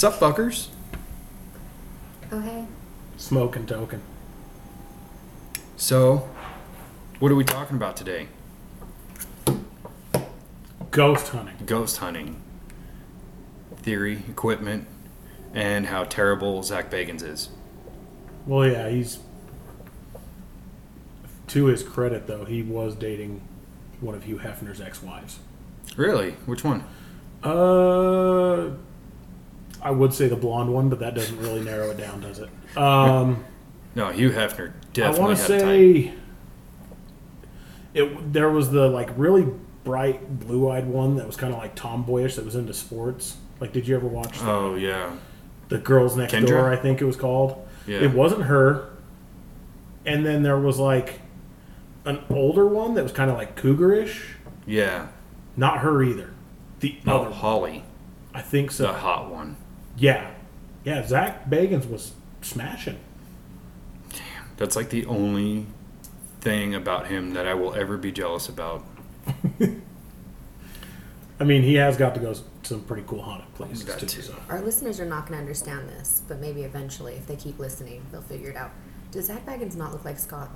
What's up, fuckers? Oh hey. Smoking token. So, what are we talking about today? Ghost hunting. Ghost hunting, theory, equipment, and how terrible Zak Bagans is. Well, yeah, he's. To his credit, though, he was dating one of Hugh Hefner's ex-wives. Really? Which one? Uh, I would say the blonde one, but that doesn't really narrow it down, does it? Um, No, Hugh Hefner I definitely want to had a type. say it. There was the like really bright blue-eyed one that was kind of like tomboyish that was into sports. Like, did you ever watch the, Oh yeah, the Girls Next Kendra? Door? I think it was called. yeah. It wasn't her. And then there was like an older one that was kind of like cougarish. yeah. Not her either. The No, other, one. Holly, I think so. the hot one. Yeah, yeah. Zak Bagans was smashing. Damn, That's like the only thing about him that I will ever be jealous about. I mean, he has got to go to some pretty cool haunted places too. too. So. Our listeners are not going to understand this, but maybe eventually, if they keep listening, they'll figure it out. Does Zak Bagans not look like Scott?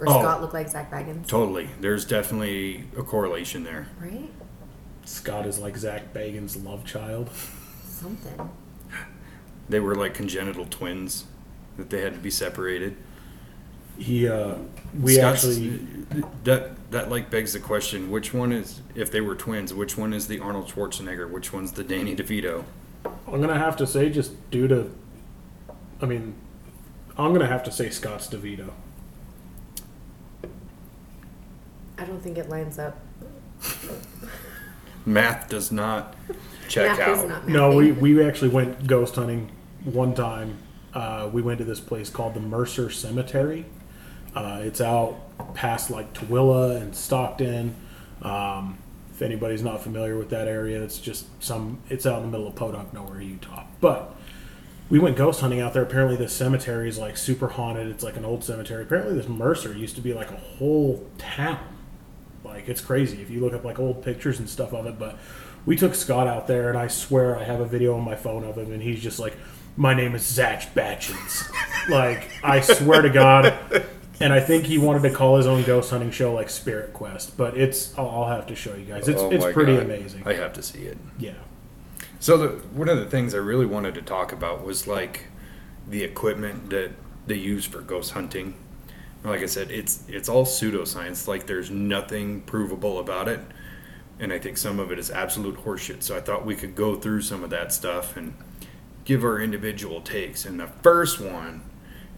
Or Oh. Scott look like Zak Bagans? Totally. There's definitely a correlation there. Right? Scott is like Zak Bagans' love child. Something. They were like congenital twins that they had to be separated. He, uh, we Scott's- actually, that that like begs the question: Which one is, if they were twins, which one is the Arnold Schwarzenegger? Which one's the Danny DeVito? I'm gonna have to say, just due to, I mean, I'm gonna have to say Scott's DeVito. I don't think it lines up. Math does not check Math is out. not No, we, we actually went ghost hunting one time. Uh, we went to this place called the Mercur Cemetery. Uh, it's out past like Tooele and Stockton. Um, if anybody's not familiar with that area, it's just some. It's out in the middle of Podunk, nowhere, Utah. But we went ghost hunting out there. Apparently, this cemetery is like super haunted. It's like an old cemetery. Apparently, this Mercur used to be like a whole town. Like it's crazy if you look up like old pictures and stuff of it. But we took Scott out there, and I swear I have a video on my phone of him, and he's just like, "My name is Zach Batchins." like I swear to God. And I think he wanted to call his own ghost hunting show like Spirit Quest, but it's I'll, I'll have to show you guys. It's Oh it's pretty God. amazing. I have to see it. yeah. So the, one of the things I really wanted to talk about was like the equipment that they use for ghost hunting. Like I said, it's it's all pseudoscience. Like there's nothing provable about it, and I think some of it is absolute horseshit. So I thought we could go through some of that stuff and give our individual takes. And the first one,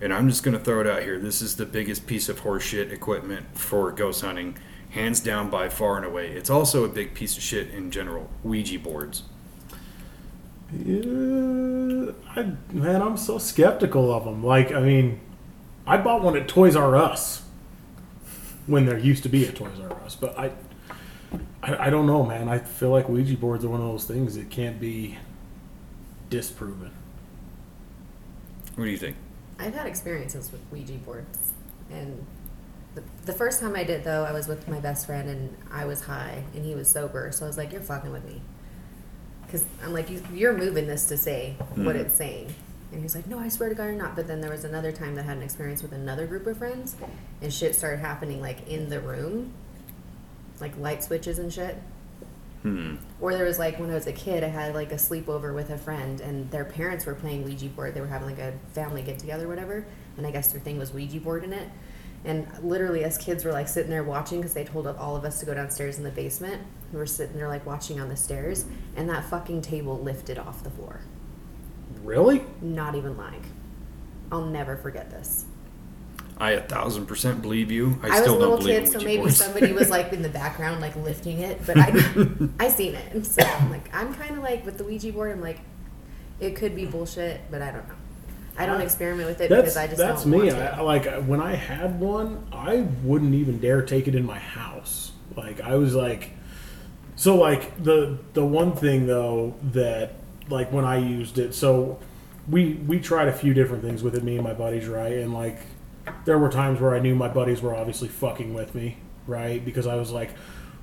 and I'm just gonna throw it out here. This is the biggest piece of horseshit equipment for ghost hunting, hands down by far and away. It's also a big piece of shit in general. Ouija boards. Yeah, I, man, I'm so skeptical of them. Like, I mean, I bought one at Toys R Us when there used to be a Toys R Us, but I, I, I don't know, man. I feel like Ouija boards are one of those things that can't be disproven. What do you think? I've had experiences with Ouija boards, and the, the first time I did though, I was with my best friend, and I was high, and he was sober. So I was like, "You're fucking with me," because I'm like, you, "You're moving this to say what Mhm. it's saying," and he's like, "No, I swear to God, you're not." But then there was another time that I had an experience with another group of friends, and shit started happening like in the room, like light switches and shit. Hmm. Or there was like when I was a kid, I had like a sleepover with a friend, and their parents were playing Ouija board. They were having like a family get together, or whatever, and I guess their thing was Ouija board in it. And literally, as kids were like sitting there watching because they told all of us to go downstairs in the basement. We were sitting there like watching on the stairs, and that fucking table lifted off the floor. Really? Not even lying. I'll never forget this. I a thousand percent believe you. I, I, was still a little don't believe kid, so maybe boards. somebody was like in the background, like lifting it, but I, I seen it. So I'm like, I'm kind of like with the Ouija board. I'm like, it could be bullshit, but I don't know. I don't experiment with it That's because I just that's don't me. want I, to. I- like when I had one, I wouldn't even dare take it in my house. Like I was like, so like the the one thing though that like when I used it, so we we tried a few different things with it, me and my buddies, right? And like there were times where I knew my buddies were obviously fucking with me, right? Because I was like,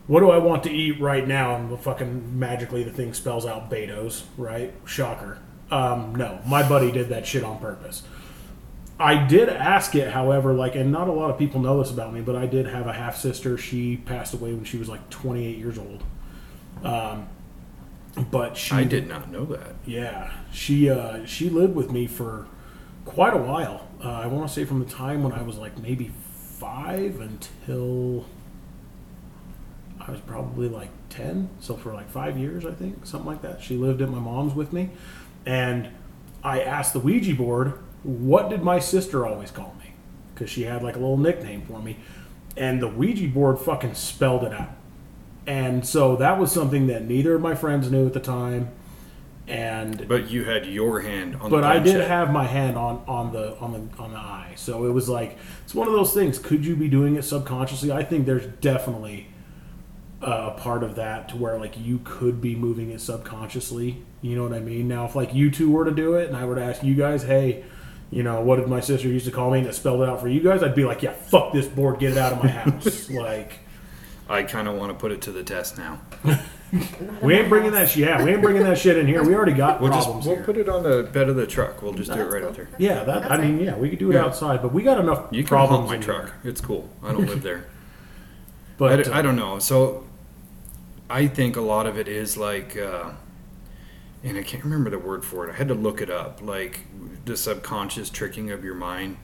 what do I want to eat right now? And fucking magically the thing spells out Beto's, right? Shocker. Um, no, my buddy did that shit on purpose. I did ask it, however, like, and not a lot of people know this about me, but I did have a half sister. She passed away when she was like 28 years old. Um, but she I did not know that. yeah, she uh, she lived with me for quite a while. Uh, I want to say from the time when I was like maybe five until I was probably like ten. So for like five years, I think something like that. She lived at my mom's with me, and I asked the Ouija board, "What did my sister always call me?" Because she had like a little nickname for me, and the Ouija board fucking spelled it out. And so that was something that neither of my friends knew at the time. And But you had your hand on but the I did have my hand on on the on the on the eye, so it was like it's one of those things. Could you be doing it subconsciously? I think there's definitely a part of that to where like you could be moving it subconsciously. You know what I mean? Now, if like you two were to do it, and I were to ask you guys, hey. You know what did my sister used to call me, and it spelled it out for you guys? I'd be like, "Yeah, fuck this board, get it out of my house." like, I kind of want to put it to the test now. Not we ain't bringing that shit. Yeah, we ain't bringing that shit in here. We already got We'll just problems we'll here. put it on the bed of the truck. We'll just do it That's right cool. out there. yeah, that I mean, yeah, we could do it Yeah. outside, but we got enough You can problems haunt my in truck. here. It's cool. I don't live there. But I, d- uh, I don't know. So I think a lot of it is like, uh, and I can't remember the word for it. I had to look it up. Like the subconscious tricking of your mind.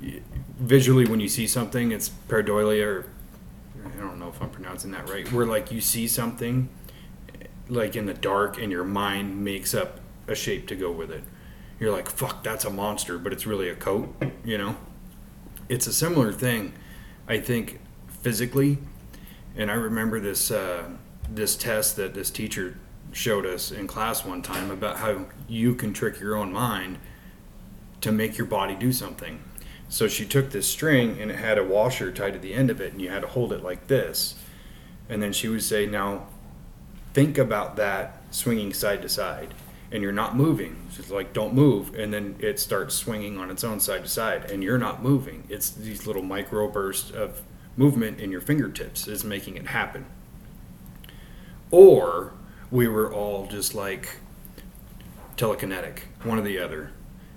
Y- Visually, when you see something, it's pareidolia, or I don't know if I'm pronouncing that right. Where like you see something, like in the dark, and your mind makes up a shape to go with it. You're like, "Fuck, that's a monster," but it's really a coat. You know, it's a similar thing. I think physically and I remember this uh, this test that this teacher showed us in class one time about how you can trick your own mind to make your body do something. So she took this string and it had a washer tied to the end of it, and you had to hold it like this. And then she would say, "Now, think about that swinging side to side." And you're not moving. She's like, "Don't move." And then it starts swinging on its own side to side, and you're not moving. It's these little micro bursts of movement in your fingertips is making it happen. Or we were all just like telekinetic, one or the other.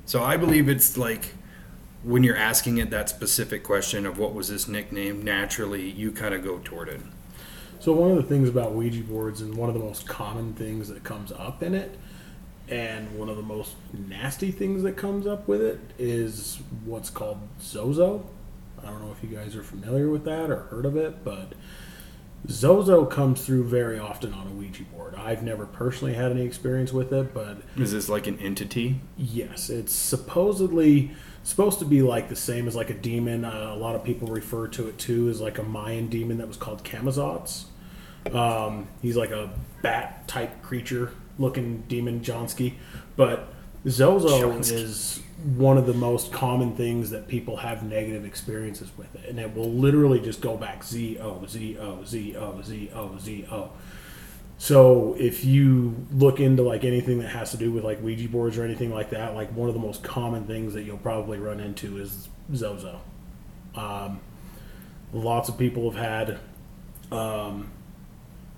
So I believe it's like when you're asking it that specific question of what was this nickname, naturally you kind of go toward it. So one of the things about Ouija boards, and one of the most common things that comes up in it, and one of the most nasty things that comes up with it, is what's called Zozo. I don't know if you guys are familiar with that or heard of it, but Zozo comes through very often on a Ouija board. I've never personally had any experience with it, but Is this like an entity? Yes, it's supposedly supposed to be like the same as like a demon. Uh, a lot of people refer to it too as like a Mayan demon that was called Camazotz. Um, he's like a bat type creature looking demon Johnsky, but Zozo Johnsky. is one of the most common things that people have negative experiences with it, and it will literally just go back Z O Z O Z O Z O Z O. So if you look into like anything that has to do with like Ouija boards or anything like that, like one of the most common things that you'll probably run into is Zozo. Um, lots of people have had um,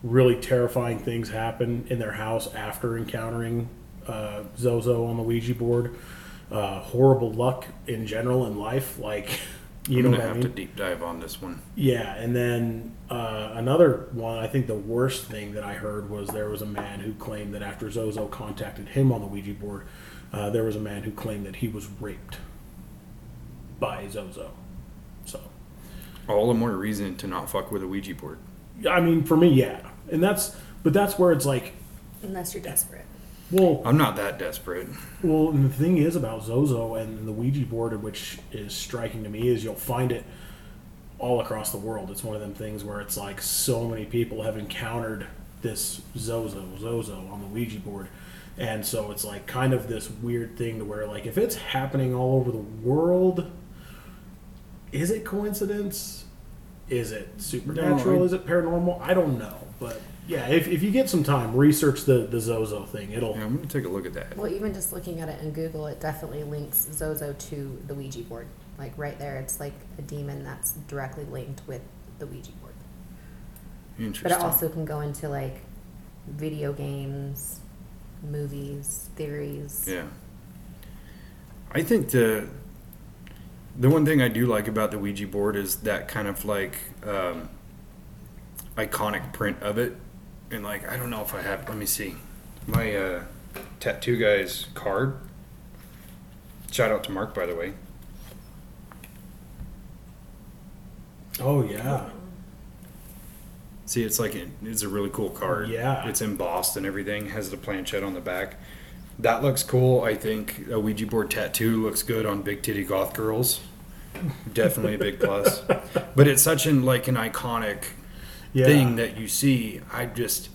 really terrifying things happen in their house after encountering uh, Zozo on the Ouija board. Uh, horrible luck in general in life, like you I'm know gonna what I have mean. to deep dive on this one. Yeah, and then uh, another one. I think the worst thing that I heard was there was a man who claimed that after Zozo contacted him on the Ouija board, uh, there was a man who claimed that he was raped by Zozo. So, All the more reason to not fuck with a Ouija board. I mean, for me, yeah, and that's but that's where it's like, Unless you're desperate. well, I'm not that desperate. Well, and the thing is about Zozo and the Ouija board, which is striking to me, is you'll find it all across the world. It's one of them things where it's like so many people have encountered this Zozo, Zozo on the Ouija board. And so it's like kind of this weird thing to where, like, if it's happening all over the world, is it coincidence? Is it supernatural? No, I- is it paranormal? I don't know. But yeah, if, if you get some time, research the, the Zozo thing. It'll Yeah, I'm gonna take a look at that. Well, even just looking at it in Google, it definitely links Zozo to the Ouija board. Like right there, it's like a demon that's directly linked with the Ouija board. Interesting. But it also can go into like video games, movies, theories. Yeah. I think the the one thing I do like about the Ouija board is that kind of like um, iconic print of it, and like I don't know if I have. Let me see, my uh, tattoo guy's card. Shout out to Mark, by the way. Oh yeah. See, it's like it, it's a really cool card. Yeah. it's embossed and everything. Has the planchette on the back. That looks cool. I think a Ouija board tattoo looks good on big titty goth girls. Definitely a big plus. But it's such an like an iconic Yeah. thing that you see. I just,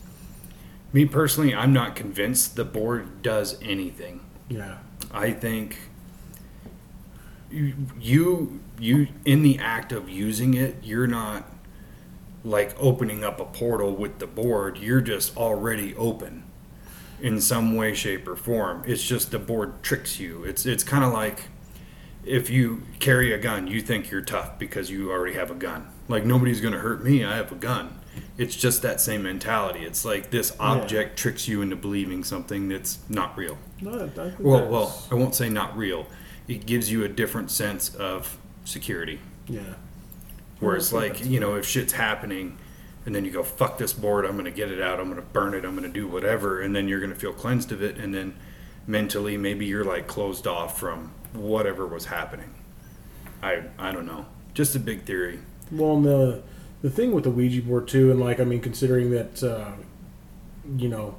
me personally, I'm not convinced the board does anything. Yeah. I think you you you in the act of using it, you're not like opening up a portal with the board. You're just already open in some way, shape, or form. It's just the board tricks you. It's it's kind of like if you carry a gun, you think you're tough because you already have a gun. Like nobody's gonna hurt me. I have a gun. It's just that same mentality. It's like this object tricks you into believing something that's not real. No, Well, well, I won't say not real. It gives you a different sense of security. yeah. Where it's like, you know, if shit's happening and then you go, fuck this board, I'm going to get it out, I'm going to burn it, I'm going to do whatever, and then you're going to feel cleansed of it, and then mentally maybe you're like closed off from whatever was happening. I, I don't know. Just a big theory. Well, and the the thing with the Ouija board too, and like I mean, considering that, uh, you know,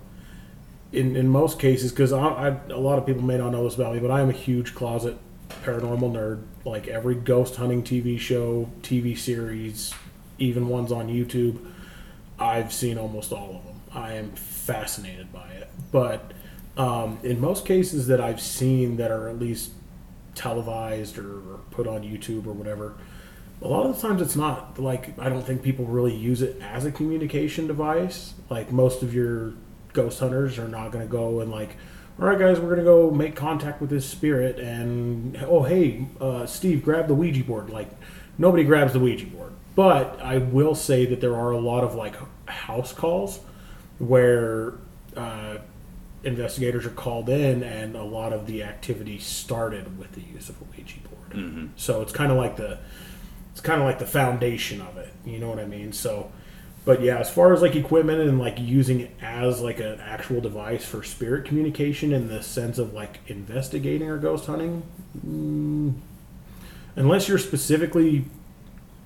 in in most cases, because I, I a lot of people may not know this about me, but I am a huge closet paranormal nerd. Like every ghost hunting TV show, TV series, even ones on YouTube, I've seen almost all of them. I am fascinated by it, but um, in most cases that I've seen that are at least televised or, or put on YouTube or whatever, a lot of the times it's not like I don't think people really use it as a communication device. Like most of your ghost hunters are not going to go and like, all right, guys, we're going to go make contact with this spirit, and oh hey, uh, Steve, grab the Ouija board. Like nobody grabs the Ouija board, but I will say that there are a lot of like house calls where. Uh, investigators are called in, and a lot of the activity started with the use of a Ouija board. So it's kind of like the it's kind of like the foundation of it. You know what I mean? So, but yeah, as far as like equipment and like using it as like an actual device for spirit communication in the sense of like investigating or ghost hunting, mm, unless you're specifically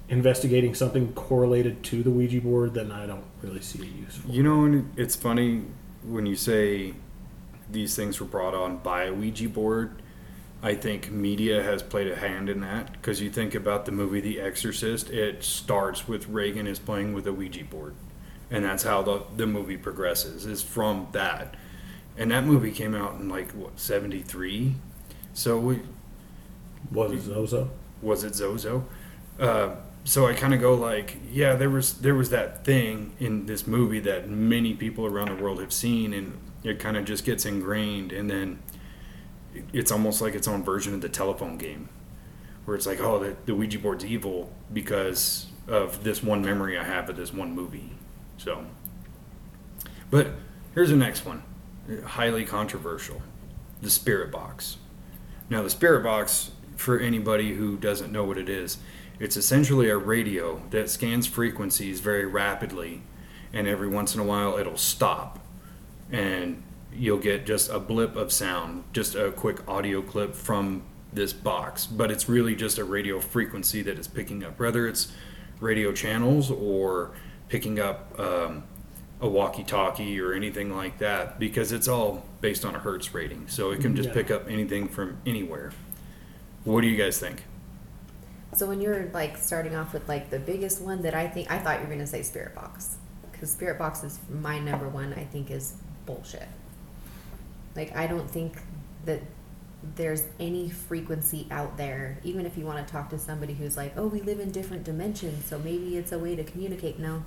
investigating something correlated to the Ouija board, then I don't really see a use for. You know, and it's funny when you say these things were brought on by a Ouija board. I think media has played a hand in that because you think about the movie The Exorcist, it starts with Regan is playing with a Ouija board, and that's how the the movie progresses is from that. And that movie came out in like what seventy three, so we, Was it Zozo? was it Zozo? Uh, so I kind of go like, yeah, there was there was that thing in this movie that many people around the world have seen, and it kind of just gets ingrained, and then it's almost like its own version of the telephone game, where it's like, oh, the, the Ouija board's evil because of this one memory I have of this one movie. So, but here's the next one, highly controversial, the spirit box. Now, the spirit box, for anybody who doesn't know what it is, it's essentially a radio that scans frequencies very rapidly, and every once in a while it'll stop, and you'll get just a blip of sound, just a quick audio clip from this box. But it's really just a radio frequency that is picking up, whether it's radio channels or picking up um, a walkie-talkie or anything like that, because it's all based on a hertz rating, so it can just Yeah. pick up anything from anywhere. What do you guys think? So when you're like starting off with like the biggest one that I think I thought you were gonna say Spirit Box because Spirit Box is my number one. I think is bullshit. Like I don't think that there's any frequency out there, even if you want to talk to somebody who's like, oh, we live in different dimensions, so maybe it's a way to communicate. No,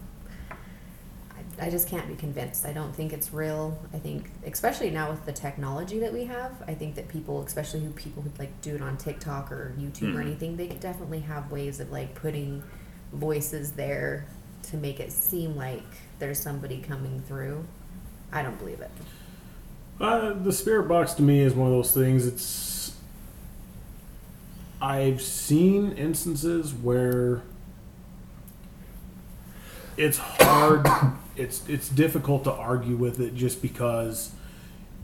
I, just can't be convinced. I don't think it's real. I think, especially now with the technology that we have, I think that people, especially who people who like do it on TikTok or YouTube or Mhm. anything, they definitely have ways of like putting voices there to make it seem like there's somebody coming through. I don't believe it. Uh, the spirit box to me is one of those things. It's I've seen instances where it's hard. it's it's difficult to argue with it just because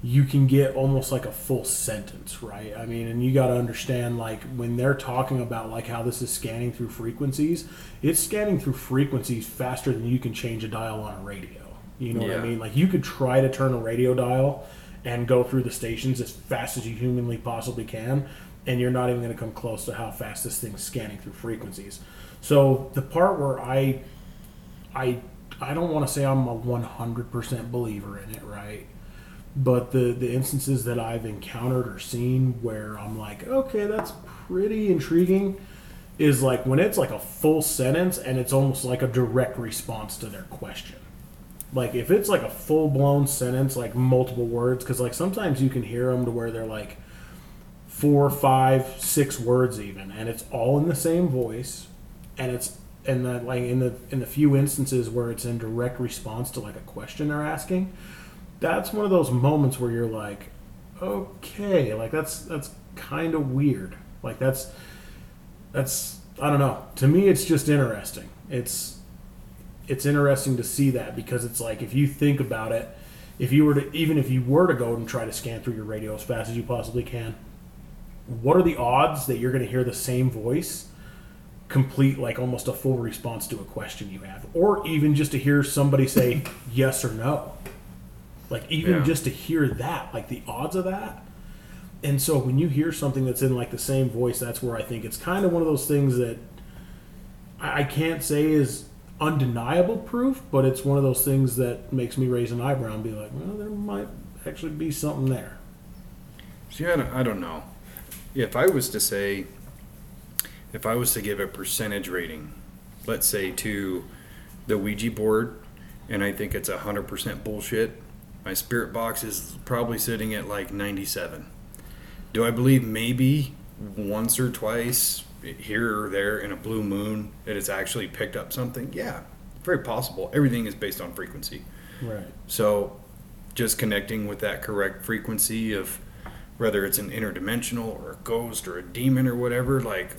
you can get almost like a full sentence, right? I mean, and you got to understand like when they're talking about like how this is scanning through frequencies, it's scanning through frequencies faster than you can change a dial on a radio. You know what I mean? Like you could try to turn a radio dial and go through the stations as fast as you humanly possibly can, and you're not even going to come close to how fast this thing's scanning through frequencies. So the part where I, I, I don't want to say I'm a 100% believer in it, right? But the the instances that I've encountered or seen where I'm like, okay, that's pretty intriguing, is like when it's like a full sentence and it's almost like a direct response to their question. Like if it's like a full blown sentence, like multiple words, because like sometimes you can hear them to where they're like four, five, six words even, and it's all in the same voice, and it's and that like in the in the few instances where it's in direct response to like a question they're asking, that's one of those moments where you're like, okay, like that's that's kind of weird. Like that's that's I don't know. To me, it's just interesting. It's it's interesting to see that because it's like if you think about it, if you were to even if you were to go and try to scan through your radio as fast as you possibly can, what are the odds that you're going to hear the same voice complete like almost a full response to a question you have or even just to hear somebody say yes or no like even Yeah. just to hear that like the odds of that and so when you hear something that's in like the same voice that's where i think it's kind of one of those things that i I can't say is undeniable proof but it's one of those things that makes me raise an eyebrow and be like well there might actually be something there See, I don't, I don't know. If I was to say, if I was to give a percentage rating, let's say to the Ouija board, and I think it's 100% bullshit, my spirit box is probably sitting at like 97. Do I believe maybe once or twice here or there in a blue moon that it's actually picked up something? Yeah, very possible. Everything is based on frequency. right So, just connecting with that correct frequency of whether it's an interdimensional or a ghost or a demon or whatever, like,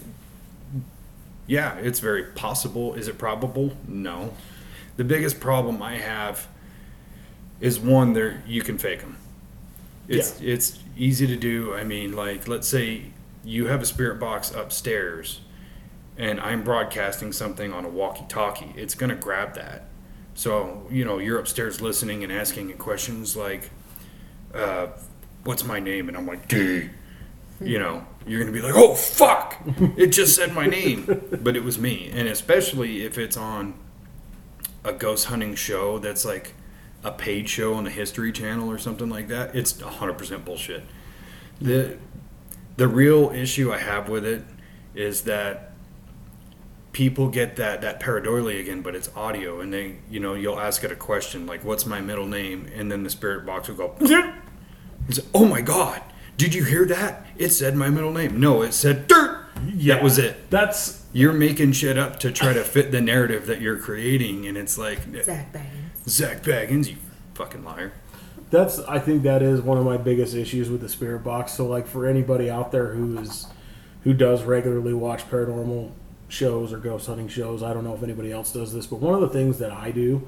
yeah, it's very possible. Is it probable? No. The biggest problem I have is one there you can fake them. It's it's easy to do. I mean, like let's say you have a spirit box upstairs and I'm broadcasting something on a walkie-talkie. It's going to grab that. So, you know, you're upstairs listening and asking questions like uh, what's my name? And I'm like, D. You know, you're going to be like, oh, fuck! It just said my name. But it was me. And especially if it's on a ghost hunting show that's like a paid show on the History Channel or something like that, it's 100% bullshit. The, the real issue I have with it is that people get that that pareidolia again, but it's audio, and they you know you'll ask it a question like "What's my middle name?" and then the spirit box will go, "Oh my god, did you hear that? It said my middle name. No, it said dirt. That was it. that's You're making shit up to try to fit the narrative that you're creating, and it's like Zak Bagans. Zak Bagans, you fucking liar. that's I think that is one of my biggest issues with the spirit box. So like for anybody out there who is who does regularly watch paranormal shows or ghost hunting shows, I don't know if anybody else does this, but one of the things that I do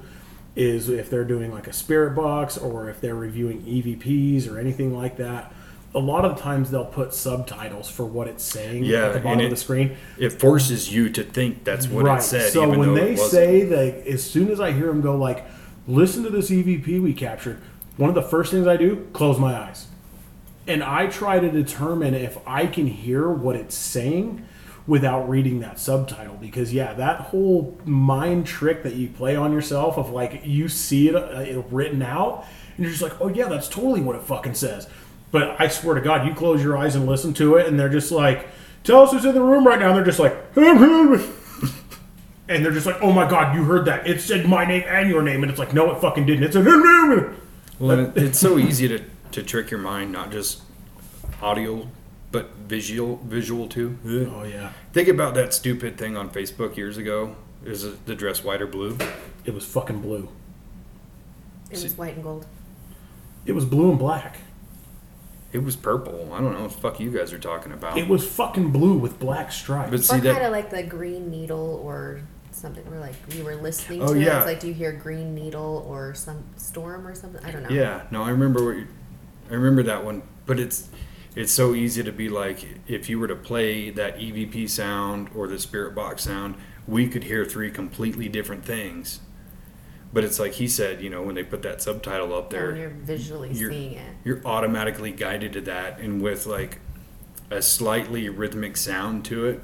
is if they're doing like a spirit box or if they're reviewing EVPs or anything like that, a lot of the times they'll put subtitles for what it's saying Yeah, at the bottom and of the screen. It forces you to think that's what it said, So when they it say that, as soon as I hear them go like, "Listen to this EVP we captured," one of the first things I do, close my eyes, and I try to determine if I can hear what it's saying without reading that subtitle. Because yeah, that whole mind trick that you play on yourself of like you see it uh, written out, and you're just like, "Oh yeah, that's totally what it fucking says." But I swear to God, you close your eyes and listen to it, and they're just like, "Tell us who's in the room right now." And they're just like, and they're just like, "Oh my God, you heard that? It said my name and your name," and it's like, "No, it fucking didn't. It said." Well, it's so easy to, to trick your mind, not just audio, but visual visual too. Oh yeah, Think about that stupid thing on Facebook years ago. Is uh, the dress white or blue? it was fucking blue. It was white and gold. It was blue and black. It was purple. I don't know what the fuck you guys are talking about. It was fucking blue with black stripes. But Or kind that of like the green needle or something where like we were listening Oh, to it. yeah. It's like do you hear green needle or some storm or something? I don't know. Yeah, no, I remember what you, I remember that one, but it's it's so easy to be like if you were to play that EVP sound or the Spirit Box sound, we could hear three completely different things. But it's like he said, you know, when they put that subtitle up there, oh, when you're visually you're- seeing it. you're automatically guided to that and with like a slightly rhythmic sound to it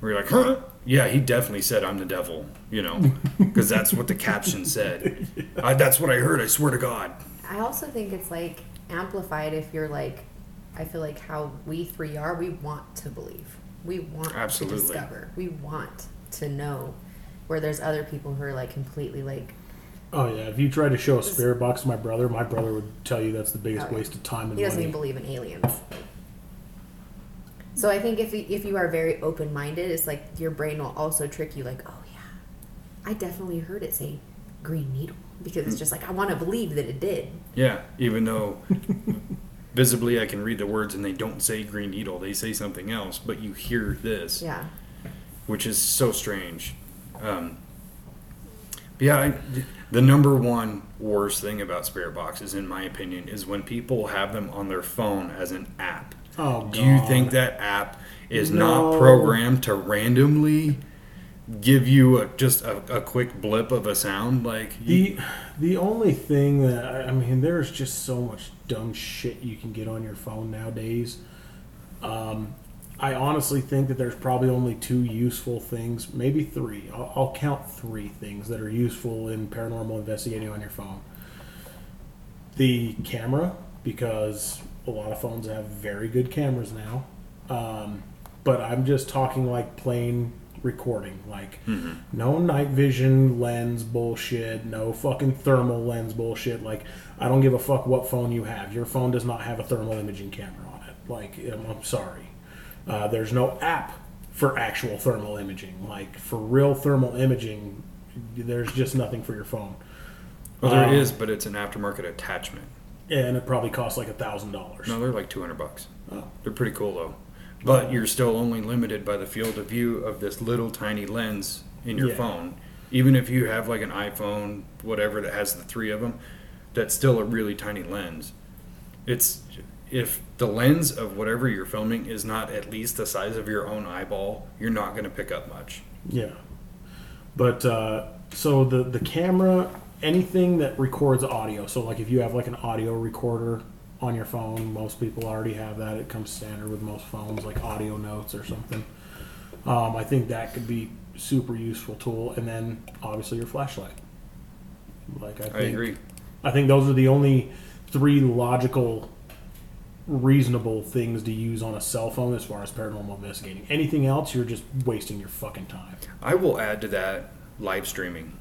where you're like huh yeah he definitely said i'm the devil you know because that's what the caption said I, that's what i heard i swear to god I also think it's like amplified if you're like, I feel like how we three are. We want to believe. We want Absolutely. to discover. We want to know. Where there's other people who are like completely like, oh yeah, if you tried to show a spirit box to my brother, my brother would tell you that's the biggest Oh, yeah. waste of time and he doesn't money. even believe in aliens. So I think if you, if you are very open minded, it's like your brain will also trick you. Like, oh yeah, I definitely heard it say green needle because it's just like I want to believe that it did. yeah even though visibly i can read the words and they don't say green needle they say something else but you hear this Yeah. which is so strange. Um, yeah, I, the number one worst thing about spirit boxes, in my opinion, is when people have them on their phone as an app. Oh, God. Do you think that app is No. not programmed to randomly give you a, just a, a quick blip of a sound? Like you- The the only thing that I I mean, there's just so much dumb shit you can get on your phone nowadays. Um, I honestly think that there's probably only two useful things, maybe three. I'll, I'll count three things that are useful in paranormal investigating on your phone. The camera, because a lot of phones have very good cameras now. Um, but I'm just talking like plain recording, like no night vision lens bullshit, no fucking thermal lens bullshit. Like I don't give a fuck what phone you have. Your phone does not have a thermal imaging camera on it. Like I'm, I'm sorry. Uh, there's no app for actual thermal imaging. Like for real thermal imaging, there's just nothing for your phone. well, there um, is, but it's an aftermarket attachment. And it probably costs like a thousand dollars. No, they're like two hundred bucks. Oh. They're pretty cool though. But you're still only limited by the field of view of this little tiny lens in your Yeah. phone. Even if you have like an iPhone, whatever that has the three of them, that's still a really tiny lens. It's if the lens of whatever you're filming is not at least the size of your own eyeball, you're not going to pick up much. Yeah. But uh, so the the camera, anything that records audio. So like if you have like an audio recorder on your phone, most people already have that. It comes standard with most phones, like audio notes or something. Um, I think that could be super useful tool. And then obviously your flashlight. Like I, think, I agree. I think those are the only three logical, reasonable things to use on a cell phone as far as paranormal investigating. Anything else, you're just wasting your fucking time. I will add to that live streaming.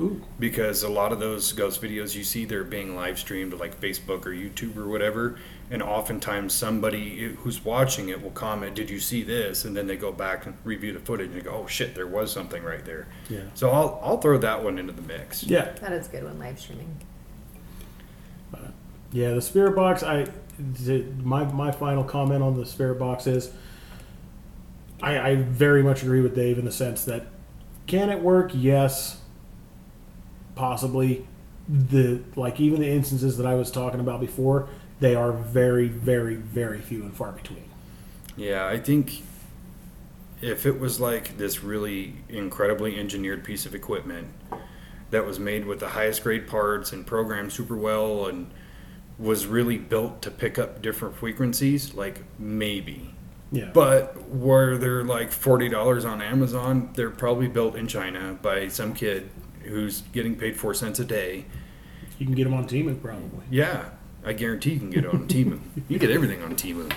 Ooh. because a lot of those ghost videos you see they're being live streamed to like Facebook or YouTube or whatever, and oftentimes somebody who's watching it will comment, "Did you see this?" and then they go back and review the footage and go, "Oh shit, there was something right there." Yeah. So I'll I'll throw that one into the mix. Yeah. That is good when live streaming. Uh, yeah, the spirit box. I the- my my final comment on the spirit box is, I, I very much agree with Dave in the sense that can it work? Yes, possibly. The like even the instances that I was talking about before, they are very very very few and far between. Yeah, I think if it was like this really incredibly engineered piece of equipment that was made with the highest grade parts and programmed super well and was really built to pick up different frequencies, like maybe. Yeah, But where they're like forty dollars on Amazon, they're probably built in China by some kid who's getting paid four cents a day. you can get them on Temu probably. Yeah, I guarantee you can get it on Temu. You get everything on Temu.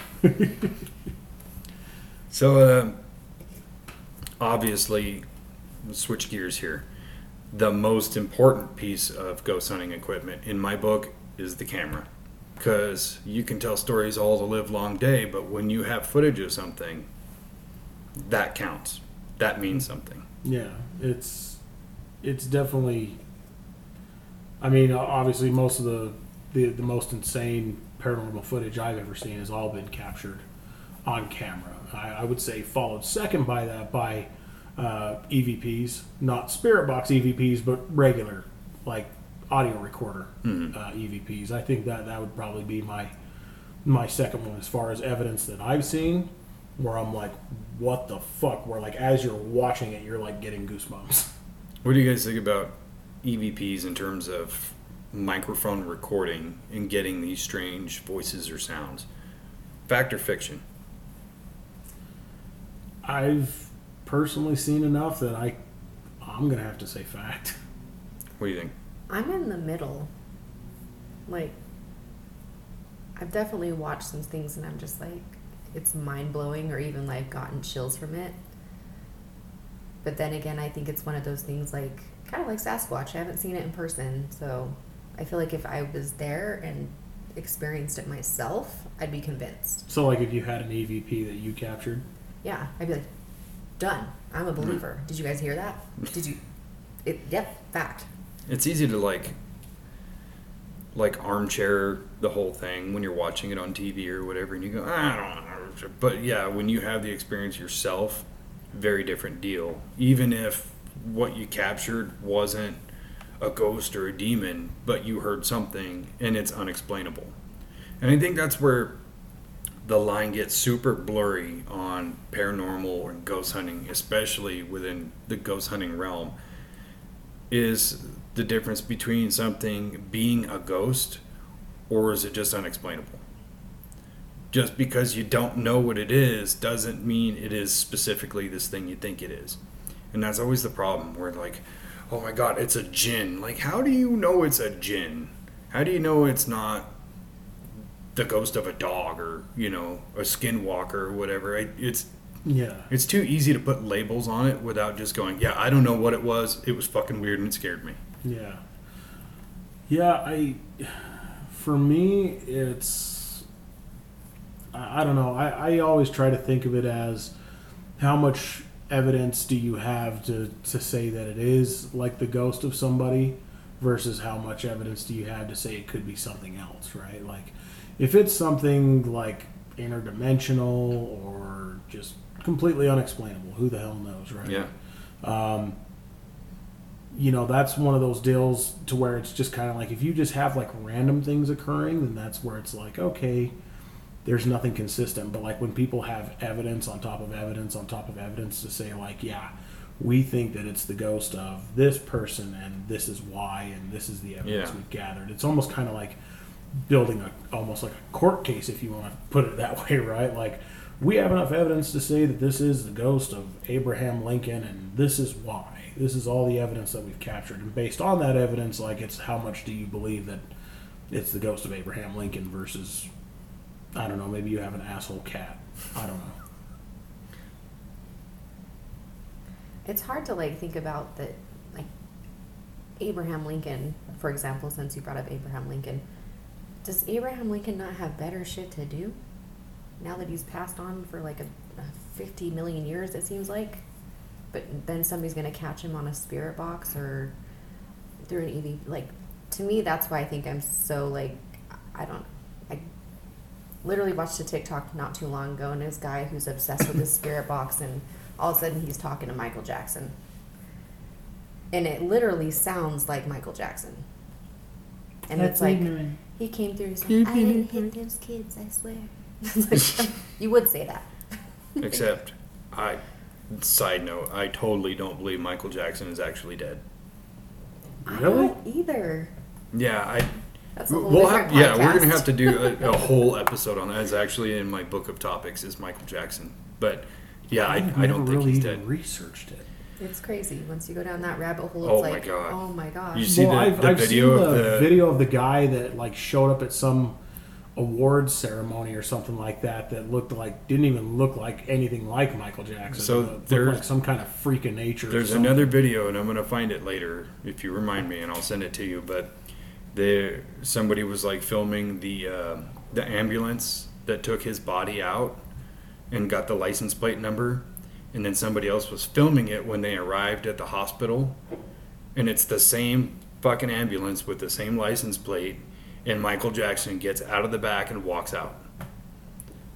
so, uh, obviously, switch gears here. The most important piece of ghost hunting equipment, in my book, is the camera. Because you can tell stories all the live long day, but when you have footage of something, that counts. That means something. Yeah, it's it's definitely. I mean, obviously, most of the the, the most insane paranormal footage I've ever seen has all been captured on camera. I, I would say followed second by that by uh, EVPs, not spirit box EVPs, but regular like audio recorder uh, EVPs. I think that that would probably be my my second one as far as evidence that I've seen, where I'm like, what the fuck? Where like as you're watching it, you're like getting goosebumps. What do you guys think about EVPs in terms of microphone recording and getting these strange voices or sounds? Fact or fiction? I've personally seen enough that I I'm gonna have to say fact. What do you think? I'm in the middle. Like, I've definitely watched some things and I'm just like, it's mind blowing or even like gotten chills from it. But then again, I think it's one of those things like, kind of like Sasquatch. I haven't seen it in person. So I feel like if I was there and experienced it myself, I'd be convinced. So like if you had an EVP that you captured, Yeah, I'd be like, done. I'm a mm-hmm. believer. Did you guys hear that? Did you? It, yep, fact. It's easy to like like armchair the whole thing when you're watching it on TV or whatever and you go, I don't know. But yeah, when you have the experience yourself, very different deal. Even if what you captured wasn't a ghost or a demon, but you heard something and it's unexplainable. And I think that's where the line gets super blurry on paranormal and ghost hunting, especially within the ghost hunting realm, is the difference between something being a ghost or is it just unexplainable? Just because you don't know what it is doesn't mean it is specifically this thing you think it is. And that's always the problem where, like, oh my god, it's a jinn. Like, how do you know it's a jinn? How do you know it's not the ghost of a dog or, you know, a skinwalker or whatever? It's yeah, it's too easy to put labels on it without just going, yeah, I don't know what it was. It was fucking weird and it scared me. Yeah, yeah. I for me, it's I, I don't know. I, I always try to think of it as how much evidence do you have to to say that it is like the ghost of somebody versus how much evidence do you have to say it could be something else, right? Like if it's something like interdimensional or just completely unexplainable, who the hell knows, right? Yeah. um, you know that's one of those deals to where it's just kind of like if you just have like random things occurring then that's where it's like okay there's nothing consistent. But like when people have evidence on top of evidence on top of evidence to say like yeah we think that it's the ghost of this person and this is why and this is the evidence Yeah. we've gathered. It's almost kind of like building a almost like a court case if you want to put it that way right? Like we have enough evidence to say that this is the ghost of Abraham Lincoln and this is why this is all the evidence that we've captured. And based on that evidence like it's how much do you believe that it's the ghost of Abraham Lincoln versus I don't know maybe you have an asshole cat. I don't know. It's hard to like think about that like abraham lincoln for example since you brought up abraham lincoln does abraham lincoln not have better shit to do? Now that he's passed on for like a, a 50 million years it seems like but then somebody's gonna catch him on a spirit box or through an ev like to me that's why i think i'm so like i don't i literally watched a tiktok not too long ago and this guy who's obsessed with this spirit box and all of a sudden he's talking to Michael Jackson. And it literally sounds like Michael Jackson. And it's like he came through and said, I didn't hit those kids, I swear. Like, you would say that. Except, I, side note, I totally don't believe Michael Jackson is actually dead. I Really? don't either. Yeah, I. That's a whole We'll different have, yeah, we're gonna have to do a, a whole episode on that. It's actually in my book of topics is Michael Jackson, but yeah, I, I've I never don't think really he's even dead. researched it It's crazy. Once you go down that rabbit hole, oh it's Oh my like, God. oh my gosh. You see the- I've, the I've video seen of the, the- video of the guy that like showed up at some awards ceremony or something like that that looked like didn't even look like anything like Michael Jackson. So there's- like some kind of freak of nature. There's another video, and I'm gonna find it later if you remind me, and I'll send it to you. But there, somebody was like filming the uh, the ambulance that took his body out and got the license plate number, and then somebody else was filming it when they arrived at the hospital, and it's the same fucking ambulance with the same license plate, and Michael Jackson gets out of the back and walks out.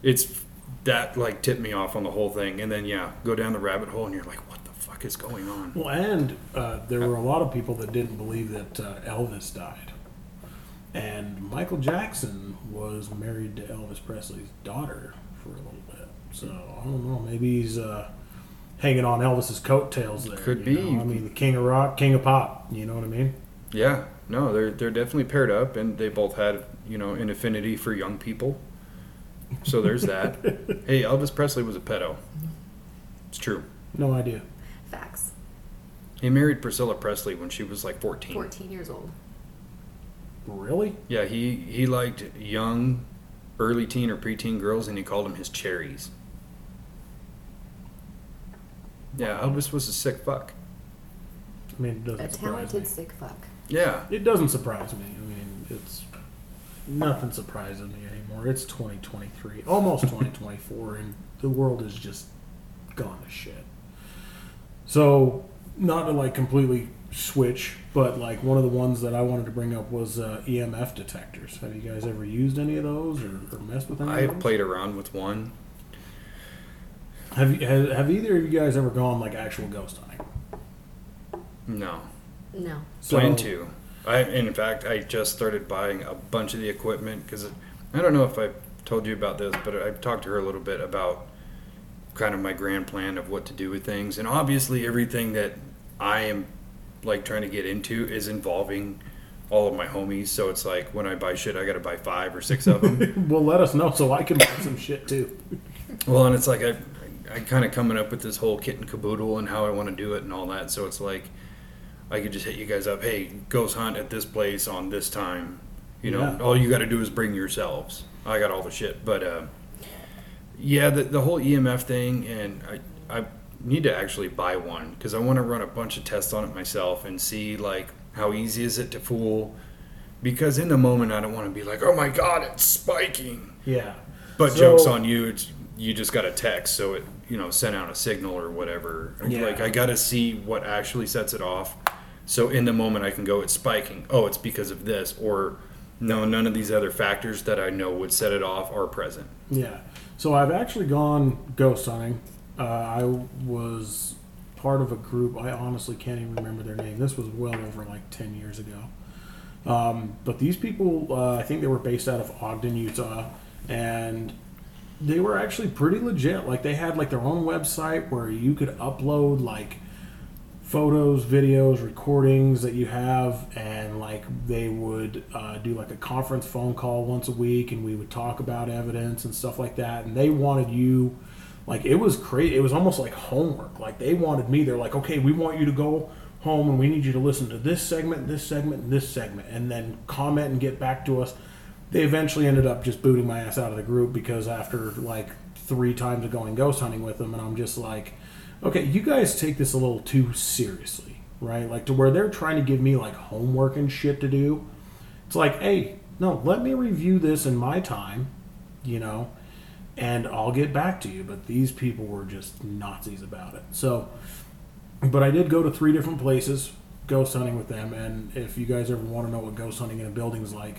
It's that like tipped me off on the whole thing, and then yeah, go down the rabbit hole, and you're like, what the fuck is going on? Well, and uh, there were a lot of people that didn't believe that uh, Elvis died. And Michael Jackson was married to Elvis Presley's daughter for a little bit. So I don't know. Maybe he's uh, hanging on Elvis's coattails there. Could be. know? I mean, the king of rock, king of pop. You know what I mean? Yeah, no, they're they're definitely paired up, and they both had you know an affinity for young people. So there's that. hey, Elvis Presley was a pedo. It's true. No idea. Facts. He married Priscilla Presley when she was like 14. 14 years old. Really? Yeah, he he liked young, early teen or preteen girls, and he called them his cherries. Yeah, Elvis was a sick fuck. I mean, it doesn't A surprise me. talented sick fuck. Yeah, It doesn't surprise me. I mean, it's nothing surprises me anymore. It's 2023, almost 2024, and the world is just gone to shit. So, not to like completely switch, but like one of the ones that I wanted to bring up was uh, EMF detectors. Have you guys ever used any of those or, or messed with any I've those? played around with one. Have you have, have either of you guys ever gone like actual ghost hunting? No, No. plan to. I in fact I just started buying a bunch of the equipment because I don't know if I told you about this, but I've talked to her a little bit about kind of my grand plan of what to do with things, and obviously everything that I am like trying to get into is involving all of my homies. So it's like when I buy shit, I got to buy five or six of them. Well, let us know so I can buy some shit too. Well, and it's like I, I kind of coming up with this whole kit and caboodle and how I want to do it and all that. So it's like I could just hit you guys up. Hey, ghost hunt at this place on this time. You know, Yeah. all you got to do is bring yourselves. I got all the shit, but uh, yeah, the the whole EMF thing, and I I need to actually buy one because I want to run a bunch of tests on it myself and see like how easy is it to fool. Because in the moment, I don't want to be like, oh my god, it's spiking. Yeah. But So- jokes on you. It's, you just got a text, so it you know sent out a signal or whatever. Yeah. Like I got to see what actually sets it off. So in the moment, I can go, it's spiking. Oh, it's because of this, or no, none of these other factors that I know would set it off are present. Yeah. So I've actually gone ghost hunting. Uh, I was part of a group. I honestly can't even remember their name. This was well over like 10 years ago. Um, but these people, uh, I think they were based out of Ogden, Utah. And they were actually pretty legit. Like they had like their own website where you could upload like photos, videos, recordings that you have, and like they would uh, do like a conference phone call once a week, and we would talk about evidence and stuff like that. And they wanted you, like it was crazy. It was almost like homework. Like they wanted me. They're like, okay, we want you to go home and we need you to listen to this segment, this segment, this segment, and then comment and get back to us. They eventually ended up just booting my ass out of the group because after like three times of going ghost hunting with them, and I'm just like, okay, you guys take this a little too seriously, right? Like to where they're trying to give me like homework and shit to do. It's like, hey, no, let me review this in my time, you know, and I'll get back to you. But these people were just Nazis about it. So, but I did go to three different places ghost hunting with them. And if you guys ever want to know what ghost hunting in a building is like,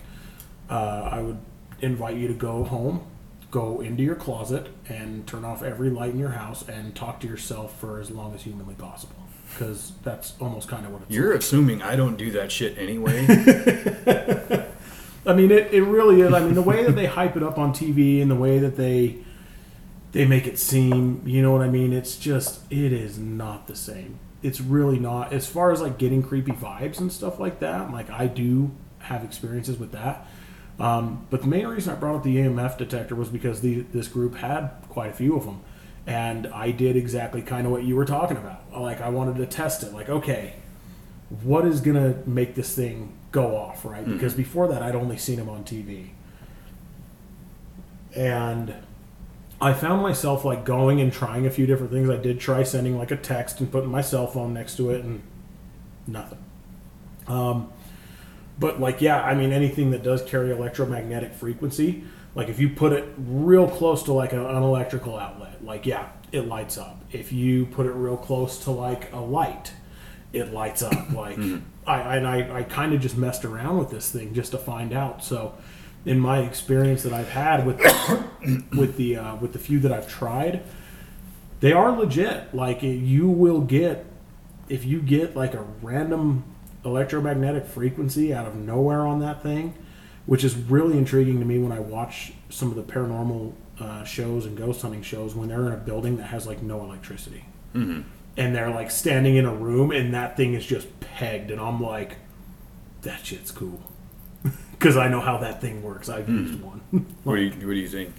uh, I would invite you to go home, go into your closet, and turn off every light in your house and talk to yourself for as long as humanly possible. Because that's almost kind of what it's You're assuming I don't do that shit anyway. I mean, it, it really is. I mean, the way that they hype it up on TV and the way that they they make it seem, you know what I mean? It's just, it is not the same. It's really not. As far as like getting creepy vibes and stuff like that, like I do have experiences with that. Um, but the main reason I brought up the EMF detector was because the, this group had quite a few of them. And I did exactly kind of what you were talking about. Like, I wanted to test it. Like, okay, what is going to make this thing go off, right? Because before that, I'd only seen him on TV. And I found myself like going and trying a few different things. I did try sending like a text and putting my cell phone next to it, and nothing. Um, but like, yeah, I mean, anything that does carry electromagnetic frequency, like if you put it real close to like an, electrical outlet, like yeah, it lights up. If you put it real close to like a light, it lights up. Like I and I, I kind of just messed around with this thing just to find out. So, in my experience that I've had with with the uh, with the few that I've tried, they are legit. Like you will get if you get like a random electromagnetic frequency out of nowhere on that thing, which is really intriguing to me when I watch some of the paranormal uh, shows and ghost hunting shows when they're in a building that has like no electricity. And they're like standing in a room and that thing is just pegged. And I'm like, that shit's cool. Because I know how that thing works. I've used one. What do you What do you think?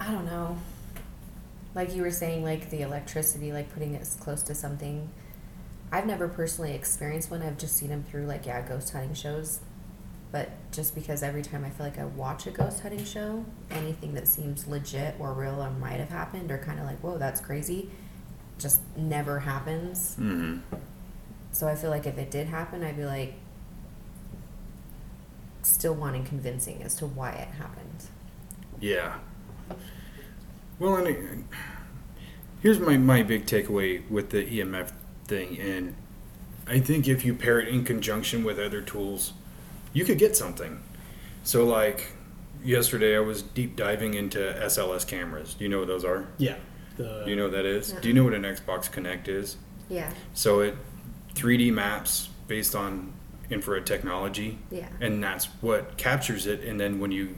I don't know. Like you were saying, like the electricity, like putting it close to something. I've never personally experienced one. I've just seen them through like yeah, ghost hunting shows. But just because every time I feel like I watch a ghost hunting show, anything that seems legit or real or might have happened or kind of like whoa, that's crazy, just never happens. Mm-hmm. So I feel like if it did happen, I'd be like still wanting convincing as to why it happened. Yeah. Well, and it, here's my, my big takeaway with the EMF thing, and I think if you pair it in conjunction with other tools, you could get something. So, like yesterday, I was deep diving into SLS cameras. Do you know what those are? yeah. The, Do you know what that is? Yeah. Do you know what an Xbox Kinect is? Yeah. So it 3D maps based on infrared technology, Yeah. and that's what captures it. And then when you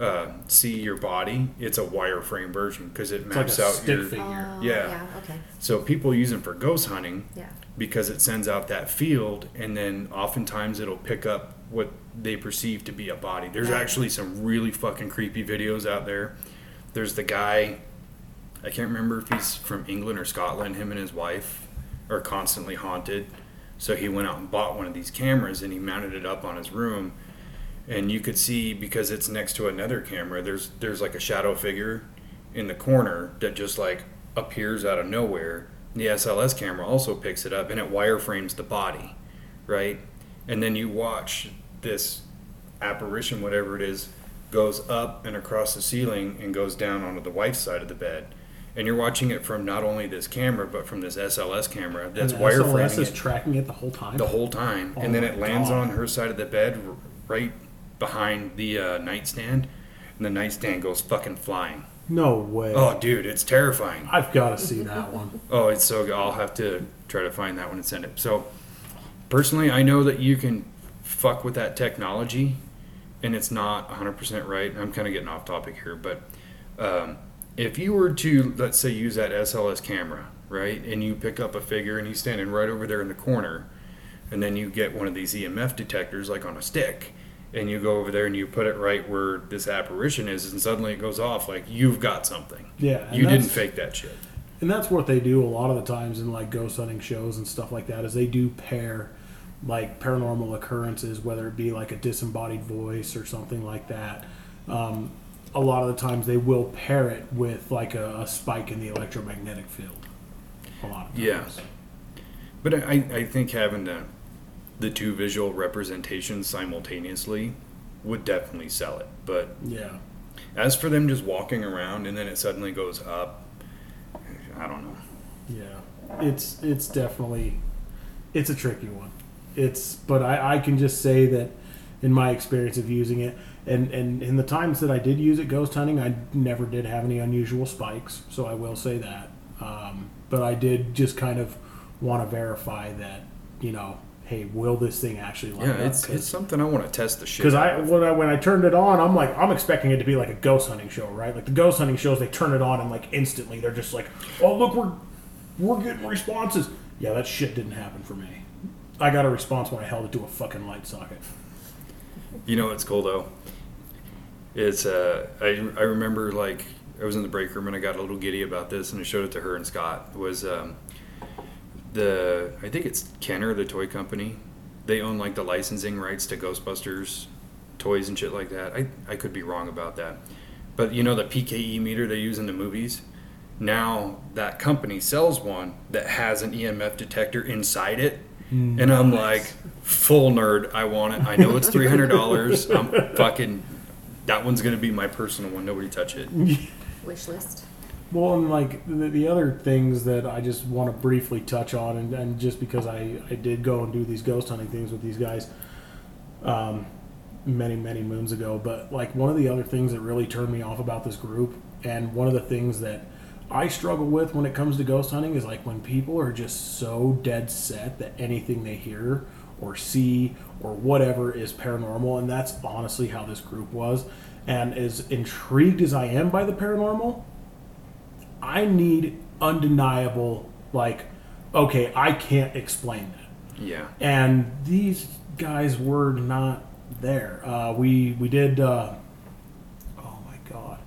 uh, see your body, it's a wireframe version because it It's like maps a out stick your. figure. Oh, Yeah. Yeah. Okay. So people use them for ghost hunting Yeah. because it sends out that field, and then oftentimes it'll pick up what they perceive to be a body. There's Right. actually some really fucking creepy videos out there. There's the guy, I can't remember if he's from England or Scotland. Him and his wife are constantly haunted. So he went out and bought one of these cameras and he mounted it up on his room. And you could see because it's next to another camera, there's there's like a shadow figure in the corner that just like appears out of nowhere. The SLS camera also picks it up and it wireframes the body, right? And then you watch this apparition, whatever it is, goes up and across the ceiling and goes down onto the wife's side of the bed. And you're watching it from not only this camera, but from this SLS camera that's and the SLS wireframing is it tracking it the whole time. the whole time, Oh and then it oh lands God. on her side of the bed, right behind the uh, nightstand, and the nightstand goes fucking flying. no way. Oh, dude, it's terrifying. I've got to see that one. Oh, it's so. good. I'll have to try to find that one and send it. So, personally, I know that you can fuck with that technology, and it's not 100% right. I'm kind of getting off topic here, but um, if you were to, let's say, use that SLS camera, right, and you pick up a figure and he's standing right over there in the corner, and then you get one of these EMF detectors, like on a stick, and you go over there and you put it right where this apparition is, and suddenly it goes off, like you've got something. Yeah, You didn't fake that shit. And that's what they do a lot of the times in like ghost hunting shows and stuff like that. Is they do pair like paranormal occurrences, whether it be like a disembodied voice or something like that. Um, a lot of the times they will pair it with like a, a spike in the electromagnetic field. A lot of times. Yeah. But I, I think having the the two visual representations simultaneously would definitely sell it. But Yeah. as for them just walking around and then it suddenly goes up, I don't know. Yeah, it's it's definitely it's a tricky one. It's but I, I can just say that in my experience of using it and and in the times that I did use it ghost hunting, I never did have any unusual spikes. So I will say that. Um, but I did just kind of want to verify that you know, hey, will this thing actually light Yeah, up? it's it's something I want to test the shit. because I when I when I turned it on, I'm like I'm expecting it to be like a ghost hunting show, right? Like the ghost hunting shows, they turn it on and like instantly they're just like, oh look, we're we're getting responses. Yeah, that shit didn't happen for me. I got a response when I held it to a fucking light socket. You know what's cool though? It's uh, I I remember like I was in the break room and I got a little giddy about this and I showed it to her and Scott. Was um, the I think it's Kenner, the toy company. They own like the licensing rights to Ghostbusters toys and shit like that. I I could be wrong about that, but you know the PKE meter they use in the movies. Now that company sells one that has an EMF detector inside it, hmm. and I'm like, full nerd. I want it. I know it's three hundred dollars. I'm fucking. That one's gonna be my personal one. Nobody touch it. Wish list. Well, and like the, the other things that I just want to briefly touch on, and, and just because I, I did go and do these ghost hunting things with these guys um, many, many moons ago, but like one of the other things that really turned me off about this group, and one of the things that I struggle with when it comes to ghost hunting is like when people are just so dead set that anything they hear or see or whatever is paranormal, and that's honestly how this group was. And as intrigued as I am by the paranormal, I need undeniable, like, okay, I can't explain that. Yeah. And these guys were not there. Uh, we we did. Uh, oh my god,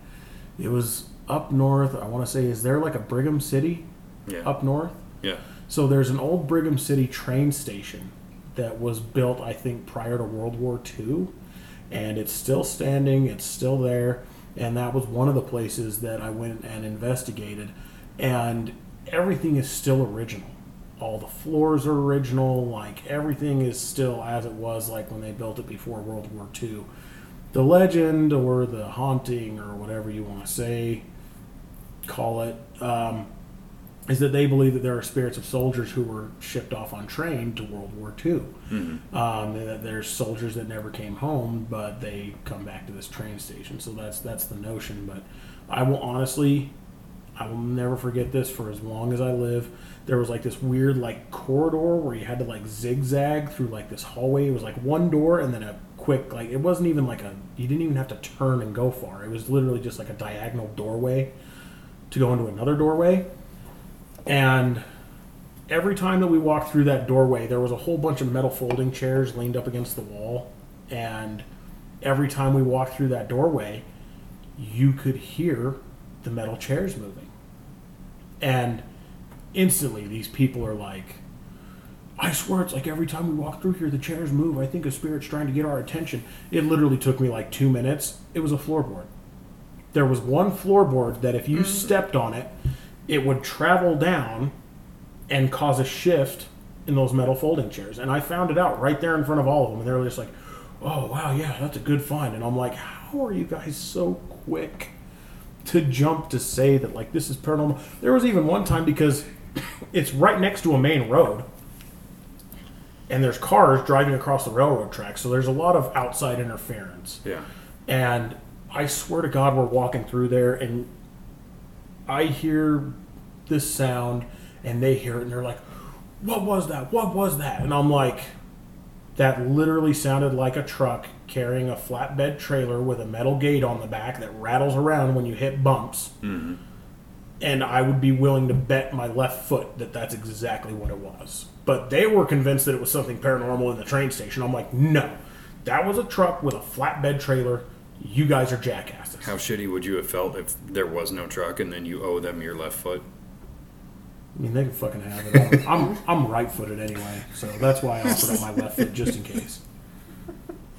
it was up north. I want to say, is there like a Brigham City Yeah. up north? Yeah. So there's an old Brigham City train station that was built, I think, prior to World War II, and it's still standing. It's still there, and that was one of the places that I went and investigated, and everything is still original. All the floors are original. Like everything is still as it was, like when they built it before World War II. The legend or the haunting or whatever you want to say, call it. Um, is that they believe that there are spirits of soldiers who were shipped off on train to World War II. Um, and that there's soldiers that never came home, but they come back to this train station. So that's that's the notion. But I will honestly, I will never forget this for as long as I live. There was like this weird like corridor where you had to like zigzag through like this hallway. It was like one door and then a quick like it wasn't even like a you didn't even have to turn and go far. It was literally just like a diagonal doorway to go into another doorway. And every time that we walked through that doorway, there was a whole bunch of metal folding chairs leaned up against the wall. And every time we walked through that doorway, you could hear the metal chairs moving. And instantly, these people are like, I swear it's like every time we walk through here, the chairs move. I think a spirit's trying to get our attention. It literally took me like two minutes. It was a floorboard. There was one floorboard that if you mm. stepped on it, it would travel down and cause a shift in those metal folding chairs. And I found it out right there in front of all of them. And they were just like, oh, wow, yeah, that's a good find. And I'm like, how are you guys so quick to jump to say that, like, this is paranormal? There was even one time because it's right next to a main road and there's cars driving across the railroad tracks. So there's a lot of outside interference. Yeah. And I swear to God, we're walking through there, and I hear this sound, and they hear it, and they're like, What was that? What was that? And I'm like, That literally sounded like a truck carrying a flatbed trailer with a metal gate on the back that rattles around when you hit bumps. Mm-hmm. And I would be willing to bet my left foot that that's exactly what it was. But they were convinced that it was something paranormal in the train station. I'm like, no, that was a truck with a flatbed trailer. You guys are jackasses. How shitty would you have felt if there was no truck and then you owe them your left foot? I mean, they can fucking have it. I'm I'm right footed anyway, so that's why I offered up my left foot just in case.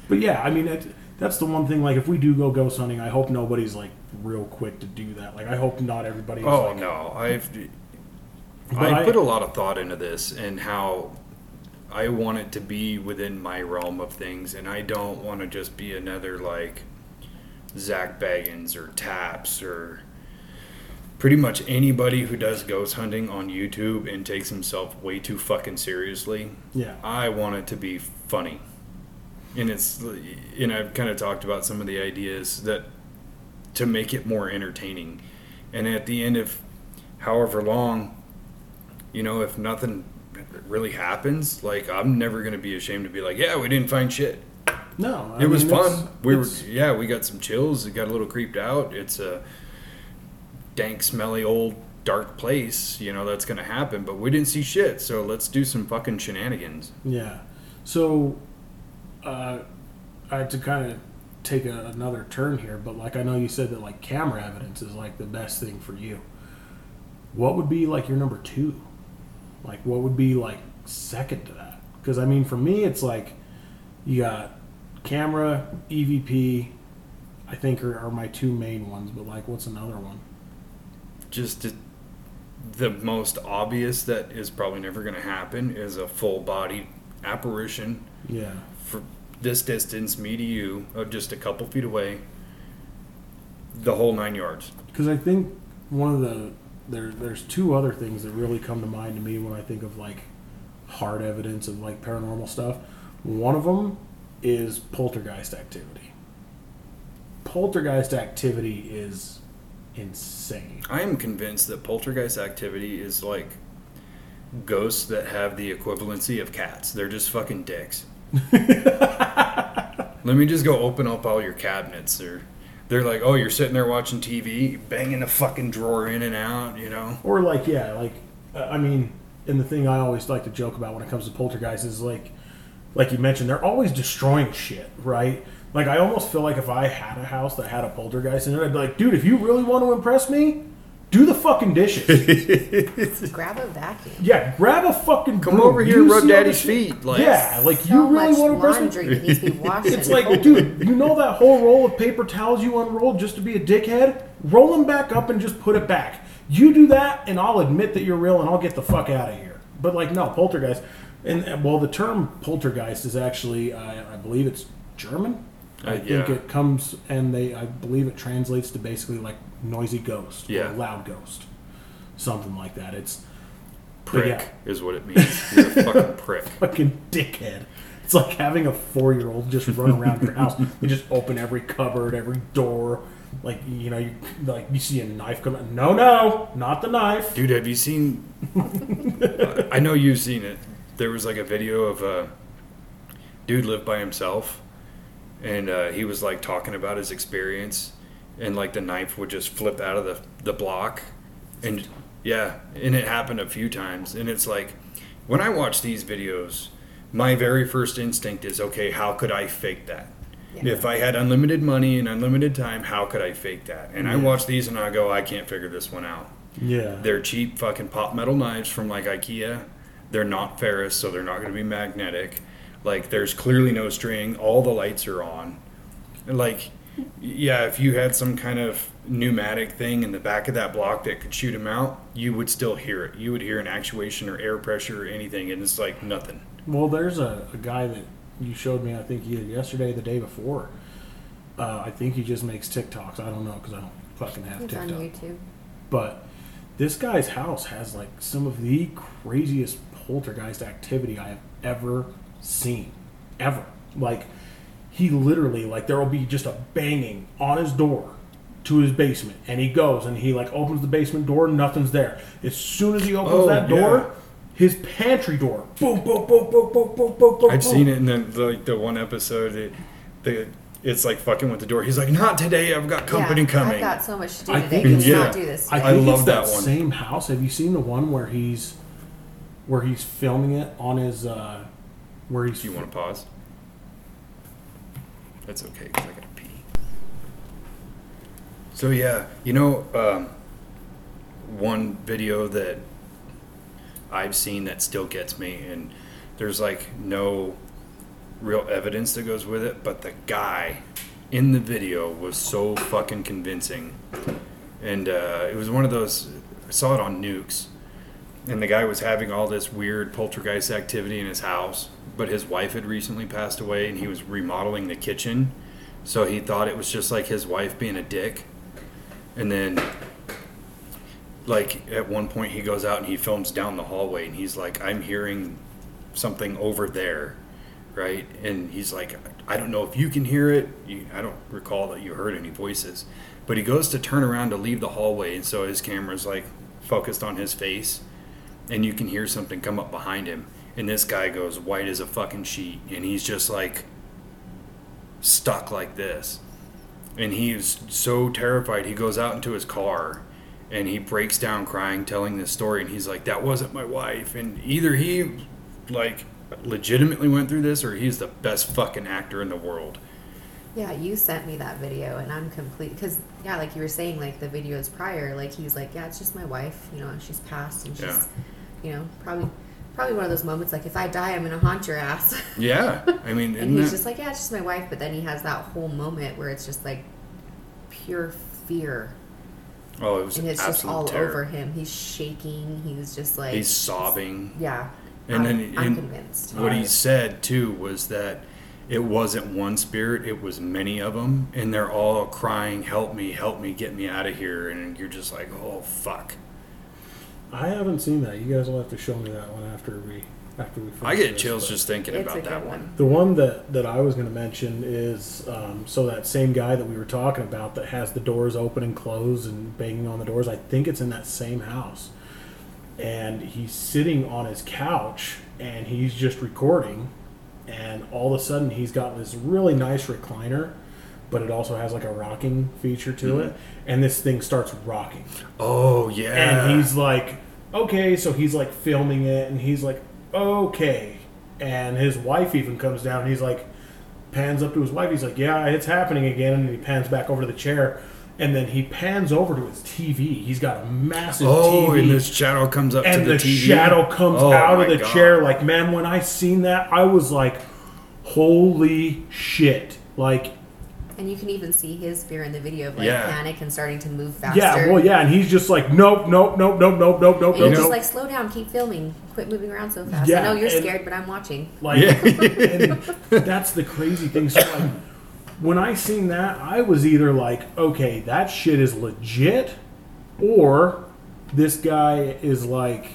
But yeah, I mean, it, that's the one thing. Like, if we do go ghost hunting, I hope nobody's like real quick to do that. Like, I hope not everybody. Oh like, no, I've I I- put a lot of thought into this and how I want it to be within my realm of things, and I don't want to just be another like Zak Bagans or Taps or pretty much anybody who does ghost hunting on YouTube and takes himself way too fucking seriously. Yeah. I want it to be funny. And it's, and I've kind of talked about some of the ideas that to make it more entertaining. And at the end of however long, you know, if nothing really happens, like I'm never going to be ashamed to be like, yeah, we didn't find shit. No, I It was mean, it's- fun. We were, yeah, we got some chills. It got a little creeped out. It's a dank, smelly, old, dark place. You know that's gonna happen. But we didn't see shit. So let's do some fucking shenanigans. Yeah. So, uh, I had to kind of take a, another turn here, but like I know you said that like camera evidence is like the best thing for you. What would be like your number two? Like, what would be like second to that? Because I mean, for me, it's like you got camera, EVP. I think are, are my two main ones, but like, what's another one? Just to, the most obvious that is probably never gonna happen is a full body apparition Yeah. for this distance, me to you, uh, just a couple feet away. The whole nine yards. Because I think one of the there there's two other things that really come to mind to me when I think of like hard evidence of like paranormal stuff. One of them is poltergeist activity. Poltergeist activity is insane. I am convinced that poltergeist activity is like ghosts that have the equivalency of cats. They're just fucking dicks. Let me just go open up all your cabinets. Or they're like, oh, you're sitting there watching TV, banging a fucking drawer in and out, you know? Or like yeah, like uh, I mean, and the thing I always like to joke about when it comes to poltergeists is like, like you mentioned, they're always destroying shit, right? Like I almost feel like if I had a house that had a poltergeist in it, I'd be like, dude, if you really want to impress me, do the fucking dishes. Grab a vacuum. yeah, grab a fucking Come broom. over here You and rub daddy's feet. Like, yeah, like So you really want to impress me. laundry that needs to be washed. It's like, dude, you know that whole roll of paper towels you unrolled just to be a dickhead? Roll them back up and just put it back. You do that, and I'll admit that you're real, and I'll get the fuck out of here. But like, no, poltergeist. And and, well, the term poltergeist is actually, uh, I believe it's German. I Uh, think yeah. it comes, and they, I believe it translates to basically like noisy ghost, or Yeah. loud ghost, something like that. It's prick yeah. is what it means. You're a fucking prick. fucking dickhead. It's like having a four year old just run around your house. You just open every cupboard, every door. Like you know, you like you see a knife come. out. No, no, not the knife. Dude, have you seen? I know you've seen it. There was like a video of a dude lived by himself, and uh, he was like talking about his experience, and like the knife would just flip out of the the block, and yeah, and it happened a few times, and it's like when I watch these videos, my very first instinct is okay, how could I fake that? Yeah. If I had unlimited money and unlimited time, how could I fake that? And I watch these and I go, I can't figure this one out. Yeah, They're cheap fucking pop metal knives from like IKEA. They're not ferrous, so they're not going to be magnetic. Like there's clearly no string. All the lights are on. And like, yeah, if you had some kind of pneumatic thing in the back of that block that could shoot them out, you would still hear it. You would hear an actuation or air pressure or anything, and it's like nothing. Well, there's a, a guy that you showed me. I think either yesterday or the day before. Uh, I think he just makes TikToks. I don't know because I don't fucking have It's on YouTube. But this guy's house has like some of the craziest poltergeist activity I have ever seen. Ever. Like, he literally, like, there will be just a banging on his door to his basement. And he goes and he, like, opens the basement door, nothing's there. As soon as he opens oh, that door, yeah his pantry door. Boom, boom, boom, boom, boom, boom, boom, boom. I've seen it in the, the, the one episode. It, the, it's like fucking with the door. He's like, not today. I've got company yeah, coming. I've got so much to do I today. Think, yeah. not do this. I, I love that, that one. Same house. Have you seen the one where he's where he's filming it on his uh where he's Do you want to pause? That's okay, because I gotta pee. So yeah, you know, um, one video that I've seen that still gets me, and there's like no real evidence that goes with it, but the guy in the video was so fucking convincing, and uh, it was one of those. I saw it on Nuke's, and the guy was having all this weird poltergeist activity in his house but his wife had recently passed away and he was remodeling the kitchen. So he thought it was just like his wife being a dick. And then like at one point he goes out and he films down the hallway and he's like i'm hearing something over there right? And he's like i don't know if you can hear it. I don't recall that you heard any voices. But he goes to turn around to leave the hallway and so his camera's like focused on his face and you can hear something come up behind him and this guy goes white as a fucking sheet and he's just like stuck like this and he's so terrified he goes out into his car and he breaks down crying telling this story and he's like that wasn't my wife and either he like legitimately went through this or he's the best fucking actor in the world Yeah, you sent me that video, and I'm complete. Because yeah, like you were saying, like the videos prior, like he's like, "Yeah, it's just my wife. You know, she's passed, and she's, Yeah. You know, probably, probably one of those moments like if I die, I'm gonna haunt your ass." yeah i mean and he's that- just like, "Yeah, it's just my wife," but then he has that whole moment where it's just like pure fear, oh it was and it's just all terror. over him. He's shaking. He's just like he's sobbing Yeah, And I'm, then- I'm and- convinced. What he said too was that it wasn't one spirit, it was many of them, and they're all crying, "Help me, help me, get me out of here!" And you're just like, "Oh fuck." I haven't seen that. You guys will have to show me that one after we after we. Finish. I get this, chills just thinking It's a about good that one. one. The one that, that I was going to mention is um, so that same guy that we were talking about that has the doors open and closed and banging on the doors. I think it's in that same house, and he's sitting on his couch and he's just recording, and all of a sudden he's got this really nice recliner, but it also has like a rocking feature to mm-hmm. it, and this thing starts rocking Oh yeah, and he's like, okay, so he's like filming it, and he's like, okay, and his wife even comes down, and he's like, pans up to his wife, he's like, yeah, it's happening again, and he pans back over to the chair, and then he pans over to his TV. He's got a massive oh, TV. and this shadow comes up and to the, the, TV. shadow comes Oh, out of the God. chair. Like, man, when I seen that, I was like, holy shit! Like, And you can even see his fear in the video of like Yeah. panic and starting to move faster. yeah, well, yeah, and he's just like, nope, nope, nope, nope, nope, nope, nope, And nope, you're know- just nope. like, slow down, keep filming, quit moving around so fast. Yeah, I know you're and- scared, but I'm watching. Like, and that's the crazy thing. So, like, when I seen that, I was either like, okay, that shit is legit, or this guy is like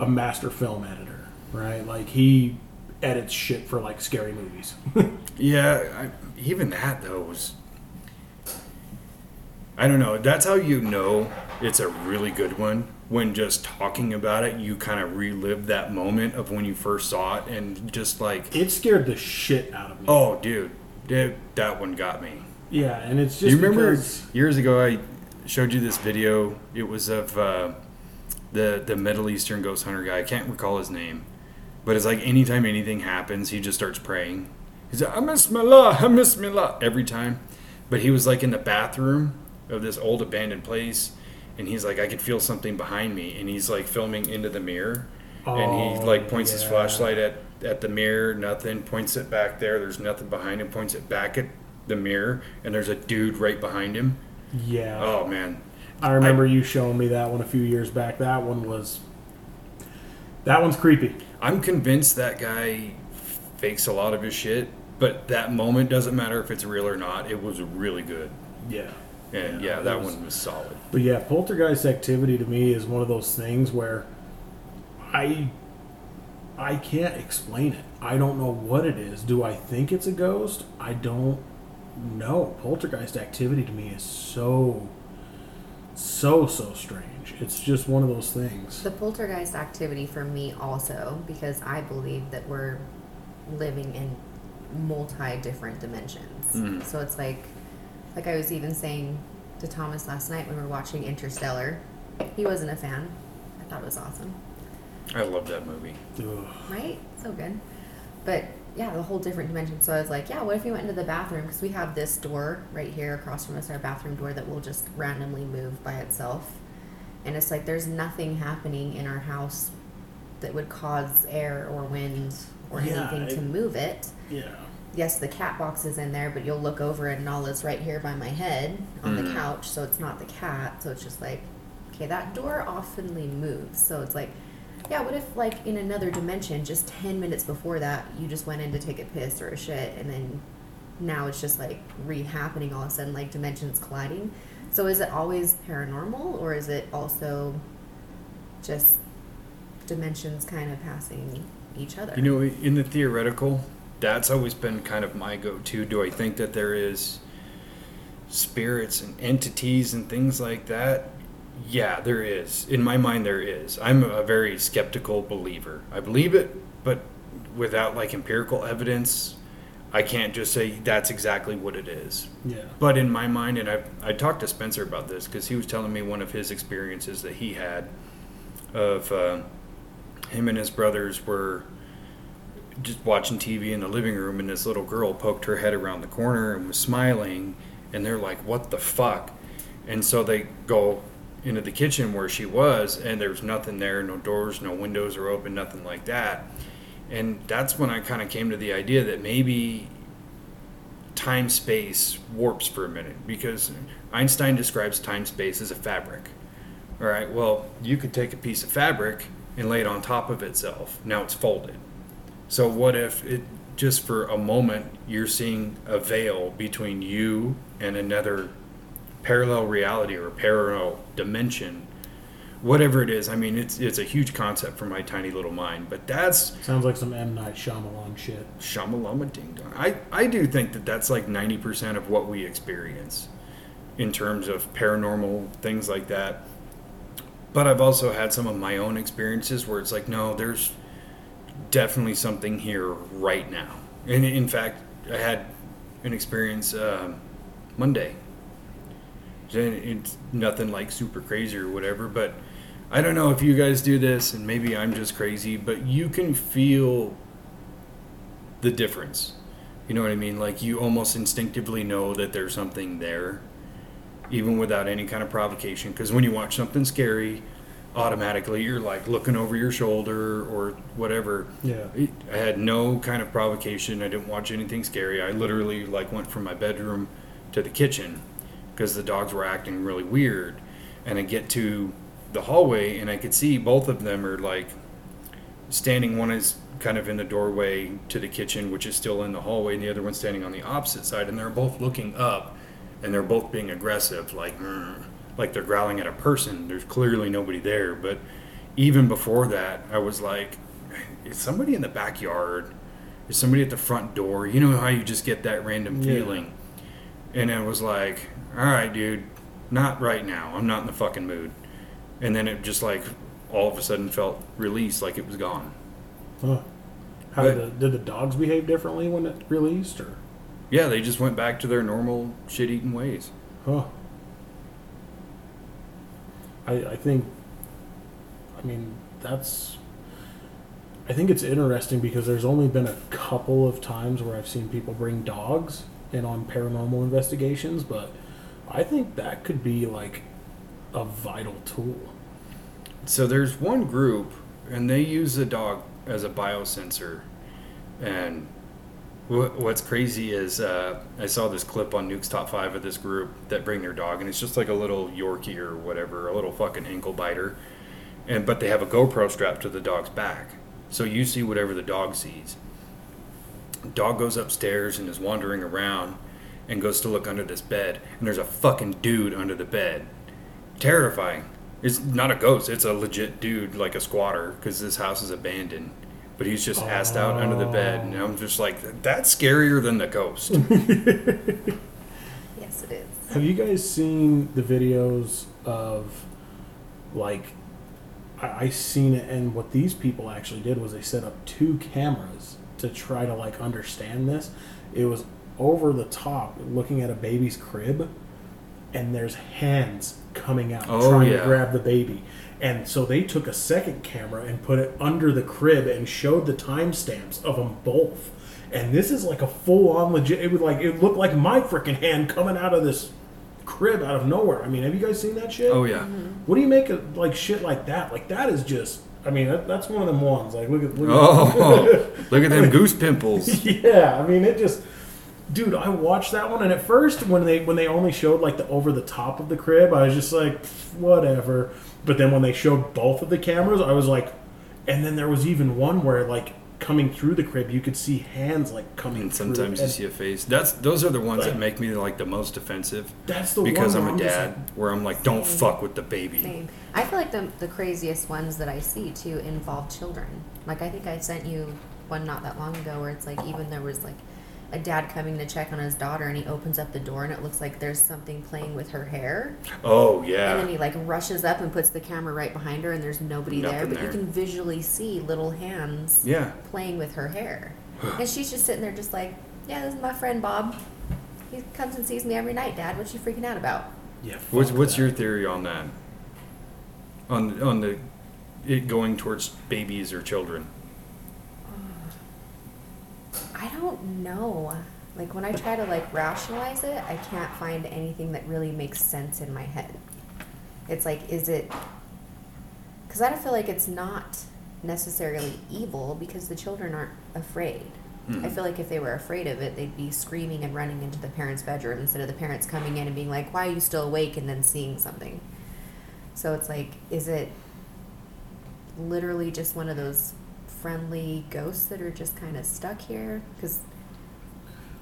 a master film editor, right? Like, he edits shit for like scary movies. Yeah, I, even that though was. I don't know. That's how you know it's a really good one. When just talking about it, you kind of relive that moment of when you first saw it, and just like, it scared the shit out of me. oh, dude, dude that one got me. Yeah, and it's just you remember because- years ago I showed you this video? It was of uh, the the Middle Eastern ghost hunter guy. I can't recall his name, but it's like anytime anything happens, he just starts praying. He's like, "I miss Allah, I miss Allah" every time. But he was like in the bathroom of this old abandoned place, and he's like, I could feel something behind me, and he's like filming into the mirror, and he Oh, like points his flashlight at at the mirror, nothing. Points it back there. There's nothing behind him. Points it back at the mirror, and there's a dude right behind him. yeah. Oh man, I remember you showing me that one a few years back. That one was. That one's creepy. I'm convinced that guy fakes a lot of his shit, but that moment doesn't matter if it's real or not. It was really good, Yeah. and Yeah, yeah, that was- one was solid. But yeah, poltergeist activity to me is one of those things where I I can't explain it. I don't know what it is. Do I think it's a ghost? I don't know. Poltergeist activity to me is so so so strange. It's just one of those things. The poltergeist activity for me also, because I believe that we're living in multi different dimensions. Mm. So it's like, like I was even saying to Thomas last night when we were watching Interstellar. He wasn't a fan. I thought it was awesome. I love that movie. Ugh. right? So good. But yeah, the whole different dimension. So I was like, yeah, what if we went into the bathroom? Because we have this door right here across from us, our bathroom door that will just randomly move by itself. And it's like there's nothing happening in our house that would cause air or wind or Yeah, anything to it- move it. Yeah. Yes, the cat box is in there, but you'll look over and all is right here by my head on the Mhm. couch. So it's not the cat. So it's just like, okay, that door oftenly moves. So it's like, yeah, what if like in another dimension, just ten minutes before that, you just went in to take a piss or a shit, and then now it's just like re-happening all of a sudden, like dimensions colliding. So is it always paranormal, or is it also just dimensions kind of passing each other? You know, in the theoretical, that's always been kind of my go-to. Do I think that there is spirits and entities and things like that? Yeah, there is. In my mind, there is. I'm a very skeptical believer. I believe it, but without like empirical evidence, I can't just say that's exactly what it is. Yeah. But in my mind, and I I talked to Spencer about this because he was telling me one of his experiences that he had of uh, him and his brothers were just watching TV in the living room, and this little girl poked her head around the corner and was smiling, and they're like, "What the fuck?" And so they go into the kitchen where she was, and there's nothing there, no doors, no windows are open, nothing like that. And that's when I kind of came to the idea that maybe time space warps for a minute because Einstein describes time space as a fabric. All right, well, you could take a piece of fabric and lay it on top of itself. Now it's folded. So what if it just for a moment you're seeing a veil between you and another parallel reality or parallel dimension? Whatever it is i mean it's it's a huge concept for my tiny little mind but that's Sounds like some M. Night Shyamalan shit. shamalama ding dong. I i do think that that's like 90% of what we experience in terms of paranormal things like that. But i've also had some of my own experiences where it's like no there's definitely something here right now. And in fact i had an experience um, monday. It's nothing like super crazy or whatever but i don't know if you guys do this and maybe i'm just crazy but you can feel the difference. You know what i mean? Like you almost instinctively know that there's something there even without any kind of provocation because when you watch something scary automatically you're like looking over your shoulder or whatever Yeah. I had no kind of provocation. I didn't watch anything scary. I literally like went from my bedroom to the kitchen because the dogs were acting really weird. And I get to the hallway and I could see both of them are like standing. One is kind of in the doorway to the kitchen, which is still in the hallway, and the other one's standing on the opposite side. And they're both looking up, and they're both being aggressive, like "Mm," like they're growling at a person. There's clearly nobody there, but even before that, I was like, is somebody in the backyard? Is somebody at the front door? You know how you just get that random Yeah. feeling. And I was like, all right, dude, not right now. I'm not in the fucking mood. And then it just like all of a sudden felt released, like it was gone. Huh. How did the, did the dogs behave differently when it released, or? Yeah, they just went back to their normal shit eating ways. Huh. I I think. I mean, that's. I think it's interesting because there's only been a couple of times where I've seen people bring dogs in on paranormal investigations, but I think that could be like a vital tool. So there's one group, and they use the dog as a biosensor. And what's crazy is uh, I saw this clip on Nuke's Top 5 of this group that bring their dog, and it's just like a little Yorkie or whatever, a little fucking ankle biter. And But they have a GoPro strapped to the dog's back. So you see whatever the dog sees. Dog goes upstairs and is wandering around and goes to look under this bed, and there's a fucking dude under the bed. Terrifying. It's not a ghost, it's a legit dude, like a squatter, because this house is abandoned. But he's just assed out under the bed, and I'm just like, that's scarier than the ghost. Yes, it is. Have you guys seen the videos of like I, I seen it and what these people actually did was they set up two cameras to try to like understand this. It was over the top looking at a baby's crib and there's hands coming out Oh, trying yeah. to grab the baby. And so they took a second camera and put it under the crib and showed the timestamps of them both. And this is like a full on legit. It would like it looked like my freaking hand coming out of this crib out of nowhere. I mean, have you guys seen that shit? oh, yeah. Mm-hmm. What do you make of like shit like that? Like that is just. I mean, that, that's one of them ones. Like look at look at Oh, look at them goose pimples. yeah, I mean it just dude, I watched that one and at first when they when they only showed like the over the top of the crib, I was just like whatever. But then when they showed both of the cameras, I was like and then there was even one where like coming through the crib, you could see hands like coming And through. sometimes you And see a face. That's those are the ones that make me like the most offensive that's the one because one I'm where a dad, like, where I'm like, don't Same. fuck with the baby. Same. I feel like the, the craziest ones that I see too involve children. Like I think I sent you one not that long ago where it's like even there was like a dad coming to check on his daughter and he opens up the door and it looks like there's something playing with her hair. Oh yeah. And then he like rushes up and puts the camera right behind her and there's nobody there, Nothing but you can visually see little hands yeah. playing with her hair. and she's just sitting there just like, Yeah, this is my friend Bob. He comes and sees me every night, Dad. What you freaking out about? yeah. What's what's that. your theory on that? On on the it going towards babies or children? I don't know. Like when I try to like rationalize it, I can't find anything that really makes sense in my head. It's like, is it? Because I don't feel like it's not necessarily evil because the children aren't afraid. I Mhm. feel like if they were afraid of it, they'd be screaming and running into the parents' bedroom instead of the parents coming in and being like, "Why are you still awake?" and then seeing something. So it's like, is it literally just one of those friendly ghosts that are just kind of stuck here? Because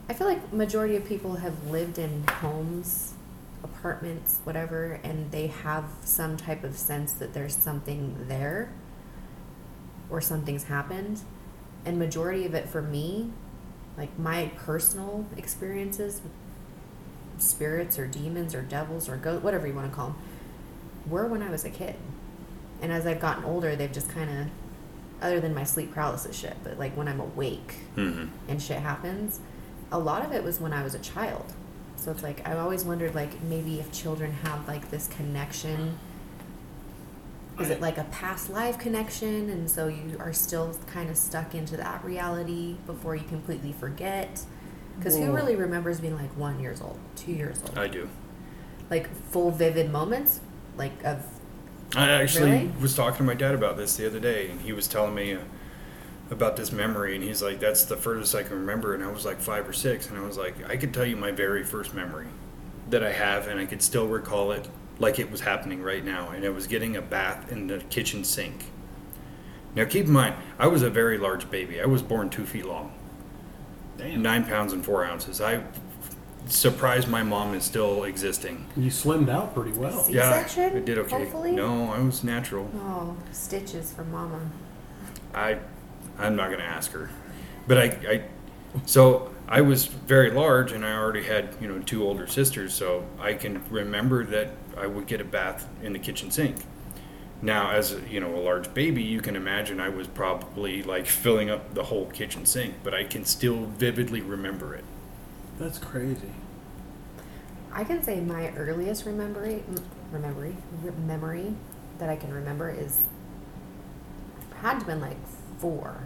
I feel like majority of people have lived in homes, apartments, whatever, and they have some type of sense that there's something there or something's happened. And majority of it for me, like my personal experiences spirits or demons or devils or ghosts, whatever you want to call them, were when I was a kid. And as I've gotten older, they've just kind of, other than my sleep paralysis shit, but like when I'm awake Mm-hmm. and shit happens, a lot of it was when I was a child. So it's like I always wondered like maybe if children have like this connection. Is it like a past life connection and so you are still kind of stuck into that reality before you completely forget? Because who really remembers being like one years old, two years old? I do. like full vivid moments, like of I actually Really? was talking to my dad about this the other day, and he was telling me uh, about this memory, and he's like, "That's the furthest I can remember." And I was like five or six, and I was like, "I could tell you my very first memory that I have, and I could still recall it like it was happening right now." And it was getting a bath in the kitchen sink. Now, keep in mind, I was a very large baby. I was born two feet long, Damn. nine pounds and four ounces. I surprised my mom is still existing. You slimmed out pretty well. Yeah, C-section, I did okay. hopefully? No, I was natural. oh stitches for mama. I, I'm not going to ask her, but I, I, so I was very large, and I already had you know two older sisters, so I can remember that I would get a bath in the kitchen sink. Now, as a, you know, a large baby, you can imagine I was probably like filling up the whole kitchen sink, but I can still vividly remember it. That's crazy. I can say my earliest memory, memory, memory that I can remember is had to been like four.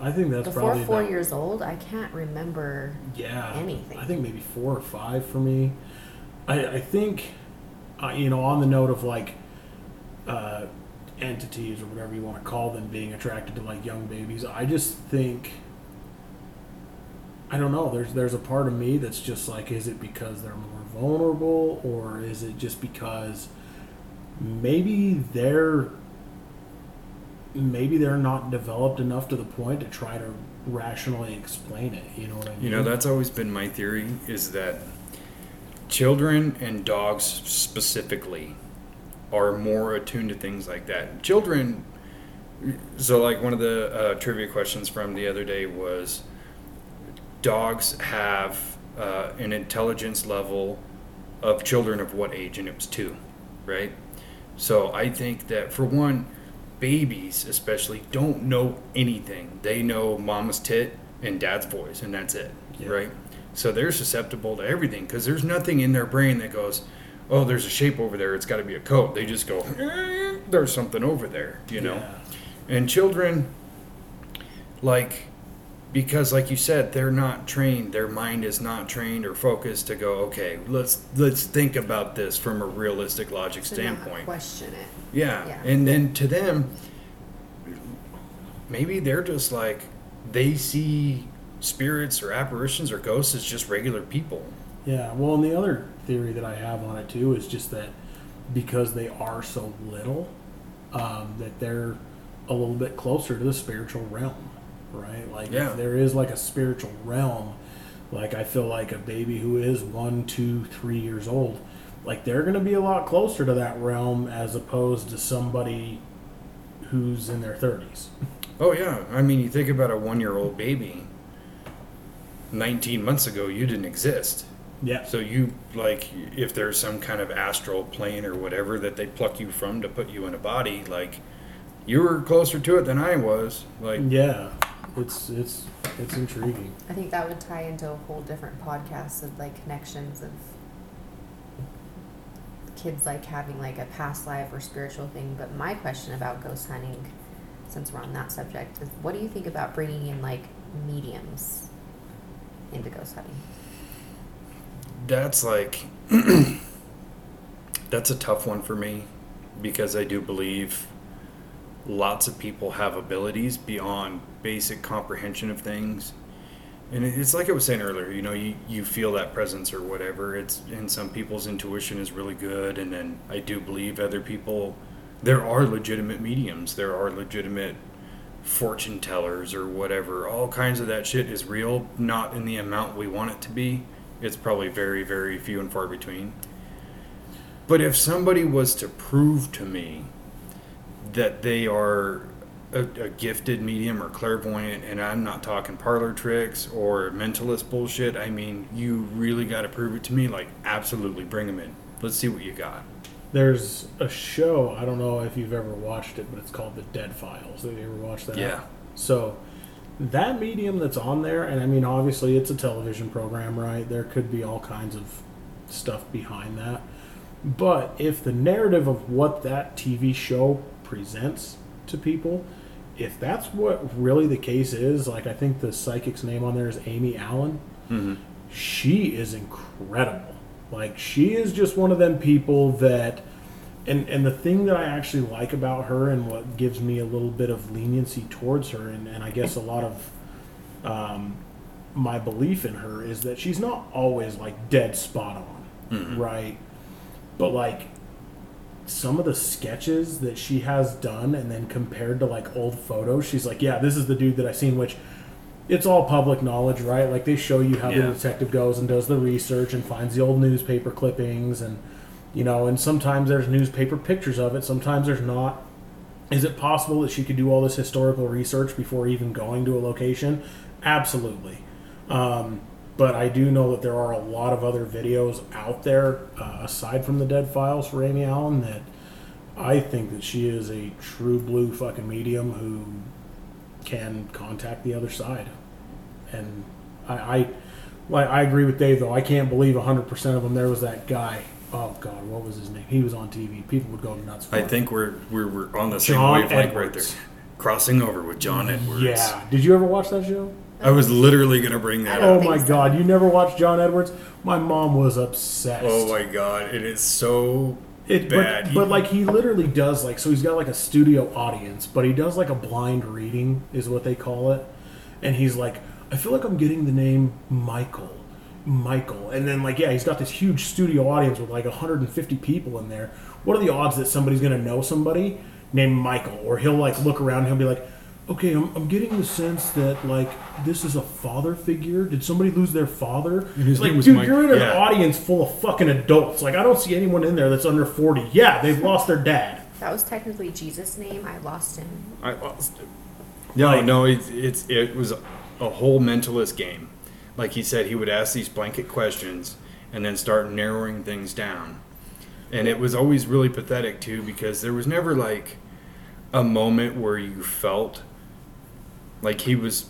I think that's Before probably four about- years old, I can't remember. Yeah. anything. I think maybe four or five for me. I, I think, uh, you know, on the note of like uh, entities or whatever you want to call them being attracted to like young babies, I just think. I don't know. There's there's a part of me that's just like, is it because they're more vulnerable, or is it just because maybe they're maybe they're not developed enough to the point to try to rationally explain it. You know what I mean? You know, that's always been my theory is that children and dogs specifically are more attuned to things like that. Children, so like one of the uh, trivia questions from the other day was dogs have uh, an intelligence level of children of what age? And it was two, right? So I think that for one, babies especially don't know anything. They know mama's tit and dad's voice, and that's it, Yeah. right? So they're susceptible to everything because there's nothing in their brain that goes, "Oh, there's a shape over there. It's got to be a coat." They just go, eh, "There's something over there," you know. Yeah. And children, like, because like you said, they're not trained. Their mind is not trained or focused to go, okay, let's let's think about this from a realistic logic to not standpoint. question it. Yeah. Yeah. And then to them, maybe they're just like they see spirits or apparitions or ghosts as just regular people. Yeah, well, and the other theory that I have on it too is just that because they are so little, um, that they're a little bit closer to the spiritual realm, right? Like, Yeah. if there is like a spiritual realm, like I feel like a baby who is one, two, three years old, like they're going to be a lot closer to that realm as opposed to somebody who's in their 30s. Oh yeah. I mean, you think about a one-year-old baby. 19 months ago, you didn't exist. Yeah. So you like if there's some kind of astral plane or whatever that they pluck you from to put you in a body, like you were closer to it than I was. Like Yeah. It's it's it's intriguing. I think that would tie into a whole different podcast of like connections of kids like having like a past life or spiritual thing. But my question about ghost hunting, since we're on that subject, is what do you think about bringing in like mediums into ghost hunting? that's like that's a tough one for me because I do believe lots of people have abilities beyond basic comprehension of things. And it's like I was saying earlier, you know, you, you feel that presence or whatever. It's and some people's intuition is really good, and then I do believe other people. There are legitimate mediums. There are legitimate fortune tellers or whatever. All kinds of that shit is real, not in the amount we want it to be. It's probably very, very few and far between. But if somebody was to prove to me that they are a, a gifted medium or clairvoyant, and I'm not talking parlor tricks or mentalist bullshit, I mean, you really got to prove it to me. Like, absolutely, bring them in. Let's see what you got. There's a show, I don't know if you've ever watched it, but it's called The Dead Files. Have you ever watched that? Yeah. So that medium that's on there, and I mean, obviously it's a television program, right? There could be all kinds of stuff behind that. But if the narrative of what that TV show presents to people, if that's what really the case is, like I think the psychic's name on there is Amy Allan, Mm-hmm. she is incredible. Like she is just one of them people that and and the thing that I actually like about her and what gives me a little bit of leniency towards her and, and I guess a lot of um, my belief in her is that she's not always like dead spot on, right? But like some of the sketches that she has done and then compared to like old photos, she's like, yeah, this is the dude that I've seen, which it's all public knowledge, right? Like they show you how Yeah. the detective goes and does the research and finds the old newspaper clippings and you know, and sometimes there's newspaper pictures of it, sometimes there's not. Is it possible that she could do all this historical research before even going to a location? Absolutely. Um, but I do know that there are a lot of other videos out there uh, aside from the Dead Files for Amy Allan that I think that she is a true blue fucking medium who can contact the other side. And I, I, I agree with Dave though. I can't believe 100% of them. There was that guy. Oh God, what was his name? He was on TV. People would go nuts for I him. think we're, we're, we're on the same John wavelength right there. Crossing over with John Edwards. Yeah. Did you ever watch that show? I was literally going to bring that Oh up. my so. God! You never watched John Edwards? My mom was obsessed. Oh my god, it is so It, bad. but, but like he literally does like so he's got like a studio audience, but he does like a blind reading is what they call it, and he's like, I feel like I'm getting the name Michael, Michael, and then like yeah, he's got this huge studio audience with like 150 people in there. What are the odds that somebody's gonna know somebody named Michael, or he'll like look around and he'll be like. Okay, I'm, I'm getting the sense that like this is a father figure. Did somebody lose their father? his like, name was dude, Mike- you're in an yeah. audience full of fucking adults. Like, I don't see anyone in there that's under 40. Yeah, they've lost their dad. That was technically Jesus' name. I lost him. I lost it. No, Like- no, it's, it's it was a whole mentalist game. Like he said, he would ask these blanket questions and then start narrowing things down. And it was always really pathetic too because there was never like a moment where you felt like he was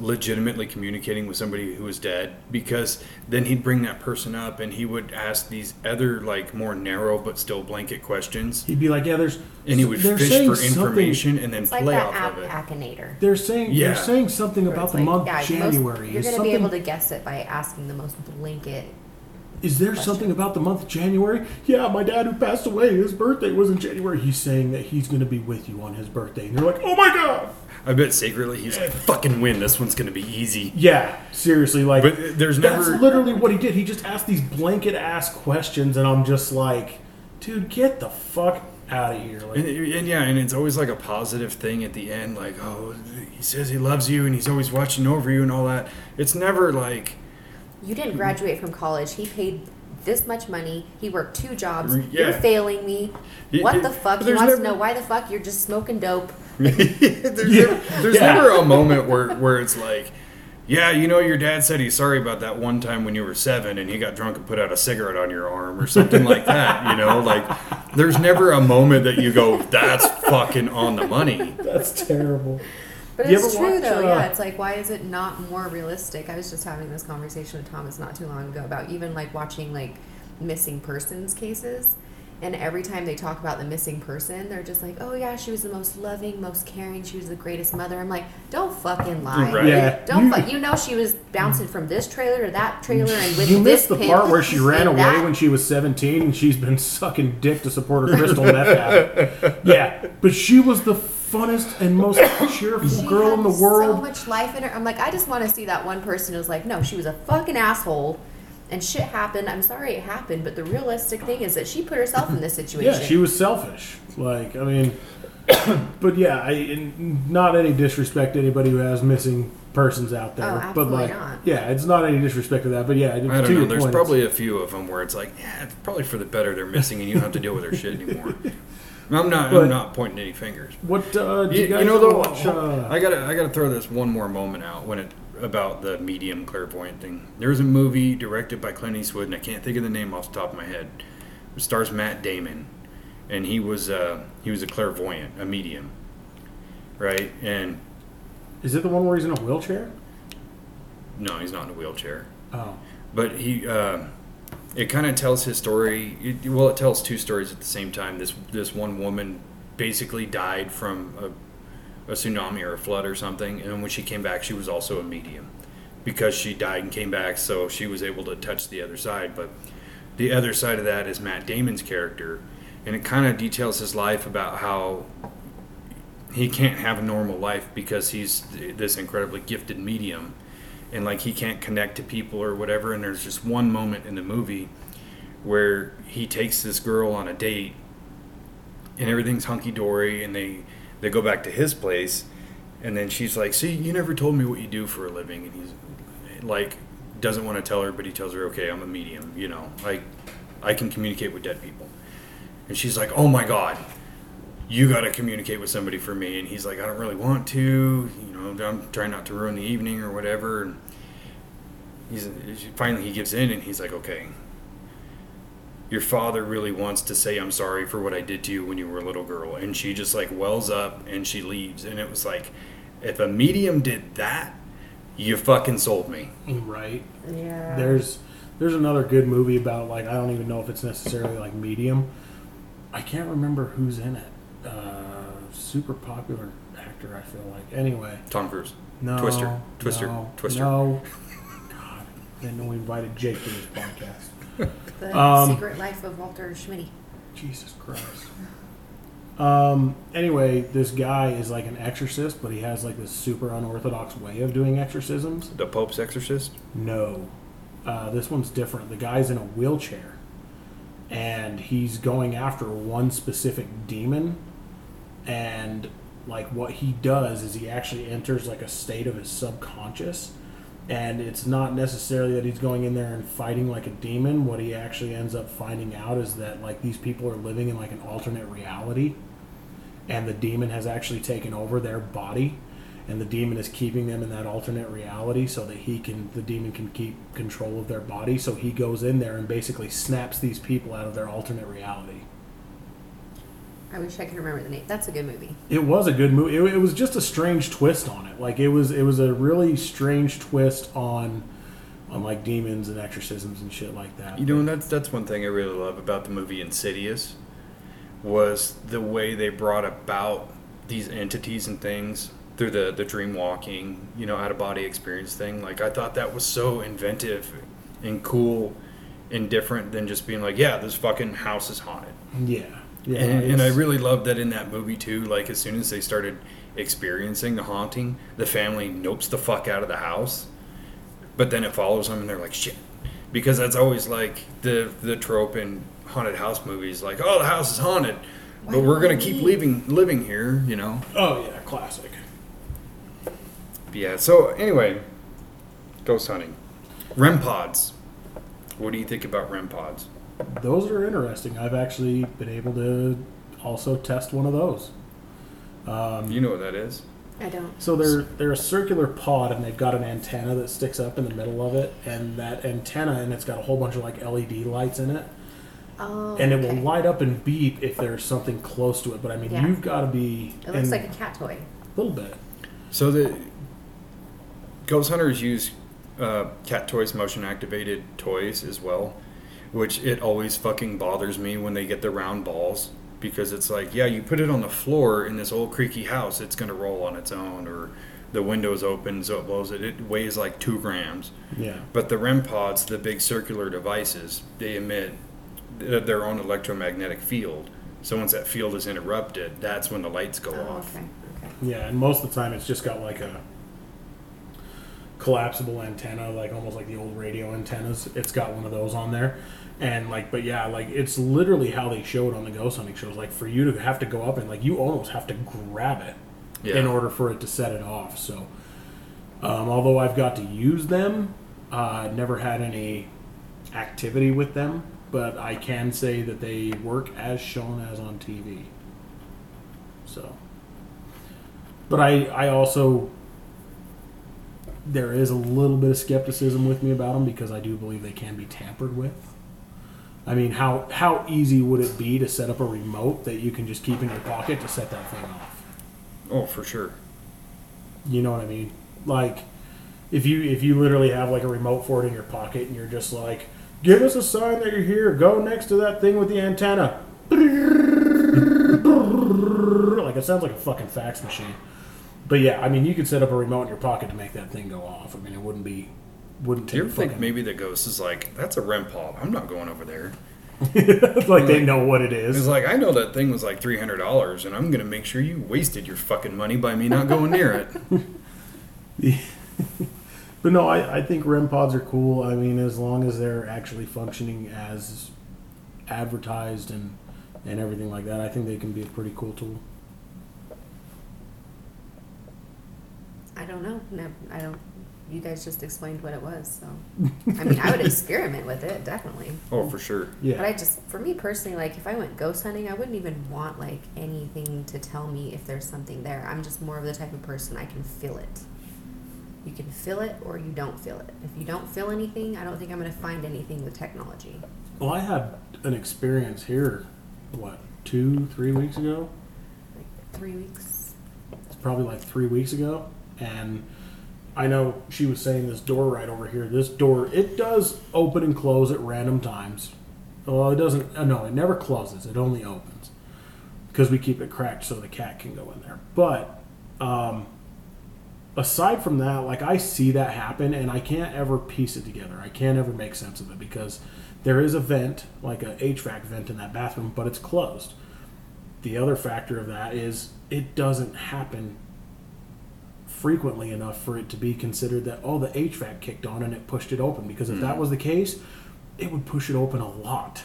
legitimately communicating with somebody who was dead because then he'd bring that person up and he would ask these other like more narrow but still blanket questions He'd be like, "Yeah, there's." and he would fish saying for something- information and then It's like play that off app of it. Akinator. They're saying Yeah. they're saying something where about the like, month yeah, most- January. you're is going to be able to guess it by asking the most blanket. Is there something about the month January? Yeah, my dad who passed away, his birthday was in January. He's saying that he's going to be with you on his birthday, and you're like, "Oh my god!" I bet secretly he's like, "Fucking win! This one's gonna be easy." Yeah, seriously, like. But there's never. That's literally what he did. He just asked these blanket ass questions, and I'm just like, dude, get the fuck out of here. Like, And, and yeah, and it's always like a positive thing at the end, like, oh, he says he loves you and he's always watching over you and all that. It's never like, You didn't graduate from college. He paid this much money. He worked two jobs. Yeah. You're failing me. Y- What y- the fuck? He there's wants to know why the fuck you're just smoking dope. there's, never, there's Yeah. never a moment where, where it's like, yeah, you know, your dad said he's sorry about that one time when you were seven and he got drunk and put out a cigarette on your arm or something like that. You know, like, there's never a moment that you go, that's fucking on the money. that's terrible. But You it's true watch, though. uh, yeah, it's like why is it not more realistic? I was just having this conversation with Thomas not too long ago about even like watching like missing persons cases. And every time they talk about the missing person, they're just like, "Oh yeah, she was the most loving, most caring. She was the greatest mother." I'm like, "Don't fucking lie. Right. Yeah, Don't you- fu- you know she was bouncing from this trailer to that trailer and with You this missed the pimp part where she ran away that- when she was 17 and she's been sucking dick to support her crystal meth habit. Yeah, but she was the funnest and most cheerful She girl in the world. So much life in her. I'm like, I just want to see that one person who's like, no, she was a fucking asshole, and shit happened. I'm sorry it happened, but the realistic thing is that she put herself in this situation. yeah, she was selfish. Like, I mean, but yeah, I not any disrespect to anybody who has missing persons out there. Oh, but absolutely like, not. yeah, it's not any disrespect to that. But yeah, I to don't your know. There's point, probably a few of them where it's like, yeah, it's probably for the better they're missing, and you don't have to deal with their shit anymore. I'm not. But- I'm not pointing any fingers. What uh, do You, you, guys you know, though, watch? Uh, I gotta, I gotta throw this one more moment out when it about the medium clairvoyant thing. There's a movie directed by Clint Eastwood, and I can't think of the name off the top of my head. It stars Matt Damon, and he was, uh, he was a clairvoyant, a medium, right? And is it the one where he's in a wheelchair? no, he's not in a wheelchair. Oh, but he uh, it kind of tells his story it, well it tells two stories at the same time this this one woman basically died from a, a tsunami or a flood or something and when she came back she was also a medium. Because she died and came back so she was able to touch the other side but the other side of that is matt damon's character and it kind of details his life about how he can't have a normal life because he's this incredibly gifted medium and like he can't connect to people or whatever and there's just one moment in the movie where he takes this girl on a date and everything's hunky-dory and they they go back to his place and then she's like see you never told me what you do for a living. And he's like doesn't want to tell her but he tells her okay i'm a medium you know like i can communicate with dead people. And she's like oh my god you got to communicate with somebody for me. And he's like i don't really want to you know i'm trying not to ruin the evening or whatever. And he's finally he gives in and he's like okay your father really wants to say i'm sorry for what i did to you when you were a little girl and she just like wells up and she leaves and it was like if a medium did that you fucking sold me right. Yeah. There's there's another good movie about like I don't even know if it's necessarily like medium. I can't remember who's in it. Uh, super popular actor. I feel like. Anyway, tom cruise no. Twister. Twister. No, Twister. No. God, didn't know we invited Jake to this podcast. The um, Secret Life of Walter Schmitty. Jesus Christ. Um. Anyway, this guy is like an exorcist, but he has like this super unorthodox way of doing exorcisms. the pope's exorcist No. Uh, this one's different. The guy's in a wheelchair, and he's going after one specific demon. And like what he does is he actually enters like a state of his subconscious, and it's not necessarily that he's going in there and fighting like a demon. What he actually ends up finding out is that like these people are living in like an alternate reality, and the demon has actually taken over their body. And the demon is keeping them in that alternate reality so that he can the demon can keep control of their body. So he goes in there and basically snaps these people out of their alternate reality I wish I could remember the name. That's a good movie. it was a good movie it, it was just a strange twist on it like it was it was a really strange twist on on like demons and exorcisms and shit like that You know, and that's that's one thing I really love about the movie Insidious was the way they brought about these entities and things through the the dream walking, you know, out of body experience thing. Like I thought that was so inventive and cool and different than just being like, yeah, this fucking house is haunted. yeah yeah uh, and, and I really loved that in that movie too. Like as soon as they started experiencing the haunting, the family nopes the fuck out of the house. But then it follows them, and they're like, "Shit," because that's always like the the trope in haunted house movies. Like, "Oh, the house is haunted, Why but we're gonna we keep leave?" living living here," you know. oh yeah classic Yeah. So anyway, ghost hunting, REM pods. What do you think about REM pods? Those are interesting i've actually been able to also test one of those um, You know what that is? I don't. So they're they're a circular pod, and they've got an antenna that sticks up in the middle of it, and that antenna, and it's got a whole bunch of like LED lights in it, Oh. and it okay. will light up and beep if there's something close to it. But I mean, Yeah. you've got to be It looks like a cat toy. a little bit. So the ghost hunters use uh, cat toys, motion activated toys as well, which it always fucking bothers me when they get the round balls because it's like, yeah, you put it on the floor in this old creaky house, it's gonna roll on its own, or the window's open so it blows it. It weighs like two grams. Yeah, But the REM pods, the big circular devices, they emit their own electromagnetic field. So once that field is interrupted, that's when the lights go Oh, off. okay. Okay. yeah, and most of the time it's just got like a collapsible antenna, like almost like the old radio antennas. It's got one of those on there. And like, but yeah, like it's literally how they show it on the ghost hunting shows. Like for you to have to go up and like you almost have to grab it Yeah. in order for it to set it off. So, um, although I've got to use them, uh, never had any activity with them, but I can say that they work as shown as on TV. So, but I, I also there is a little bit of skepticism with me about them because I do believe they can be tampered with. I mean, how how easy would it be to set up a remote that you can just keep in your pocket to set that thing off? Oh, for sure. You know what I mean? Like if you if you literally have like a remote for it in your pocket and you're just like, give us a sign that you're here. Go next to that thing with the antenna. Like it sounds like a fucking fax machine. But yeah, I mean, you could set up a remote in your pocket to make that thing go off. I mean, it wouldn't be wouldn't Do take you ever think fucking- maybe the ghost is like, that's a REM pod. I'm not going over there. like they know what it is. It's like, I know that thing was like $300, and I'm going to make sure you wasted your fucking money by me not going near it. But no, I, I think REM pods are cool. I mean, as long as they're actually functioning as advertised and and everything like that, I think they can be a pretty cool tool. I don't know. No, I don't. You guys just explained what it was, so I mean, I would experiment with it definitely. Oh, for sure. Yeah. But I just, for me personally, like if I went ghost hunting, I wouldn't even want like anything to tell me if there's something there. I'm just more of the type of person I can feel it. You can feel it or you don't feel it. If you don't feel anything, I don't think I'm going to find anything with technology. Well, I had an experience here, what, two, three weeks ago? Like three weeks. It's probably like three weeks ago. And I know she was saying this door right over here. This door, it does open and close at random times. Well, it doesn't, uh, no, it never closes. It only opens. Because we keep it cracked so the cat can go in there. But, um, aside from that, like I see that happen and I can't ever piece it together. I can't ever make sense of it because there is a vent, like a HVAC vent in that bathroom, but it's closed. The other factor of that is it doesn't happen frequently enough for it to be considered that oh the HVAC kicked on and it pushed it open because if that mm-hmm. was the case, it would push it open a lot.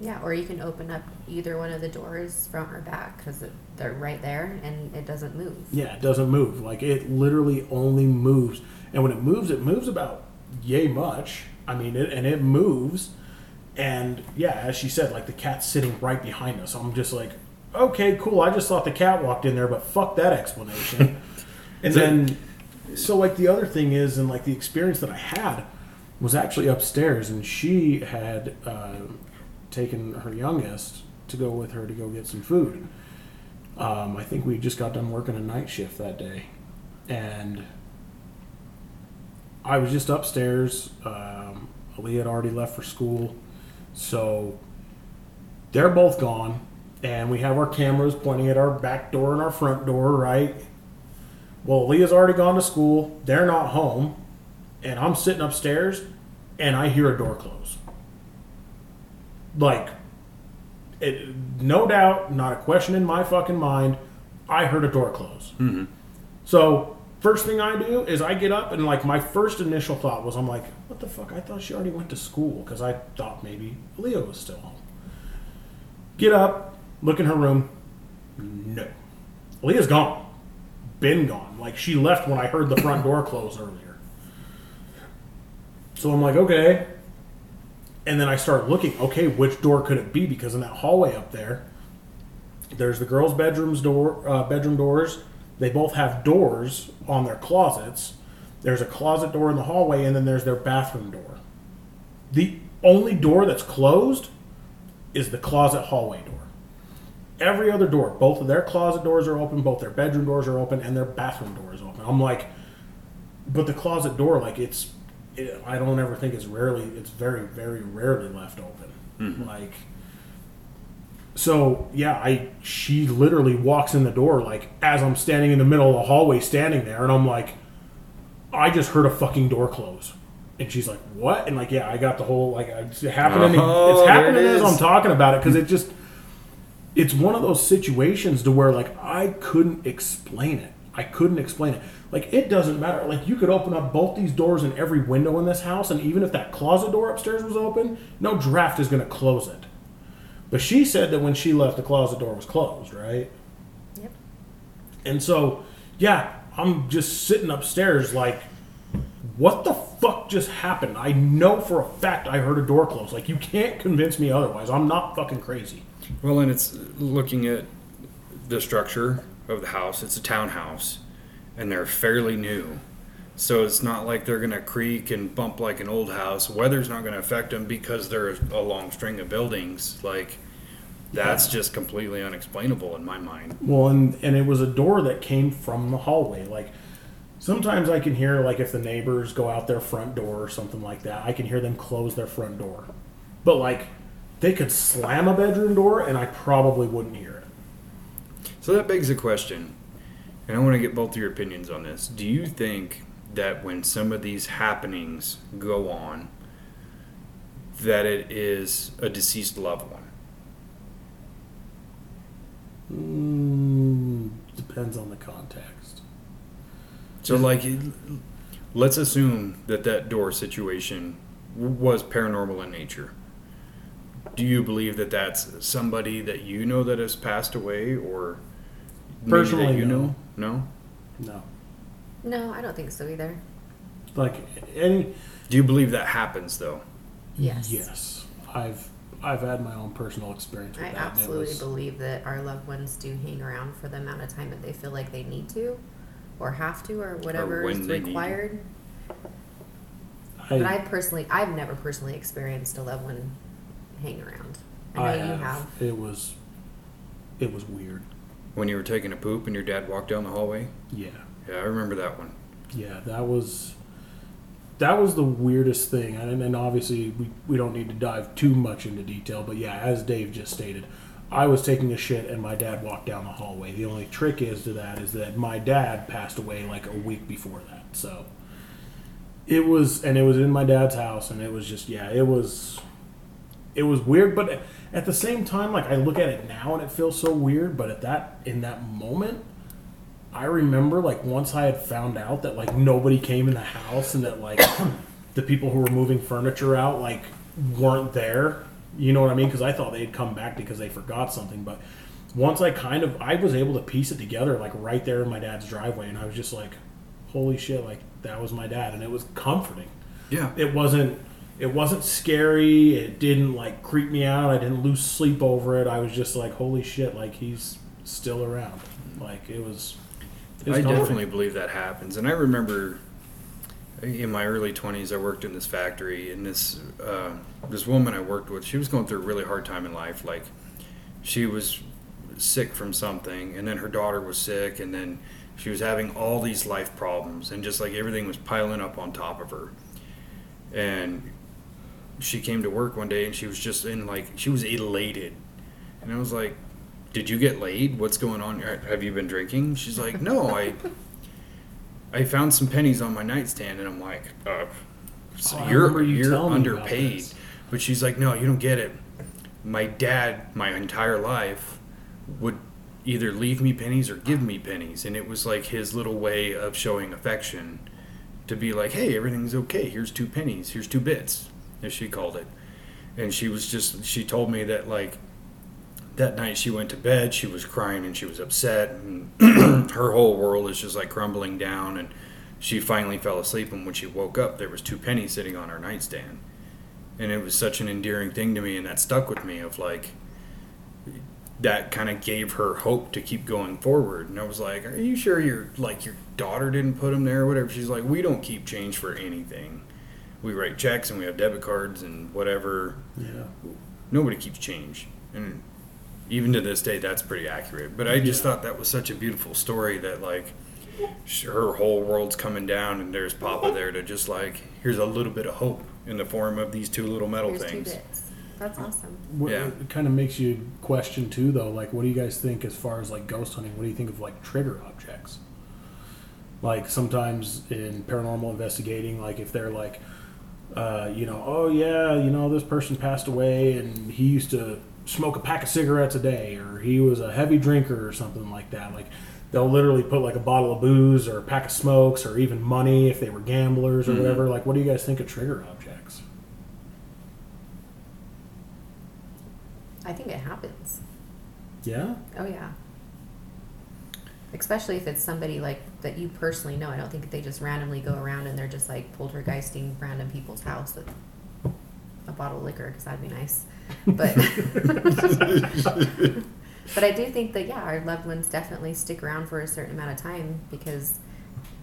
Yeah, or you can open up either one of the doors front or back because they're right there and it doesn't move. Yeah, it doesn't move. Like it literally only moves, and when it moves, it moves about yay much. I mean, it, and it moves, and yeah, as she said, like the cat's sitting right behind us. I'm just like, okay, cool. I just thought the cat walked in there, but fuck that explanation. and then, so like the other thing is, and like the experience that I had was actually upstairs, and she had uh, taken her youngest to go with her to go get some food. Um, I think we just got done working a night shift that day, and I was just upstairs. Um, Aaliyah had already left for school, so they're both gone, and we have our cameras pointing at our back door and our front door, right? Well, Leah's already gone to school. They're not home, and I'm sitting upstairs, and I hear a door close. Like, it, no doubt, not a question in my fucking mind. I heard a door close. Mm-hmm. So first thing I do is I get up and like my first initial thought was I'm like, what the fuck? I thought she already went to school because I thought maybe Leo was still home. Get up, look in her room. No, Leah's gone. Been gone. Like she left when I heard the front door close earlier. So I'm like, okay. And then I start looking, okay, which door could it be? Because in that hallway up there, there's the girls' bedrooms door, uh, bedroom doors. They both have doors on their closets. There's a closet door in the hallway, and then there's their bathroom door. The only door that's closed is the closet hallway door. Every other door, both of their closet doors are open, both their bedroom doors are open, and their bathroom door is open. I'm like, but the closet door, like it's, it, I don't ever think it's rarely, it's very, very rarely left open. Mm-hmm. Like, so yeah, I she literally walks in the door like as I'm standing in the middle of the hallway, standing there, and I'm like, I just heard a fucking door close, and she's like, what? And like, yeah, I got the whole like it's happening. Oh, it's happening it as. I'm talking about it because it just it's one of those situations to where like I couldn't explain it. I couldn't explain it. Like it doesn't matter. Like you could open up both these doors and every window in this house, and even if that closet door upstairs was open, no draft is going to close it. But she said that when she left, the closet door was closed, right? Yep. And so, yeah, I'm just sitting upstairs like, what the fuck just happened? I know for a fact I heard a door close. Like, you can't convince me otherwise. I'm not fucking crazy. Well, and it's looking at the structure of the house. It's a townhouse, and they're fairly new. So it's not like they're going to creak and bump like an old house. Weather's not going to affect them because they're a long string of buildings. Like, that's just completely unexplainable in my mind. Well, and and it was a door that came from the hallway. Like sometimes I can hear like if the neighbors go out their front door or something like that, I can hear them close their front door. But like they could slam a bedroom door and I probably wouldn't hear it. So that begs a question, and I want to get both of your opinions on this. Do you think that when some of these happenings go on, that it is a deceased loved one? Mm, depends on the context. So, like, let's assume that that door situation was paranormal in nature. Do you believe that that's somebody that you know that has passed away, or Personally, you no. know? No. No. No, I don't think so either. Like any Do you believe that happens though? Yes. Yes. I've I've had my own personal experience with I that. and it absolutely was- believe that our loved ones do hang around for the amount of time that they feel like they need to, or have to, or whatever when is they need required. I, But I personally, I've never personally experienced a loved one hang around. I know you have. It was it was weird. When you were taking a poop and your dad walked down the hallway? Yeah. Yeah, I remember that one. Yeah, that was that was the weirdest thing, and, and obviously we, we don't need to dive too much into detail. But yeah, as Dave just stated, I was taking a shit and my dad walked down the hallway. The only trick is to that is that my dad passed away like a week before that, so it was and it was in my dad's house, and it was just yeah, it was it was weird, but at the same time, like I look at it now and it feels so weird, but at that in that moment. I remember like once I had found out that like nobody came in the house and that like the people who were moving furniture out like weren't there. You know what I mean? Because I thought they'd come back because they forgot something. But once I kind of I was able to piece it together like right there in my dad's driveway, and I was just like, "Holy shit!" Like that was my dad, and it was comforting. Yeah. It wasn't it wasn't scary. It didn't like creep me out. I didn't lose sleep over it. I was just like, "Holy shit!" Like he's still around. Like it was. it was I comforting. definitely believe that happens. And I remember in my early 20s, I worked in this factory, and this uh, this woman I worked with, she was going through a really hard time in life. Like, she was sick from something, and then her daughter was sick, and then she was having all these life problems, and just like everything was piling up on top of her. And she came to work one day, and she was just in like, she was elated. And I was like, did you get laid? What's going on? Have you been drinking? She's like, no, I I found some pennies on my nightstand, and I'm like, uh, so Oh, you're you you're telling me about underpaid. But she's like, no, you don't get it. My dad, my entire life, would either leave me pennies or give me pennies, and it was like his little way of showing affection, to be like, hey, everything's okay. Here's two pennies. Here's two bits, as she called it. And she was just, she told me that like that night she went to bed she was crying and she was upset and her whole world is just like crumbling down and she finally fell asleep and when she woke up there was two pennies sitting on her nightstand. And it was such an endearing thing to me and that stuck with me of like that kind of gave her hope to keep going forward. And i was like are you sure your like your daughter didn't put them there or whatever? She's like we don't keep change for anything we write checks and we have debit cards and whatever Yeah. nobody keeps change and even to this day that's pretty accurate but i just Yeah. thought that was such a beautiful story that like her whole world's coming down and there's papa there to just like here's a little bit of hope in the form of these two little metal Here's two things bits. That's awesome. What, Yeah. It kind of makes you question too, though. Like, what do you guys think as far as like ghost hunting? What do you think of like trigger objects? Like sometimes in paranormal investigating, like if they're like, uh, you know, oh yeah, you know, this person passed away and he used to smoke a pack of cigarettes a day, or he was a heavy drinker or something like that. Like they'll literally put like a bottle of booze or a pack of smokes or even money if they were gamblers or Mhm. whatever. Like, what do you guys think of trigger objects? I think it happens. Yeah. Oh yeah. Especially if it's somebody like that you personally know. I don't think they just randomly go around and they're just like poltergeisting random people's house with a bottle of liquor because that'd be nice. But but I do think that yeah, our loved ones definitely stick around for a certain amount of time because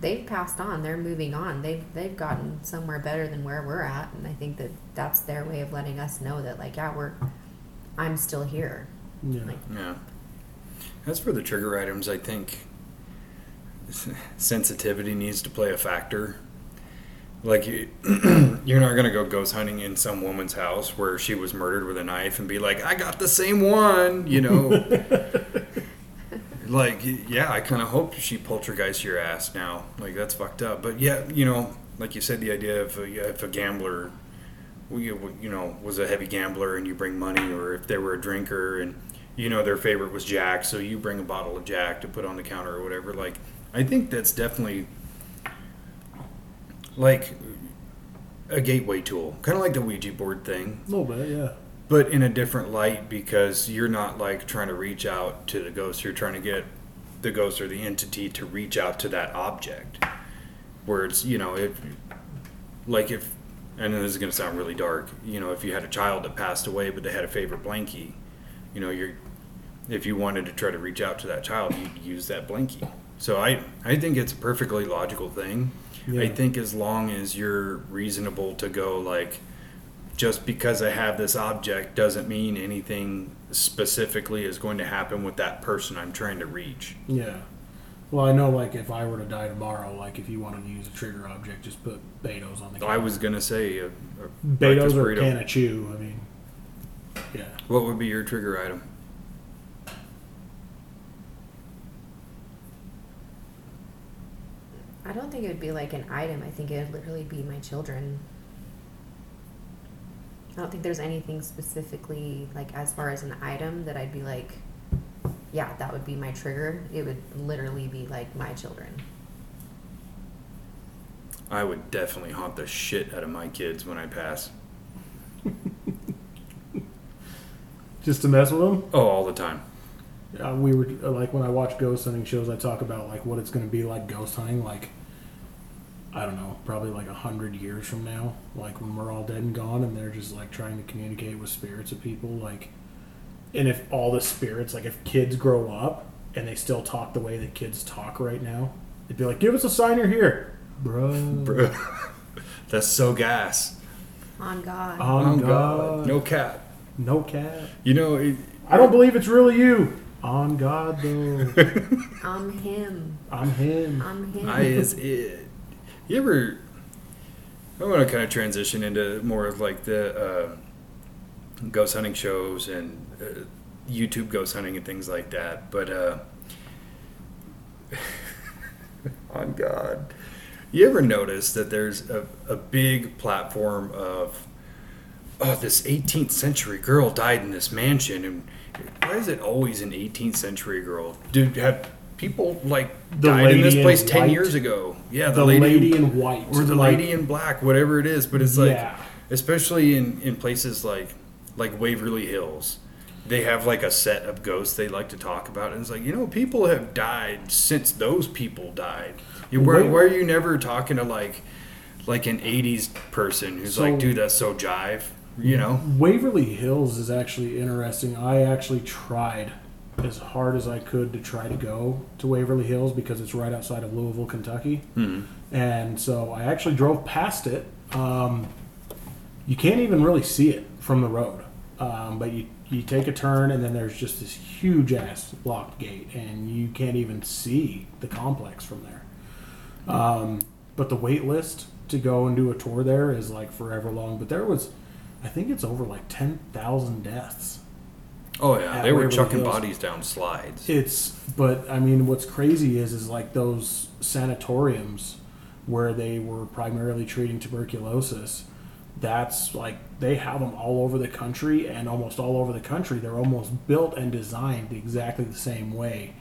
they've passed on. They're moving on. They've they've gotten somewhere better than where we're at, and I think that that's their way of letting us know that like yeah, we're I'm still here. Yeah. Like Yeah. As for the trigger items, I think sensitivity needs to play a factor. Like you, you're not gonna go ghost hunting in some woman's house where she was murdered with a knife and be like, "I got the same one," you know. like, yeah, I kind of hope she poltergeist your ass now. Like that's fucked up. But yeah, you know, like you said, the idea of uh, if a gambler you, you know was a heavy gambler and you bring money or if they were a drinker and you know their favorite was jack so you bring a bottle of jack to put on the counter or whatever like i think that's definitely like a gateway tool kind of like the ouija board thing. A little bit, yeah. but in a different light because you're not like trying to reach out to the ghost you're trying to get the ghost or the entity to reach out to that object. Where it's you know if like if and this is going to sound really dark you know if you had a child that passed away but they had a favorite blankie you know you're if you wanted to try to reach out to that child you'd use that blankie so i i think it's a perfectly logical thing i think as long as you're reasonable to go like just because I have this object doesn't mean anything specifically is going to happen with that person I'm trying to reach. Yeah. Well, I know, like, if I were to die tomorrow, like, if you wanted to use a trigger object, just put Beto's on the I was gonna say a, a Beto's breakfast or burrito. can of chew. I mean, yeah. What would be your trigger item? I don't think it would be like an item. I think it would literally be my children. I don't think there's anything specifically like as far as an item that I'd be like, yeah, that would be my trigger. It would literally be like my children. I would definitely haunt the shit out of my kids when I pass. Just to mess with them. Oh, all the time. Uh, we were uh, like when I watch ghost hunting shows, I talk about like what it's going to be like ghost hunting. Like, I don't know, probably like a hundred years from now, like when we're all dead and gone, and they're just like trying to communicate with spirits of people. Like, and if all the spirits, like if kids grow up and they still talk the way that kids talk right now, they'd be like, "Give us a sign you're here, bro." Bro. That's so gas. On God. On God. No cap. No cat. You know, it, I don't believe it's really you. On God though. I'm him. I'm him. I'm him. I is it. You ever? I want to kind of transition into more of like the uh, ghost hunting shows and uh, YouTube ghost hunting and things like that. But uh, on God, you ever notice that there's a, a big platform of oh this 18th century girl died in this mansion and why is it always an 18th century girl? Dude, have people like The died in this lady in place 10 white? years ago? Yeah, the lady, in white or the like- lady in black, whatever it is. But it's like, Yeah. especially in, in places like like Waverly Hills, they have like a set of ghosts they like to talk about, and it's like you know people have died since those people died. Where are you never talking to like like an '80s person who's So- like, dude, that's so jive, you know? Waverly Hills is actually interesting. I actually tried as hard as I could to try to go to Waverly Hills because it's right outside of Louisville, Kentucky. Hmm. And so I actually drove past it. Um, you can't even really see it from the road, um, but you you take a turn and then there's just this huge ass locked gate, and you can't even see the complex from there. Um, but the wait list to go and do a tour there is like forever long. But there was, I think it's over like ten thousand deaths. Oh yeah, they were Waverly chucking Hills. bodies down slides. It's but I mean what's crazy is is like those sanatoriums where they were primarily treating tuberculosis. That's like they have them all over the country and almost all over the country they're almost built and designed exactly the same way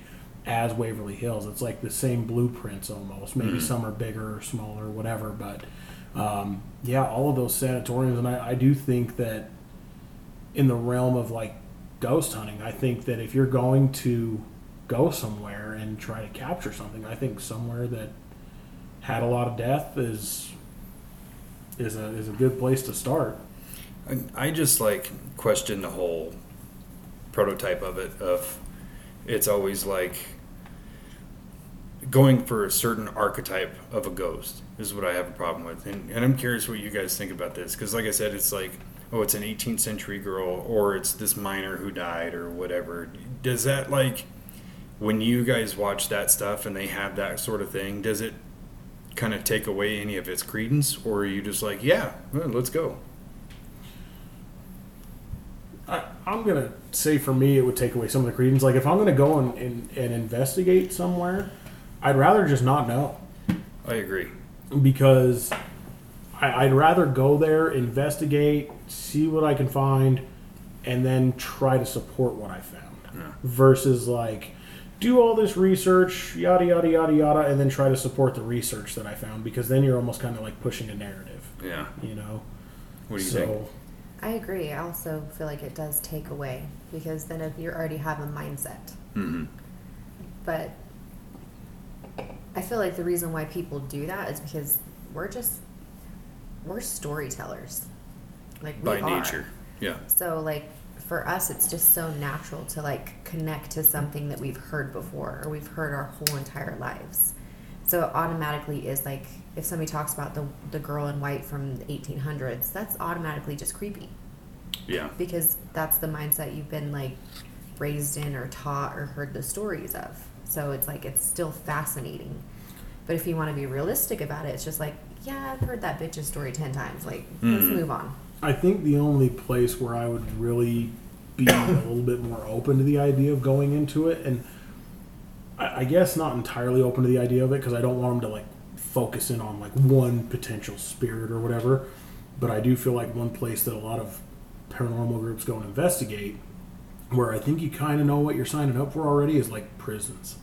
as Waverly Hills. It's like the same blueprints almost. Maybe mm-hmm. some are bigger or smaller, whatever. But um, yeah, all of those sanatoriums, and I, I do think that in the realm of like ghost hunting, I think that if you're going to go somewhere and try to capture something, I think somewhere that had a lot of death is is a is a good place to start. I, I just like question the whole prototype of it. Of it's always like going for a certain archetype of a ghost is what I have a problem with, and, and I'm curious what you guys think about this because, like I said, it's like oh, it's an 18th century girl or it's this miner who died or whatever. Does that like when you guys watch that stuff and they have that sort of thing? Does it kind of take away any of its credence, or are you just like, yeah, well, let's go? I, I'm gonna say for me, it would take away some of the credence. Like if I'm gonna go and, and, and investigate somewhere, I'd rather just not know I agree. Because I, I'd rather go there, investigate, see what I can find, and then try to support what I found. Yeah. Versus like do all this research, yada yada yada yada, and then try to support the research that I found because then you're almost kind of like pushing a narrative, Yeah. you know. What do you so, think? I agree. I also feel like it does take away because then if you already have a mindset. hmm But I feel like the reason why people do that is because we're just we're storytellers. Like we By are. nature. Yeah. So like for us it's just so natural to like connect to something that we've heard before or we've heard our whole entire lives. So it automatically is like if somebody talks about the the girl in white from the 1800s, that's automatically just creepy Yeah. because that's the mindset you've been like raised in or taught or heard the stories of. So it's like it's still fascinating. But if you want to be realistic about it, it's just like, yeah, I've heard that bitch's story 10 times. Like, let's Mm. move on. I think the only place where I would really be a little bit more open to the idea of going into it, and I, I guess not entirely open to the idea of it because I don't want them to like focus in on like one potential spirit or whatever. But I do feel like one place that a lot of paranormal groups go and investigate, where I think you kind of know what you're signing up for already, is like prisons.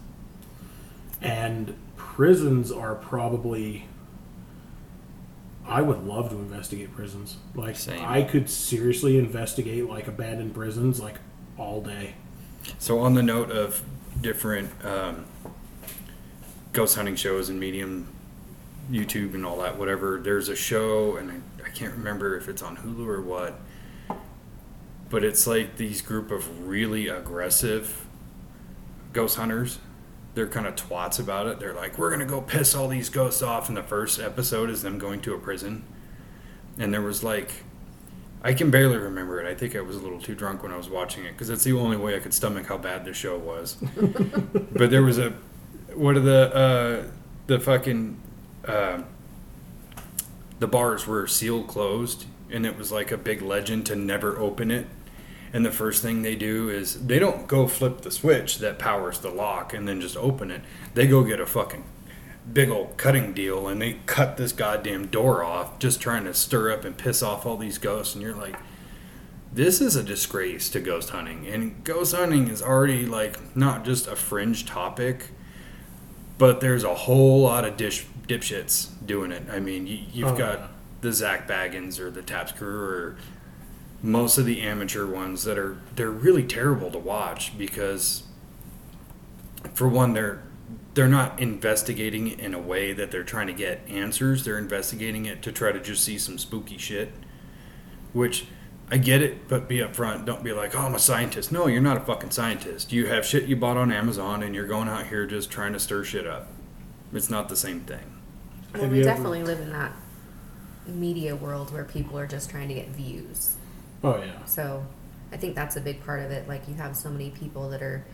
And prisons are probably I would love to investigate prisons. Like Same. I could seriously investigate like abandoned prisons like all day. So on the note of different um, ghost hunting shows and medium, YouTube and all that, whatever. There's a show, and I, I can't remember if it's on Hulu or what, but it's like these group of really aggressive ghost hunters. They're kind of twats about it. They're like, "We're gonna go piss all these ghosts off." And the first episode is them going to a prison, and there was like I can barely remember it. I think I was a little too drunk when I was watching it because that's the only way I could stomach how bad the show was. but there was a what are the uh, the fucking uh, the bars were sealed closed, and it was like a big legend to never open it. And the first thing they do is they don't go flip the switch that powers the lock and then just open it. They go get a fucking big old cutting deal and they cut this goddamn door off just trying to stir up and piss off all these ghosts and you're like this is a disgrace to ghost hunting and ghost hunting is already like not just a fringe topic but there's a whole lot of dish dipshits doing it i mean you, you've Oh, got yeah. the Zak Bagans or the taps crew or most of the amateur ones that are they're really terrible to watch because for one they're they're not investigating it in a way that they're trying to get answers. They're investigating it to try to just see some spooky shit which i get it but be upfront. Don't be like oh i'm a scientist. No you're not a fucking scientist. You have shit you bought on amazon and you're going out here just trying to stir shit up. It's not the same thing. Well, we you ever- definitely live in that media world where people are just trying to get views. Oh yeah. So I think that's a big part of it. Like you have so many people that are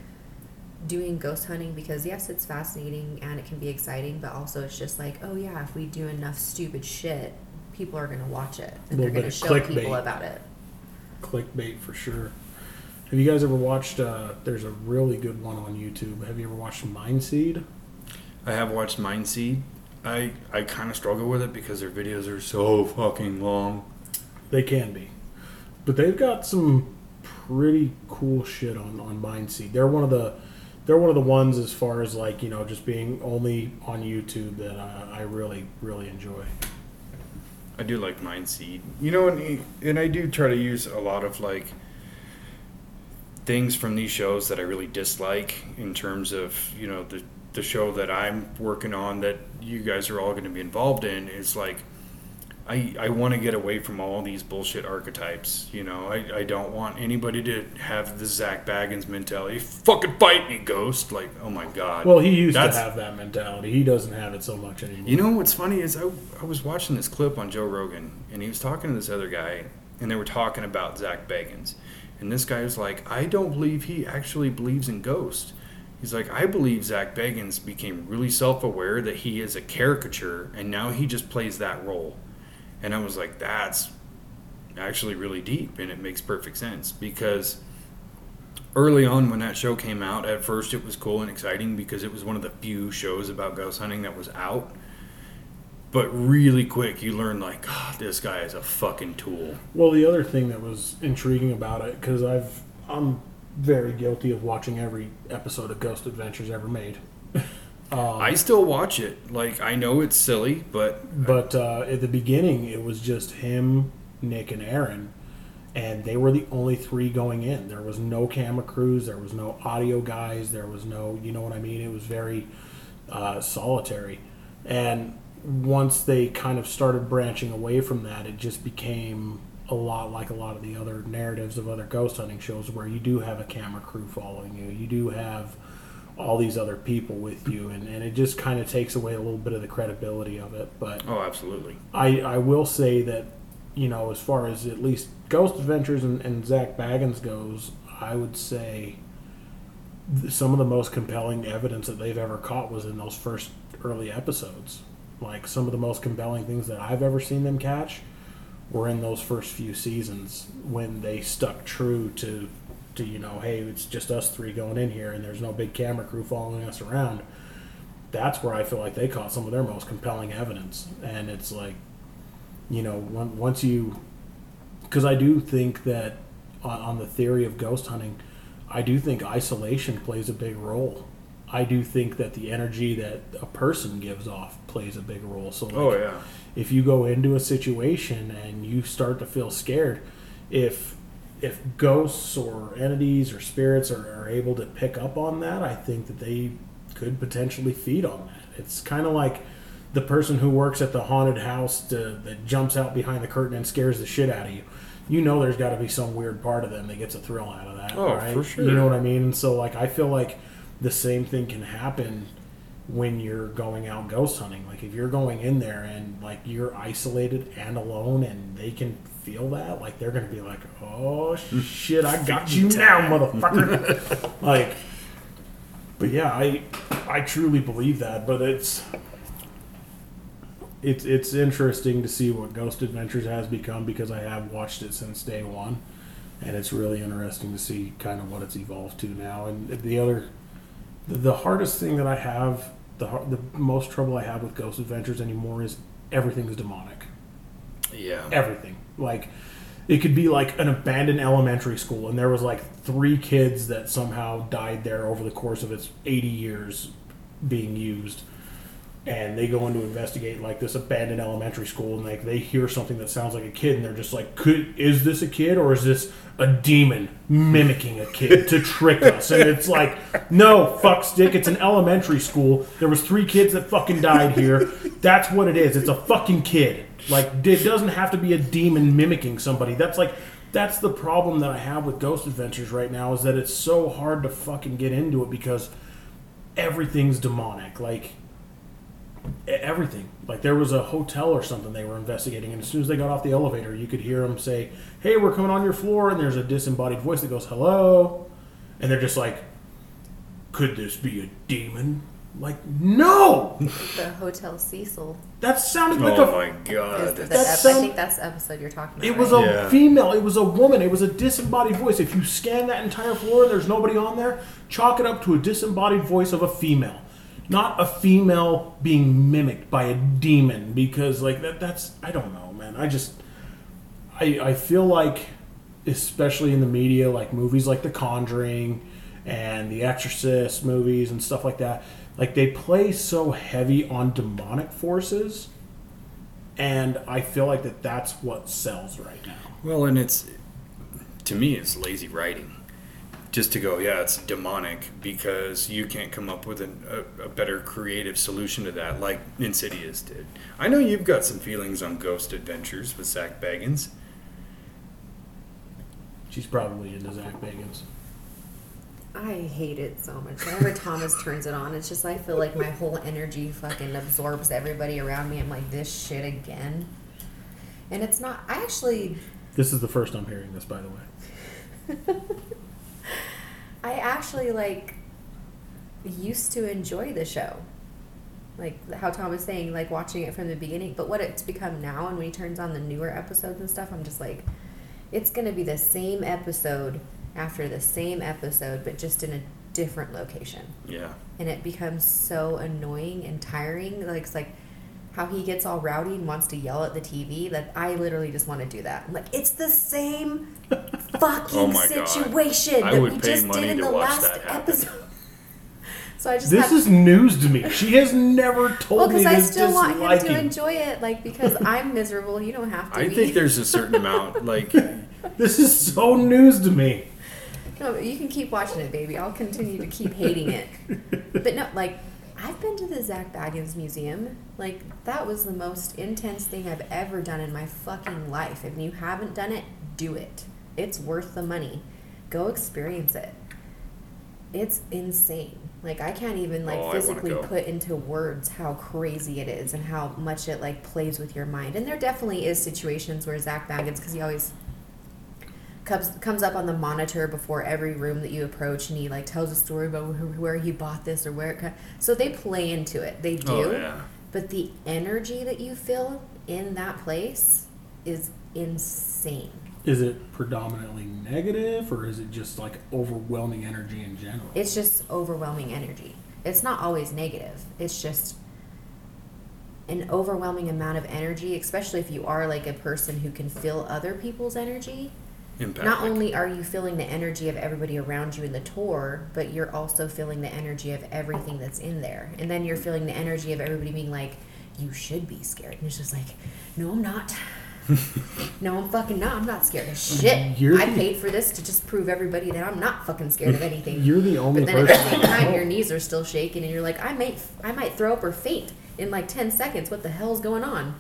doing ghost hunting because yes, it's fascinating and it can be exciting, but also it's just like, oh yeah, if we do enough stupid shit, people are gonna watch it and they're gonna show clickbait. people about it. Clickbait for sure. Have you guys ever watched uh there's a really good one on YouTube. Have you ever watched Mindseed? i have watched mindseed i i kind of struggle with it because their videos are so fucking long They can be. But they've got some pretty cool shit on, on Mindseed. They're one of the they're one of the ones as far as like you know just being only on YouTube that I, I really really enjoy. I do like Mind Seed. You know, and and I do try to use a lot of like things from these shows that I really dislike in terms of you know the the show that I'm working on that you guys are all going to be involved in is like I, I want to get away from all these bullshit archetypes. You know, I, I don't want anybody to have the Zak Bagans mentality. Fucking fight me, ghost! Like, oh my god. Well, he used That's- to have that mentality. He doesn't have it so much anymore. You know what's funny is I, I was watching this clip on Joe Rogan, and he was talking to this other guy, and they were talking about Zak Bagans. And this guy was like, I don't believe he actually believes in ghosts. He's like, I believe Zak Bagans became really self aware that he is a caricature, and now he just plays that role. And I was like, that's actually really deep, and it makes perfect sense because early on when that show came out, at first it was cool and exciting because it was one of the few shows about ghost hunting that was out. But really quick, you learn like, God, this guy is a fucking tool. Well, the other thing that was intriguing about it, because I've I'm very guilty of watching every episode of Ghost Adventures ever made. I still watch it. Like, I know it's silly, but But uh, at the beginning, it was just him, Nick, and Aaron, and they were the only three going in. There was no camera crews, there was no audio guys, there was no, you know what I mean? It was very uh, solitary. And once they kind of started branching away from that, it just became a lot like a lot of the other narratives of other ghost hunting shows where you do have a camera crew following you. You do have all these other people with you, and, and it just kind of takes away a little bit of the credibility of it. But oh, absolutely. I, I will say that, you know, as far as at least Ghost Adventures and, and Zak Bagans goes, I would say some of the most compelling evidence that they've ever caught was in those first early episodes. Like some of the most compelling things that I've ever seen them catch were in those first few seasons when they stuck true to to you know, hey, it's just us three going in here and there's no big camera crew following us around. That's where I feel like they caught some of their most compelling evidence, and it's like, you know, once you, because I do think that on, on the theory of ghost hunting, I do think isolation plays a big role. I do think that the energy that a person gives off plays a big role. So, like, Oh, yeah. if you go into a situation and you start to feel scared, if if ghosts or entities or spirits are, are able to pick up on that, I think that they could potentially feed on that. It's kind of like the person who works at the haunted house to, that jumps out behind the curtain and scares the shit out of you. You know, there's got to be some weird part of them that gets a thrill out of that. Oh, right? for sure. You know what I mean? And so, like, I feel like the same thing can happen when you're going out ghost hunting. Like if you're going in there and like you're isolated and alone and they can feel that, like they're gonna be like, Oh shit, I got you now, motherfucker. like But yeah, I I truly believe that, but it's it's it's interesting to see what Ghost Adventures has become because I have watched it since day one. And it's really interesting to see kind of what it's evolved to now. And the other the, the hardest thing that I have, the the most trouble I have with Ghost Adventures anymore is everything is demonic. Yeah. Everything. Like it could be like an abandoned elementary school, and there was like three kids that somehow died there over the course of its 80 years being used. And they go in to investigate like this abandoned elementary school, and like they hear something that sounds like a kid, and they're just like, "Could is this a kid or is this a demon mimicking a kid to trick us?" And it's like, "No, fuck stick, it's an elementary school. There was three kids that fucking died here. That's what it is. It's a fucking kid. Like it doesn't have to be a demon mimicking somebody. That's like." That's the problem that I have with Ghost Adventures right now is that it's so hard to fucking get into it because everything's demonic. Like everything. Like there was a hotel or something they were investigating, and as soon as they got off the elevator, you could hear them say, "Hey, we're coming on your floor," and there's a disembodied voice that goes, "Hello," and they're just like, "Could this be a demon?" Like, no, The Hotel Cecil. that sounded like Oh a. my Is god. the, That ep- sound- I think that's the episode you're talking about. It was right? a Yeah. female. It was a woman. It was a disembodied voice. If you scan that entire floor and there's nobody on there, chalk it up to a disembodied voice of a female, not a female being mimicked by a demon. Because like that, that's I don't know, man. I just I I feel like, especially in the media, like movies like The Conjuring and the Exorcist movies and stuff like that. Like they play so heavy on demonic forces, and I feel like that that's what sells right now. Well, and it's to me, it's lazy writing. Just to go, yeah, it's demonic because you can't come up with an, a, a better creative solution to that, like Insidious did. I know you've got some feelings on Ghost Adventures with Zak Bagans. She's probably into Zak Bagans. I hate it so much. Whenever Thomas turns it on, it's just I feel like my whole energy fucking absorbs everybody around me. I'm like this shit again, and it's not. I actually, This is the first I'm hearing this, by the way. I actually like used to enjoy the show, like how Tom was saying, like watching it from the beginning. But what it's become now, and when he turns on the newer episodes and stuff, I'm just like, it's gonna be the same episode after the same episode, but just in a different location. Yeah. and it becomes so annoying and tiring. Like it's like how he gets all rowdy and wants to yell at the TV. That I literally just want to do that. I'm like, it's the same fucking Oh situation that we just did in the last episode. so I just This have, is news to me. She has never told well me Well, because I this still want him to enjoy it. Like because I'm miserable, you don't have to. I be. think there's a certain amount, like, This is so news to me. No, you can keep watching it, baby. I'll continue to keep hating it. But no, like I've been to the Zak Bagans Museum. Like that was the most intense thing I've ever done in my fucking life. If you haven't done it, do it. It's worth the money. Go experience it. It's insane. Like I can't even like Oh, physically put into words how crazy it is and how much it like plays with your mind. And there definitely is situations where Zak Bagans, because he always comes comes up on the monitor before every room that you approach, and he like tells a story about where he bought this or where it. co- So they play into it. They oh, do. oh yeah. But the energy that you feel in that place is insane. Is it predominantly negative or is it just like overwhelming energy in general? It's just overwhelming energy. It's not always negative. It's just an overwhelming amount of energy, especially if you are like a person who can feel other people's energy. Impact. Not like- only are you feeling the energy of everybody around you in the tour, but you're also feeling the energy of everything that's in there. And then you're feeling the energy of everybody being like, you should be scared. And it's just like, no, I'm not. no, I'm fucking not. I'm not scared of shit. You're I the- paid for this to just prove everybody that I'm not fucking scared of anything. You're the only But then at the person. same time, your knees are still shaking, and you're like, I might, I might throw up or faint in like ten seconds. What the hell's going on?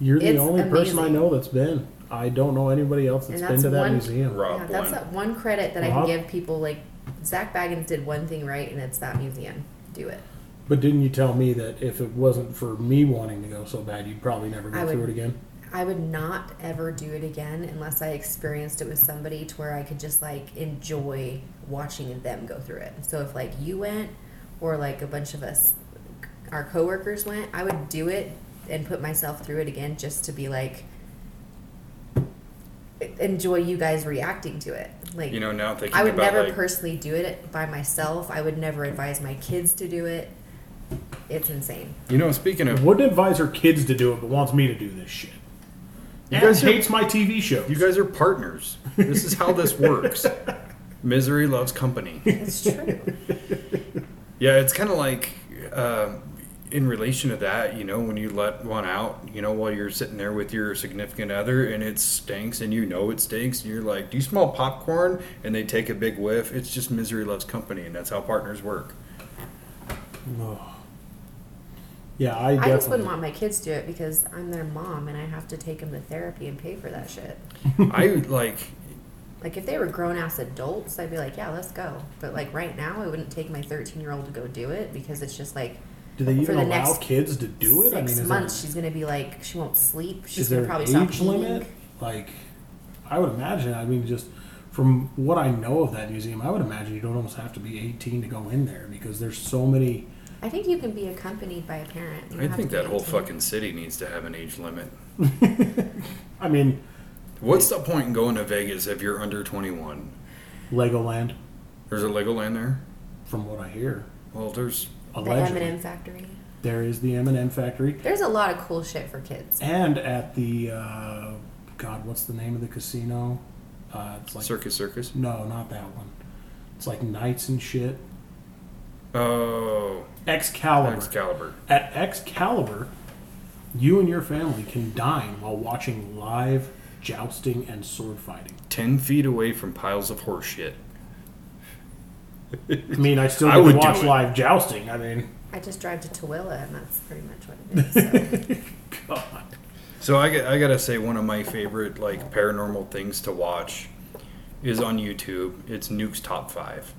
You're the It's only person I know that's been. I don't know anybody else that's And been that's to that one- museum. Rob yeah, that's that one credit that I can give people. Like Zak Bagans did one thing right, and it's that museum. Do it. But didn't you tell me that if it wasn't for me wanting to go so bad, you'd probably never I go through would- it again? I would not ever do it again unless I experienced it with somebody to where I could just like enjoy watching them go through it. So if like you went or like a bunch of us our coworkers went, I would do it and put myself through it again just to be like enjoy you guys reacting to it. Like You know, now thinking I would about never like, personally do it by myself. I would never advise my kids to do it. It's insane. you know, speaking of, Wouldn't advise her kids to do it, but wants me to do this shit. You You guys guys are- hates my TV show. you guys are partners. This is how this works. Misery loves company. It's true. Yeah, it's kind of like um, in relation to that, you know, when you let one out, you know, while you're sitting there with your significant other and it stinks and you know it stinks, and you're like, Do you smell popcorn? And they take a big whiff. It's just misery loves company, and that's how partners work. Ugh. Yeah, I I just wouldn't want my kids to do it because I'm their mom and I have to take them to therapy and pay for that shit. I like, Like if they were grown ass adults, I'd be like, yeah, let's go. But like right now, I wouldn't take my 13 year old to go do it because it's just like do they for even the allow next kids to do it? six I mean, is months there, she's gonna be like she won't sleep. She's is gonna there probably an stop age limit? Like, I would imagine. I mean, just from what I know of that museum, I would imagine you don't almost have to be 18 to go in there because there's so many. I think you can be accompanied by a parent. You I think that whole fucking city needs to have an age limit. I mean, What's the point in going to Vegas if you're under 21? Legoland, There's a Legoland there. from what I hear, Well, there's The M&M factory. there is the M&M factory, There's a lot of cool shit for kids. and at the uh, God, what's the name of the casino? Uh, it's like Circus Circus. no, not that one. It's like knights and shit. Oh, Excalibur. Excalibur. At Excalibur, you and your family can dine while watching live jousting and sword fighting. Ten feet away from piles of horse shit. I mean, I still I get to would do watch live jousting. I mean, I just drive to Tooele, and that's pretty much what it is. So. God. So I, got- I gotta say one of my favorite like paranormal things to watch is on YouTube. It's Nuke's Top Five.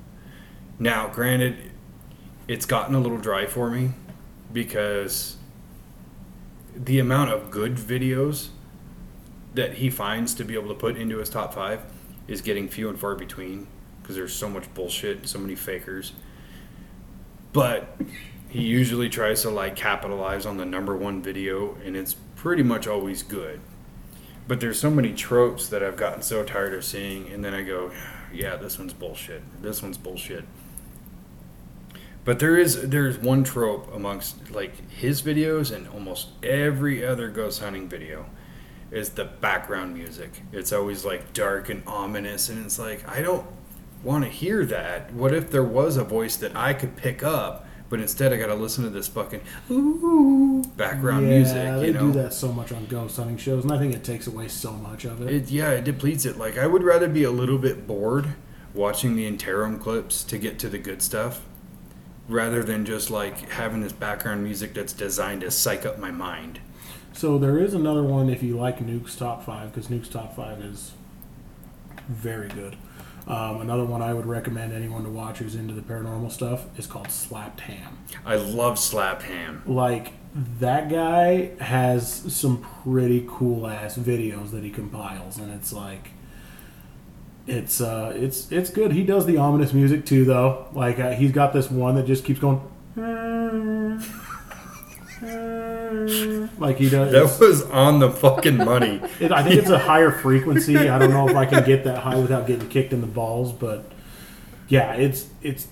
Now, granted, it's gotten a little dry for me because the amount of good videos that he finds to be able to put into his top five is getting few and far between because there's so much bullshit and so many fakers. But he usually tries to like capitalize on the number one video and it's pretty much always good. But there's so many tropes that I've gotten so tired of seeing and then I go, yeah, this one's bullshit. This one's bullshit. But there is there's one trope amongst like his videos and almost every other ghost hunting video is the background music. It's always like dark and ominous and it's like I don't want to hear that. What if there was a voice that I could pick up, but instead I got to listen to this fucking ooh background yeah, music, they you know? do that so much on ghost hunting shows, and I think it takes away so much of it. It, yeah, it depletes it. Like I would rather be a little bit bored watching the interim clips to get to the good stuff, rather than just like having this background music that's designed to psych up my mind. So there is another one if you like Nuke's top five because Nuke's top five is very good. Um, another one I would recommend anyone to watch who's into the paranormal stuff is called Slapped Ham. I love Slap Ham. Like that guy has some pretty cool ass videos that he compiles, and it's like it's uh it's it's good. He does the ominous music too, though. Like uh, he's got this one that just keeps going. Mm. Like he does. That was on the fucking money. It, I think it's a higher frequency. I don't know if I can get that high without getting kicked in the balls, but yeah, it's it's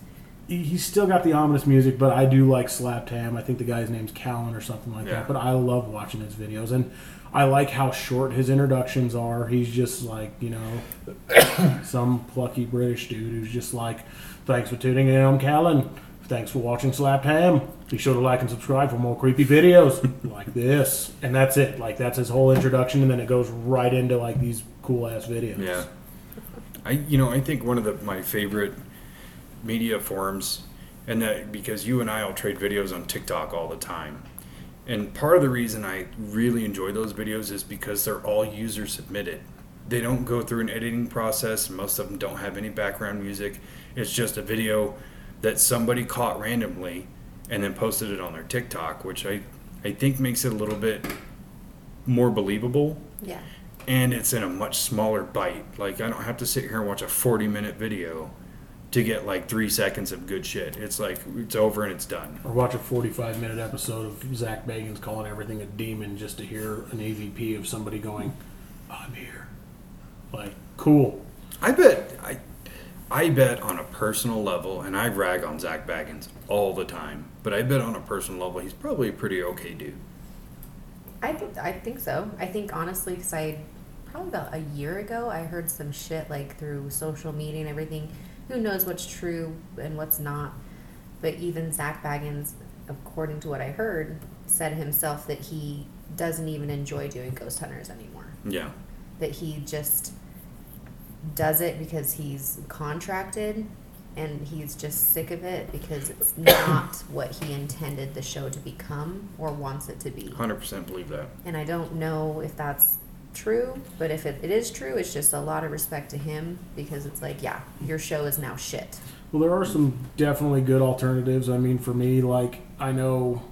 he- he's still got the ominous music, but I do like Slapped Ham. I think the guy's name's Callan or something like Yeah. that. But I love watching his videos, and I like how short his introductions are. He's just like you know some plucky British dude who's just like, "Thanks for tuning in, I'm Callan. Thanks for watching Slapped Ham. Be sure to like and subscribe for more creepy videos like this." And that's it. Like that's his whole introduction, and then it goes right into like these cool ass videos. Yeah. I you know, I think one of the my favorite media forms, and that because you and I will trade videos on TikTok all the time. And part of the reason I really enjoy those videos is because they're all user submitted. They don't go through an editing process, most of them don't have any background music. It's just a video that somebody caught randomly and then posted it on their TikTok, which I I think makes it a little bit more believable Yeah. and it's in a much smaller bite. Like I don't have to sit here and watch a 40 minute video to get like three seconds of good shit. It's like it's over and it's done. Or watch a 45 minute episode of Zak Bagans calling everything a demon just to hear an EVP of somebody going, I'm here. Like, cool. I bet I I bet on a personal level, and I rag on Zak Bagans all the time, but I bet on a personal level he's probably a pretty okay dude. I think I think so. I think honestly, because I probably about a year ago, I heard some shit like through social media and everything. Who knows what's true and what's not? But even Zak Bagans, according to what I heard, said himself that he doesn't even enjoy doing ghost hunters anymore. Yeah. That he just does it because he's contracted and he's just sick of it because it's not what he intended the show to become or wants it to be. 100% believe that. And I don't know if that's true, but if it, it is true, it's just a lot of respect to him because it's like, yeah, your show is now shit. Well, there are some definitely good alternatives. I mean, for me, like, I know,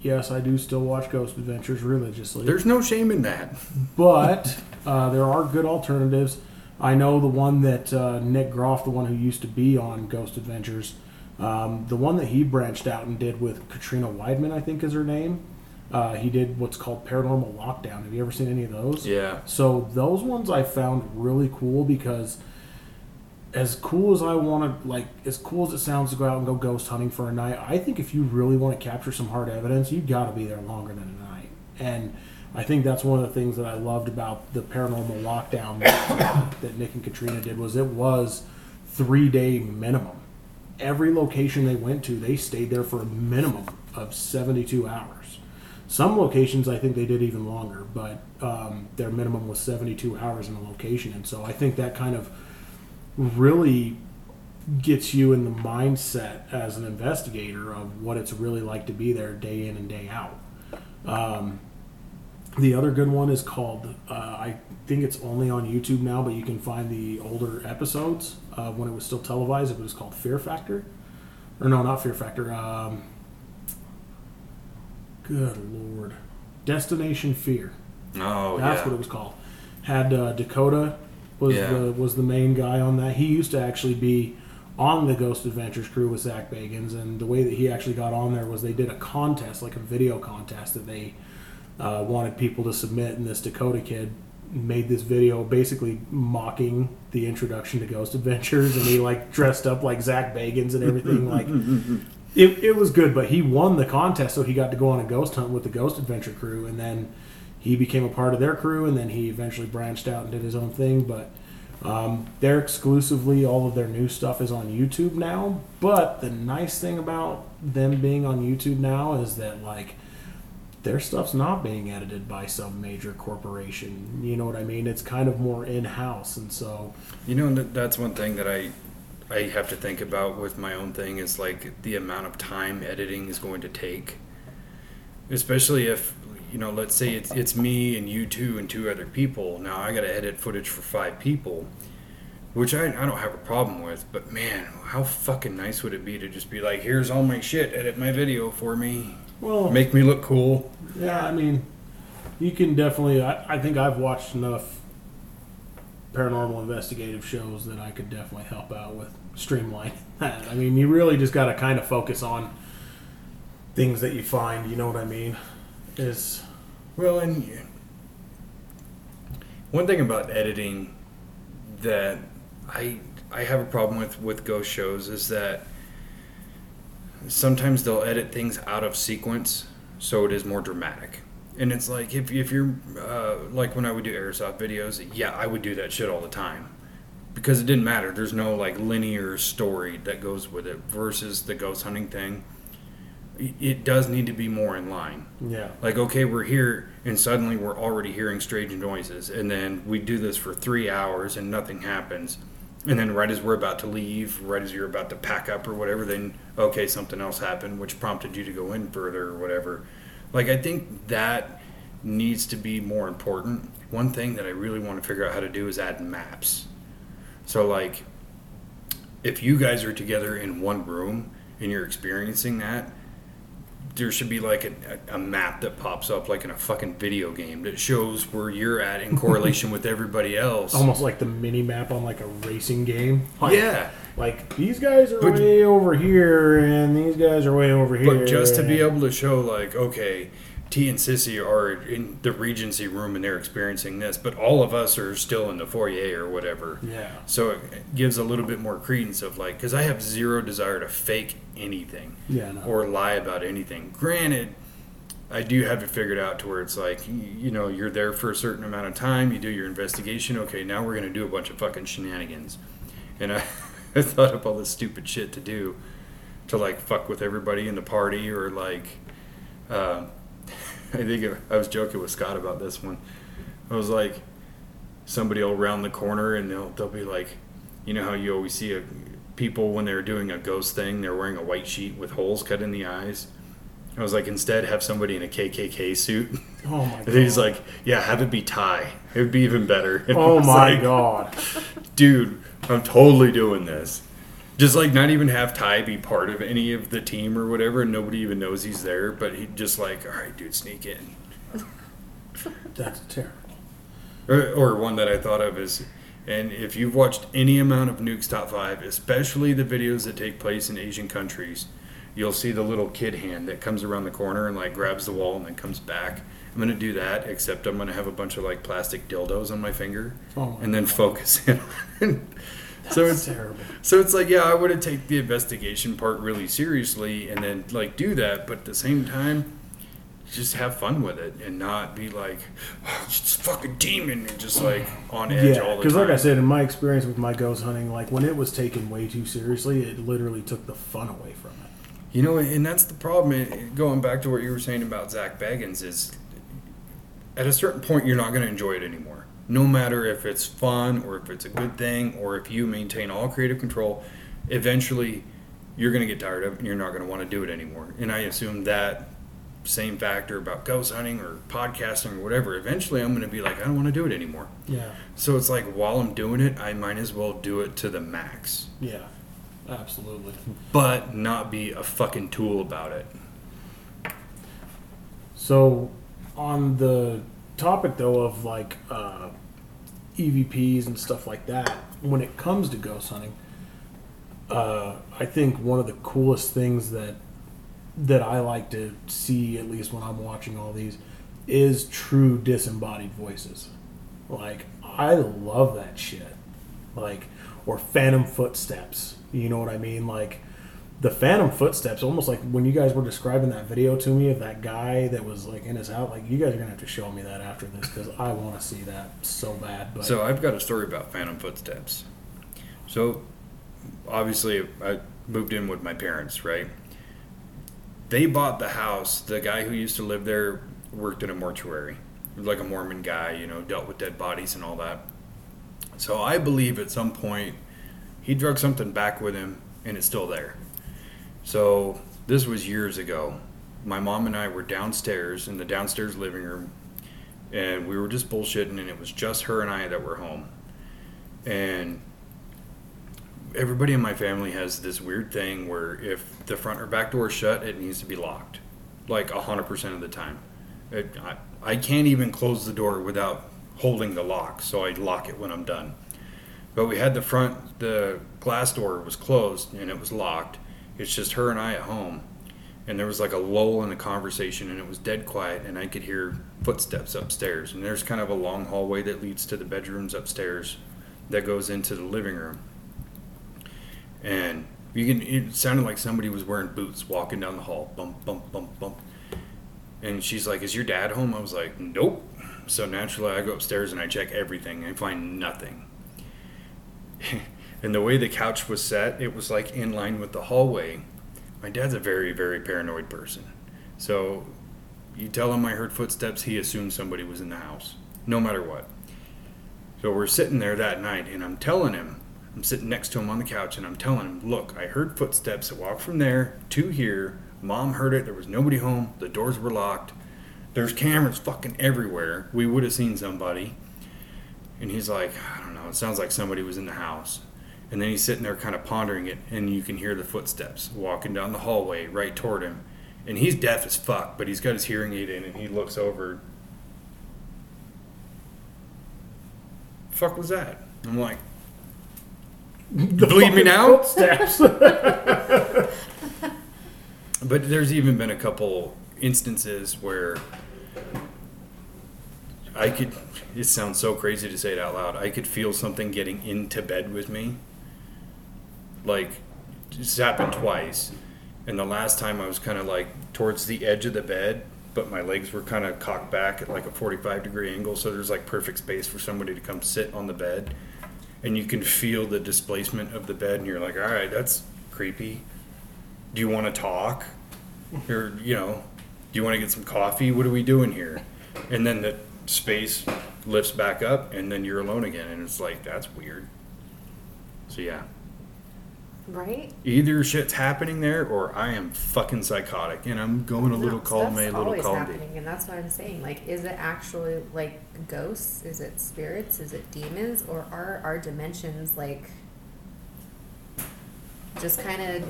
yes, I do still watch Ghost Adventures religiously. There's no shame in that. but uh, there are good alternatives. I know the one that uh, Nick Groff, the one who used to be on Ghost Adventures, um, the one that he branched out and did with Katrina Weidman, I think is her name. Uh, he did what's called Paranormal Lockdown. Have you ever seen any of those? Yeah. So those ones I found really cool because as cool as I want to like as cool as it sounds to go out and go ghost hunting for a night, I think if you really want to capture some hard evidence, you've got to be there longer than a night. And I think that's one of the things that I loved about the paranormal lockdown that, Nick and Katrina did was it was three day minimum. Every location they went to, they stayed there for a minimum of 72 hours. Some locations, I think they did even longer, but um, their minimum was 72 hours in a location. And so I think that kind of really gets you in the mindset as an investigator of what it's really like to be there day in and day out. Um, the other good one is called, uh, I think it's only on YouTube now, but you can find the older episodes uh, when it was still televised. It was called Fear Factor. Or no, not Fear Factor. Um, good Lord. Destination Fear. Oh, That's yeah. what it was called. Had uh, Dakota was Yeah. the was the main guy on that. He used to actually be on the Ghost Adventures crew with Zak Bagans, and the way that he actually got on there was they did a contest, like a video contest that they uh, wanted people to submit, and this Dakota kid made this video basically mocking the introduction to Ghost Adventures, and he like dressed up like Zak Bagans and everything. Like it, it was good, but he won the contest, so he got to go on a ghost hunt with the Ghost Adventure crew, and then he became a part of their crew, and then he eventually branched out and did his own thing. But um, they're exclusively all of their new stuff is on YouTube now. But the nice thing about them being on YouTube now is that like their stuff's not being edited by some major corporation. You know what I mean? It's kind of more in house, and so You know, that's one thing that I I have to think about with my own thing is like the amount of time editing is going to take. Especially if you know, let's say it's it's me and you two and two other people. Now I got to edit footage for five people, which I I don't have a problem with. But man, how fucking nice would it be to just be like, here's all my shit, edit my video for me, well, make me look cool. Yeah, I mean, you can definitely. I, I think I've watched enough paranormal investigative shows that I could definitely help out with streamline that. I mean, you really just got to kind of focus on things that you find. You know what I mean? Is Well, and one thing about editing that I I have a problem with with ghost shows is that sometimes they'll edit things out of sequence so it is more dramatic. And it's like if if you're uh, like when I would do airsoft videos, yeah, I would do that shit all the time because it didn't matter. There's no like linear story that goes with it versus the ghost hunting thing. It- It does need to be more in line yeah, like okay we're here and suddenly we're already hearing strange noises and then we do this for three hours and nothing happens and then right as we're about to leave right as you're about to pack up or whatever then okay something else happened which prompted you to go in further or whatever. Like i think that needs to be more important. One thing that i really want to figure out how to do is add maps. So like if you guys are together in one room and you're experiencing that there should be like a, a map that pops up like in a fucking video game that shows where you're at in correlation with everybody else. almost like the mini map on like a racing game. Like, Yeah. like these guys are But- way over here, and these guys are way over here. But just to be able to show like, okay, T and Sissy are in the Regency room and they're experiencing this, but all of us are still in the foyer or whatever. yeah, So it gives a little bit more credence of like, because I have zero desire to fake anything. yeah, no. or lie about anything. Granted, I do have it figured out to where it's like, you know, you're there for a certain amount of time, you do your investigation. Okay, now we're going to do a bunch of fucking shenanigans. And I, I thought up all this stupid shit to do to like fuck with everybody in the party or like, um, I think it- I was joking with Scott about this one. I was like, somebody will round the corner and they'll they'll be like, you know how you always see a, people when they're doing a ghost thing, they're wearing a white sheet with holes cut in the eyes. I was like, instead, have somebody in a KKK suit. oh my god. And he's like, yeah, have it be Ty. It would be even better. And oh my like, god. dude, I'm totally doing this. Just like not even have Ty be part of any of the team or whatever, and nobody even knows he's there. But he just like, all right, dude, sneak in. That's terrible. Or, or one that I thought of is, and if you've watched any amount of Nuke's Top 5, especially the videos that take place in Asian countries, you'll see the little kid hand that comes around the corner and like grabs the wall and then comes back. I'm going to do that, except I'm going to have a bunch of like plastic dildos on my finger Oh my and then God. focus in. so That's it's terrible. so it's like, yeah, I would have take the investigation part really seriously and then like do that, but at the same time, just have fun with it and not be like oh, it's fucking demon and just like on edge Yeah, all the time. because like I said, in my experience with my ghost hunting, like when it was taken way too seriously, it literally took the fun away from it. You know, and that's the problem. Going back to what you were saying about Zak Bagans is, at a certain point, you're not going to enjoy it anymore. No matter if it's fun or if it's a good thing or if you maintain all creative control, eventually you're going to get tired of it and you're not going to want to do it anymore. And I assume that same factor about ghost hunting or podcasting or whatever. Eventually, I'm going to be like, I don't want to do it anymore. Yeah, So it's like while I'm doing it, I might as well do it to the max, yeah, absolutely. but not be a fucking tool about it. So, on the topic though of like uh, EVPs and stuff like that, when it comes to ghost hunting, uh, I think one of the coolest things that that I like to see, at least when I'm watching all these, is true disembodied voices. Like I love that shit. Like or phantom footsteps. You know what I mean? Like the phantom footsteps almost like when you guys were describing that video to me of that guy that was like in his house like you guys are gonna have to show me that after this because i want to see that so bad but So I've got a story about Phantom Footsteps. So obviously I moved in with my parents, right? They bought the house. The guy who used to live there worked in a mortuary. Like a Mormon guy, you know, dealt with dead bodies and all that. So I believe at some point he drug something back with him and it's still there. So this was years ago. My mom and I were downstairs in the downstairs living room and we were just bullshitting and it was just her and I that were home. And everybody in my family has this weird thing where if the front or back door is shut, it needs to be locked. Like 100% of the time. It, I, I can't even close the door without holding the lock, so I lock it when I'm done. But we had the front, the glass door was closed and it was locked. It's just her and I at home. And there was like a lull in the conversation and it was dead quiet and I could hear footsteps upstairs. And there's kind of a long hallway that leads to the bedrooms upstairs that goes into the living room. And you can, it sounded like somebody was wearing boots walking down the hall. Bump, bump, bump, bump. And she's like, Is your dad home? I was like, Nope. So naturally, I go upstairs and I check everything and find nothing. and the way the couch was set, it was like in line with the hallway. My dad's a very, very paranoid person. So you tell him I heard footsteps, he assumes somebody was in the house, no matter what. So we're sitting there that night and I'm telling him, I'm sitting next to him on the couch and I'm telling him, look, I heard footsteps that walked from there to here. Mom heard it. There was nobody home. The doors were locked. There's cameras fucking everywhere. We would have seen somebody. And he's like, I don't know. It sounds like somebody was in the house. And then he's sitting there kind of pondering it, and you can hear the footsteps walking down the hallway right toward him. And he's deaf as fuck, but he's got his hearing aid in, and he looks over. Fuck was that? I'm like, the Believe me now? footsteps. But there's even been a couple instances where I could. It sounds so crazy to say it out loud. I could feel something getting into bed with me. Like, this happened twice. And the last time I was kind of like towards the edge of the bed, but my legs were kind of cocked back at like a 45 degree angle. So there's like perfect space for somebody to come sit on the bed. And you can feel the displacement of the bed, and you're like, all right, that's creepy. Do you want to talk? Or you know do you want to get some coffee? What are we doing here? And then the space lifts back up and then you're alone again and it's like that's weird. So yeah Right? either shit's happening there or i am fucking psychotic and i'm going a little No, column a stuff's little always column b happening, and that's what I'm saying. Like, is it actually like ghosts? Is it spirits? Is it demons? Or are our dimensions like just kind of,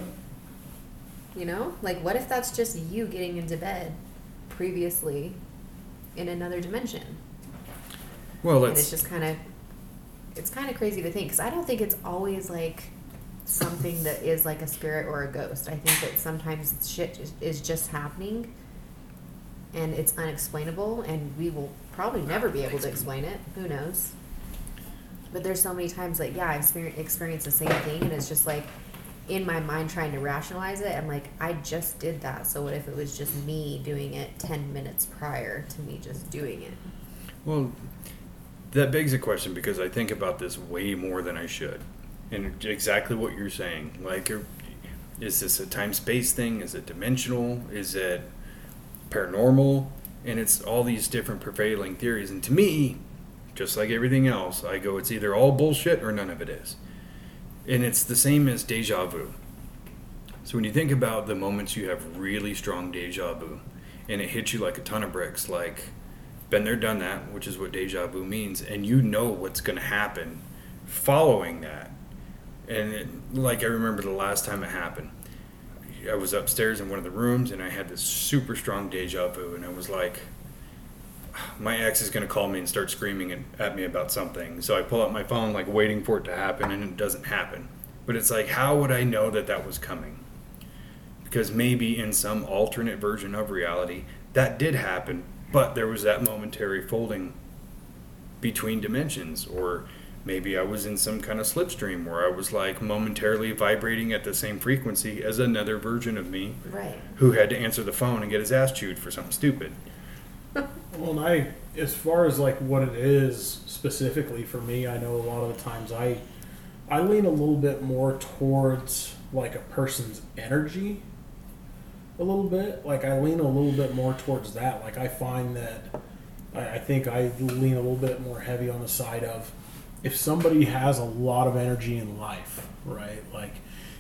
you know, like what if that's just you getting into bed previously in another dimension? well and it's it's just kind of it's kind of crazy to think because i don't think it's always like something that is like a spirit or a ghost i think that sometimes shit is, just happening and it's unexplainable and we will probably never be able to explain it who knows but there's so many times that yeah i experience, experienced the same thing and it's just like in my mind trying to rationalize it, I'm like, I just did that. So what if it was just me doing it 10 minutes prior to me just doing it? Well, that begs a question because I think about this way more than I should. And exactly what you're saying. Like, is this a time space thing? Is it dimensional? Is it paranormal? And it's all these different prevailing theories. And to me, just like everything else, I go, it's either all bullshit or none of it is. And it's the same as deja vu. So when you think about the moments you have really strong deja vu and it hits you like a ton of bricks, like been there, done that, which is what deja vu means, and you know what's going to happen following that. And it, like I remember the last time it happened, I was upstairs in one of the rooms and I had this super strong deja vu, and I was like, my ex is going to call me and start screaming at, me about something. So I pull out my phone, like waiting for it to happen, and it doesn't happen. But it's like, how would I know that that was coming? Because maybe in some alternate version of reality, that did happen, but there was that momentary folding between dimensions. Or maybe I was in some kind of slipstream where I was like momentarily vibrating at the same frequency as another version of me Right. who had to answer the phone and get his ass chewed for something stupid. Well, and I, as far as like what it is specifically for me, I know a lot of the times I, I lean a little bit more towards like a person's energy. A little bit, like I lean a little bit more towards that. Like I find that, I, I think I lean a little bit more heavy on the side of, if somebody has a lot of energy in life, right? Like,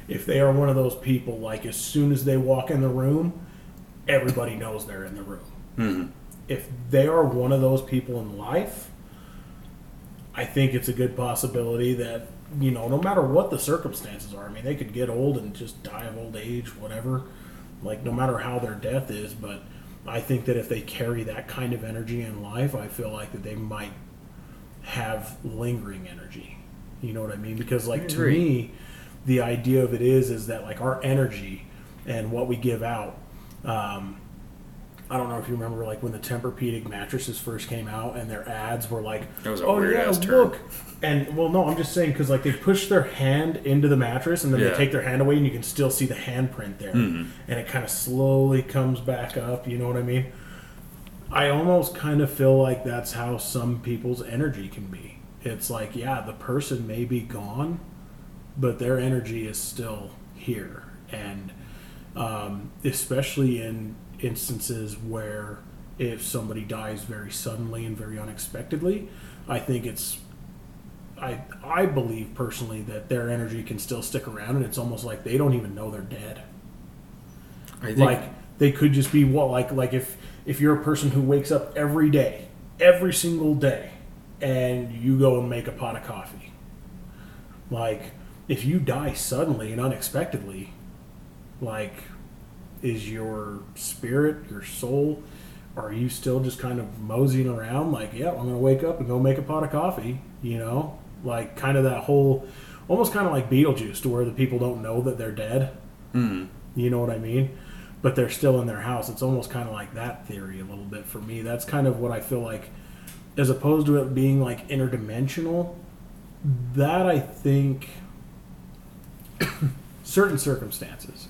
if they are one of those people, like as soon as they walk in the room, everybody knows they're in the room Mm-hmm. if they are one of those people in life, I think it's a good possibility that, you know, no matter what the circumstances are, I mean, they could get old and just die of old age, whatever, like no matter how their death is, but I think that if they carry that kind of energy in life, I feel like that they might have lingering energy. You know what I mean? Because like to me, the idea of it is is that like our energy and what we give out um, I don't know if you remember, like when the Tempur-Pedic mattresses first came out, and their ads were like, That was a "Oh yeah, ass term. look." And well, no, I'm just saying because like they push their hand into the mattress, and then Yeah. they take their hand away, and you can still see the handprint there, Mhm. and it kind of slowly comes back up. You know what I mean? I almost kind of feel like that's how some people's energy can be. It's like, yeah, the person may be gone, but their energy is still here, and um, especially in instances where if somebody dies very suddenly and very unexpectedly, I think it's I I believe personally that their energy can still stick around and it's almost like they don't even know they're dead. I think Like they could just be what like like if if you're a person who wakes up every day, every single day and you go and make a pot of coffee. Like if you die suddenly and unexpectedly, like is your spirit, your soul, are you still just kind of moseying around like, yeah, I'm gonna wake up and go make a pot of coffee, you know? Like kind of that whole almost kind of like Beetlejuice to where the people don't know that they're dead. Mhm. You know what I mean? But they're still in their house. It's almost kind of like that theory a little bit for me. That's kind of what I feel like, as opposed to it being like interdimensional. That I think, certain circumstances,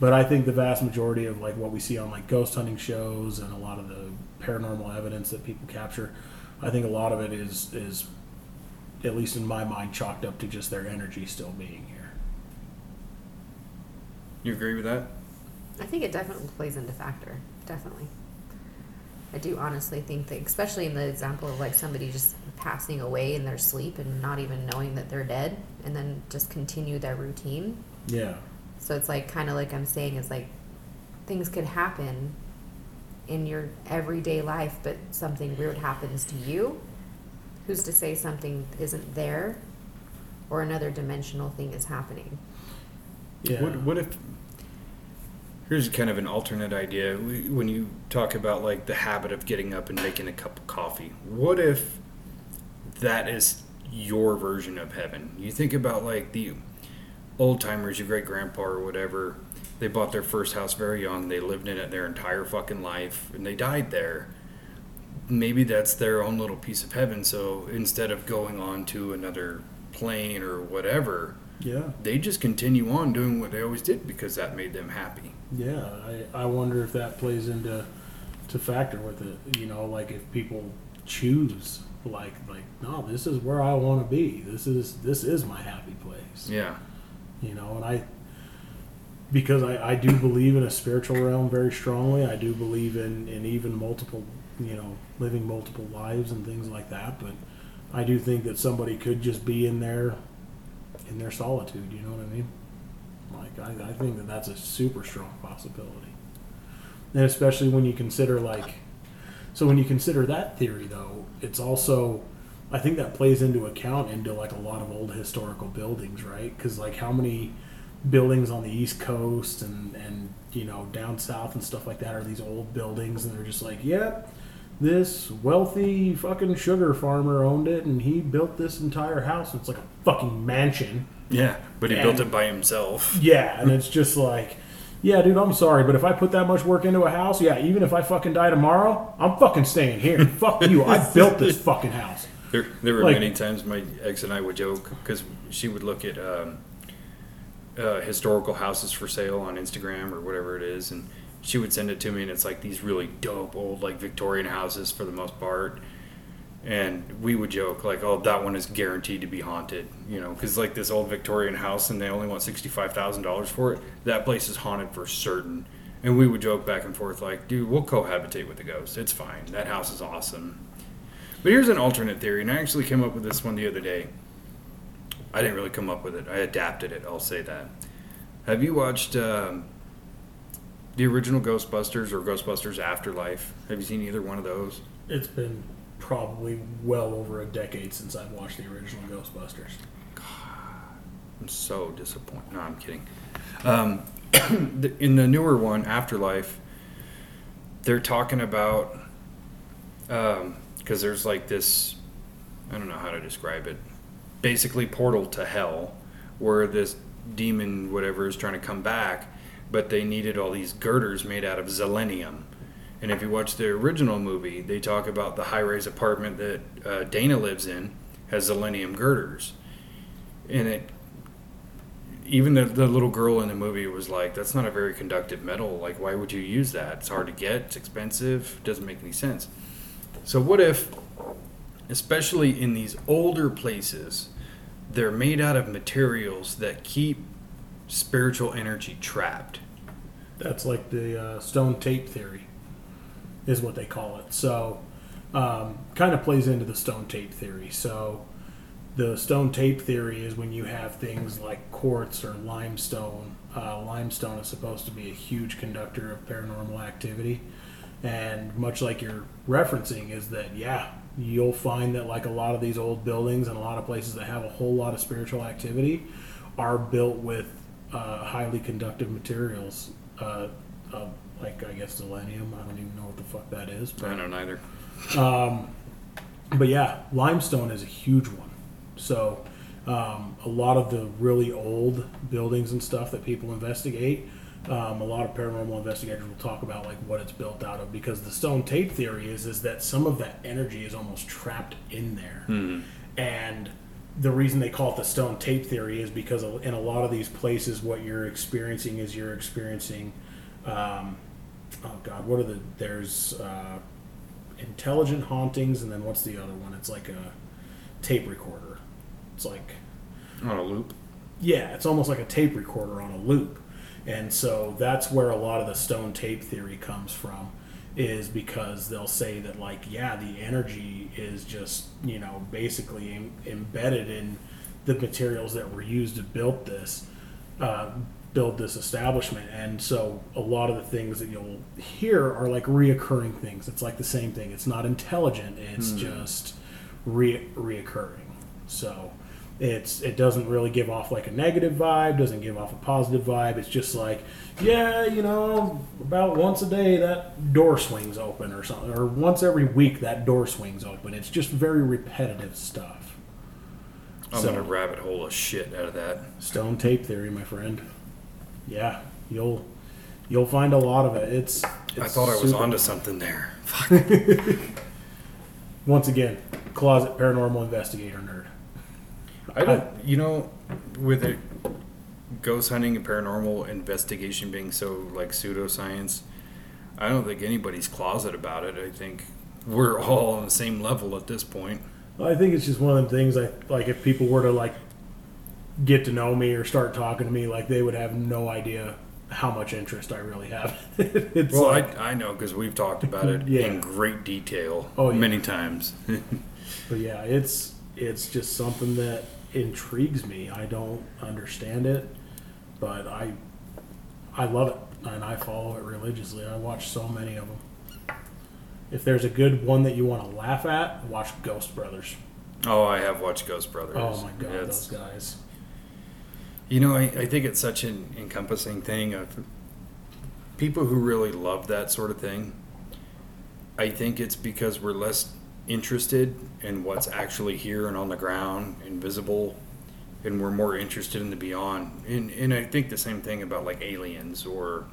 but I think the vast majority of like what we see on like ghost hunting shows and a lot of the paranormal evidence that people capture, I think a lot of it is is, at least in my mind, chalked up to just their energy still being here. you agree with that? I think it definitely plays into factor. Definitely. I do honestly think that, especially in the example of like somebody just passing away in their sleep and not even knowing that they're dead, and then just continue their routine. Yeah. So it's like kind of like I'm saying is like things could happen in your everyday life, but something weird happens to you. Who's to say something isn't there, or another dimensional thing is happening? Yeah. What, what if? Here's kind of an alternate idea. When you talk about like the habit of getting up and making a cup of coffee, what if that is your version of heaven? You think about like the old timers, your great grandpa or whatever. They bought their first house very young. They lived in it their entire fucking life, and they died there. Maybe that's their own little piece of heaven. So instead of going on to another plane or whatever, Yeah. they just continue on doing what they always did because that made them happy. Yeah, I, I wonder if that plays into to factor with it. You know, like if people choose like like no, this is where I want to be. This is this is my happy place. Yeah. You know, and I because I, I do believe in a spiritual realm very strongly. I do believe in, in even multiple you know, living multiple lives and things like that, but I do think that somebody could just be in their in their solitude, you know what I mean? I, I think that that's a super strong possibility. And especially when you consider like so when you consider that theory though, it's also I think that plays into account into like a lot of old historical buildings, right? Cuz like how many buildings on the east coast and and you know down south and stuff like that are these old buildings and they're just like, "Yep, this wealthy fucking sugar farmer owned it and he built this entire house. It's like a fucking mansion." Yeah. But he And- built it by himself. Yeah, and it's just like, yeah, dude, I'm sorry, but if I put that much work into a house, yeah, even if I fucking die tomorrow, I'm fucking staying here. Fuck you. I built this fucking house. There, there were Like- many times my ex and I would joke because she would look at um, uh, historical houses for sale on Instagram or whatever it is, and she would send it to me, and it's like these really dope old like Victorian houses for the most part. And we would joke like, "Oh, that one is guaranteed to be haunted," you know, because like this old Victorian house, and they only want sixty-five thousand dollars for it. That place is haunted for certain. And we would joke back and forth like, "Dude, we'll cohabitate with the ghost. It's fine. That house is awesome." But here's an alternate theory, and I actually came up with this one the other day. I didn't really come up with it. I adapted it. I'll say that. Have you watched um, the original Ghostbusters or Ghostbusters Afterlife? Have you seen either one of those? It's been probably well over a decade since I've watched the original Ghostbusters. God, I'm so disappointed. No, I'm kidding. Um, in the newer one, Afterlife, they're talking about because there's like this. I don't know how to describe it. Basically, portal to hell, where this demon, whatever, is trying to come back, but they needed all these girders made out of selenium. And if you watch the original movie, they talk about the high-rise apartment that uh, Dana lives in has selenium girders, and it even the, the little girl in the movie was like, "That's not a very conductive metal. Like, why would you use that? It's hard to get. It's expensive. it Doesn't make any sense." So, what if, especially in these older places, they're made out of materials that keep spiritual energy trapped? That's like the uh, stone tape theory, is what they call it. So, um, kind of plays into the stone tape theory. So, the stone tape theory is when you have things like quartz or limestone. Uh, limestone is supposed to be a huge conductor of paranormal activity. And much like you're referencing, is that, yeah, you'll find that like a lot of these old buildings and a lot of places that have a whole lot of spiritual activity are built with uh, highly conductive materials. Uh, uh, like, I guess, selenium. I don't even know what the fuck that is. But, I don't either. But yeah, limestone is a huge one. So um, a lot of the really old buildings and stuff that people investigate, um, a lot of paranormal investigators will talk about like what it's built out of because the stone tape theory is is that some of that energy is almost trapped in there, and the reason they call it the stone tape theory is because in a lot of these places, what you're experiencing is you're experiencing. Um, oh God, what are the there's uh, intelligent hauntings, and then what's the other one? It's like a tape recorder. It's like On a loop. yeah, it's almost like a tape recorder on a loop. And so that's where a lot of the stone tape theory comes from is because they'll say that like yeah, the energy is just, you know, basically em- embedded in the materials that were used to build this uh, build this establishment. And so a lot of the things that you'll hear are like reoccurring things. It's like the same thing. It's not intelligent. It's just re- reoccurring. So it's it doesn't really give off like a negative vibe, doesn't give off a positive vibe. It's just like, yeah, you know, about once a day that door swings open or something, or once every week that door swings open. It's just very repetitive stuff. I'm So- gonna rabbit hole a shit out of that. Stone tape theory, my friend. Yeah, you'll you'll find a lot of it. It's, it's I thought I was onto something there. once again closet paranormal investigator nerd. I don't, you know, with it ghost hunting and paranormal investigation being so like pseudoscience, I don't think anybody's closet about it. I think we're all on the same level at this point. I think it's just one of the things. I like if people were to like get to know me or start talking to me, like they would have no idea how much interest I really have. it's Well, like, I, I know because we've talked about it Yeah. in great detail Oh, yeah. many times. but yeah, it's it's just something that intrigues me. I don't understand it, but I I love it and I follow it religiously. I watch so many of them. If there's a good one that you want to laugh at, watch Ghost Brothers. oh, I have watched Ghost Brothers. Oh my god, It's- those guys. You know, I, I think it's such an encompassing thing of people who really love that sort of thing. I think it's because we're less interested in what's actually here and on the ground and visible, and we're more interested in the beyond. And, and I think the same thing about like aliens or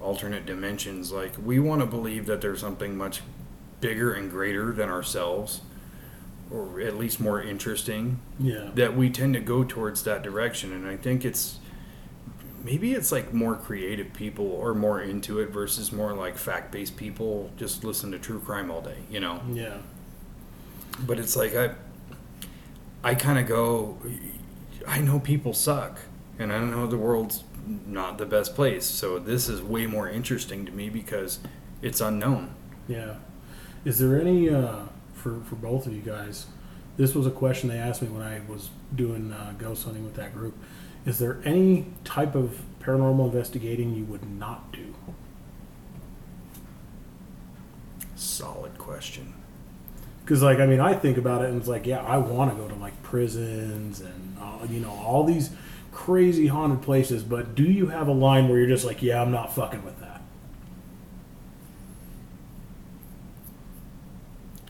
alternate dimensions. Like, we want to believe that there's something much bigger and greater than ourselves, or at least more interesting Yeah. that we tend to go towards that direction and i think it's maybe it's like more creative people or more into it versus more like fact-based people just listen to true crime all day you know Yeah. But it's like i i kind of go i know people suck and i know the world's not the best place so this is way more interesting to me because it's unknown Yeah. Is there any uh, for for both of you guys? This was a question they asked me when I was doing uh, ghost hunting with that group. Is there any type of paranormal investigating you would not do? solid question Because like I mean, I think about it and it's like, yeah, I want to go to like prisons and uh, you know all these crazy haunted places. But do you have a line where you're just like, yeah, I'm not fucking with that?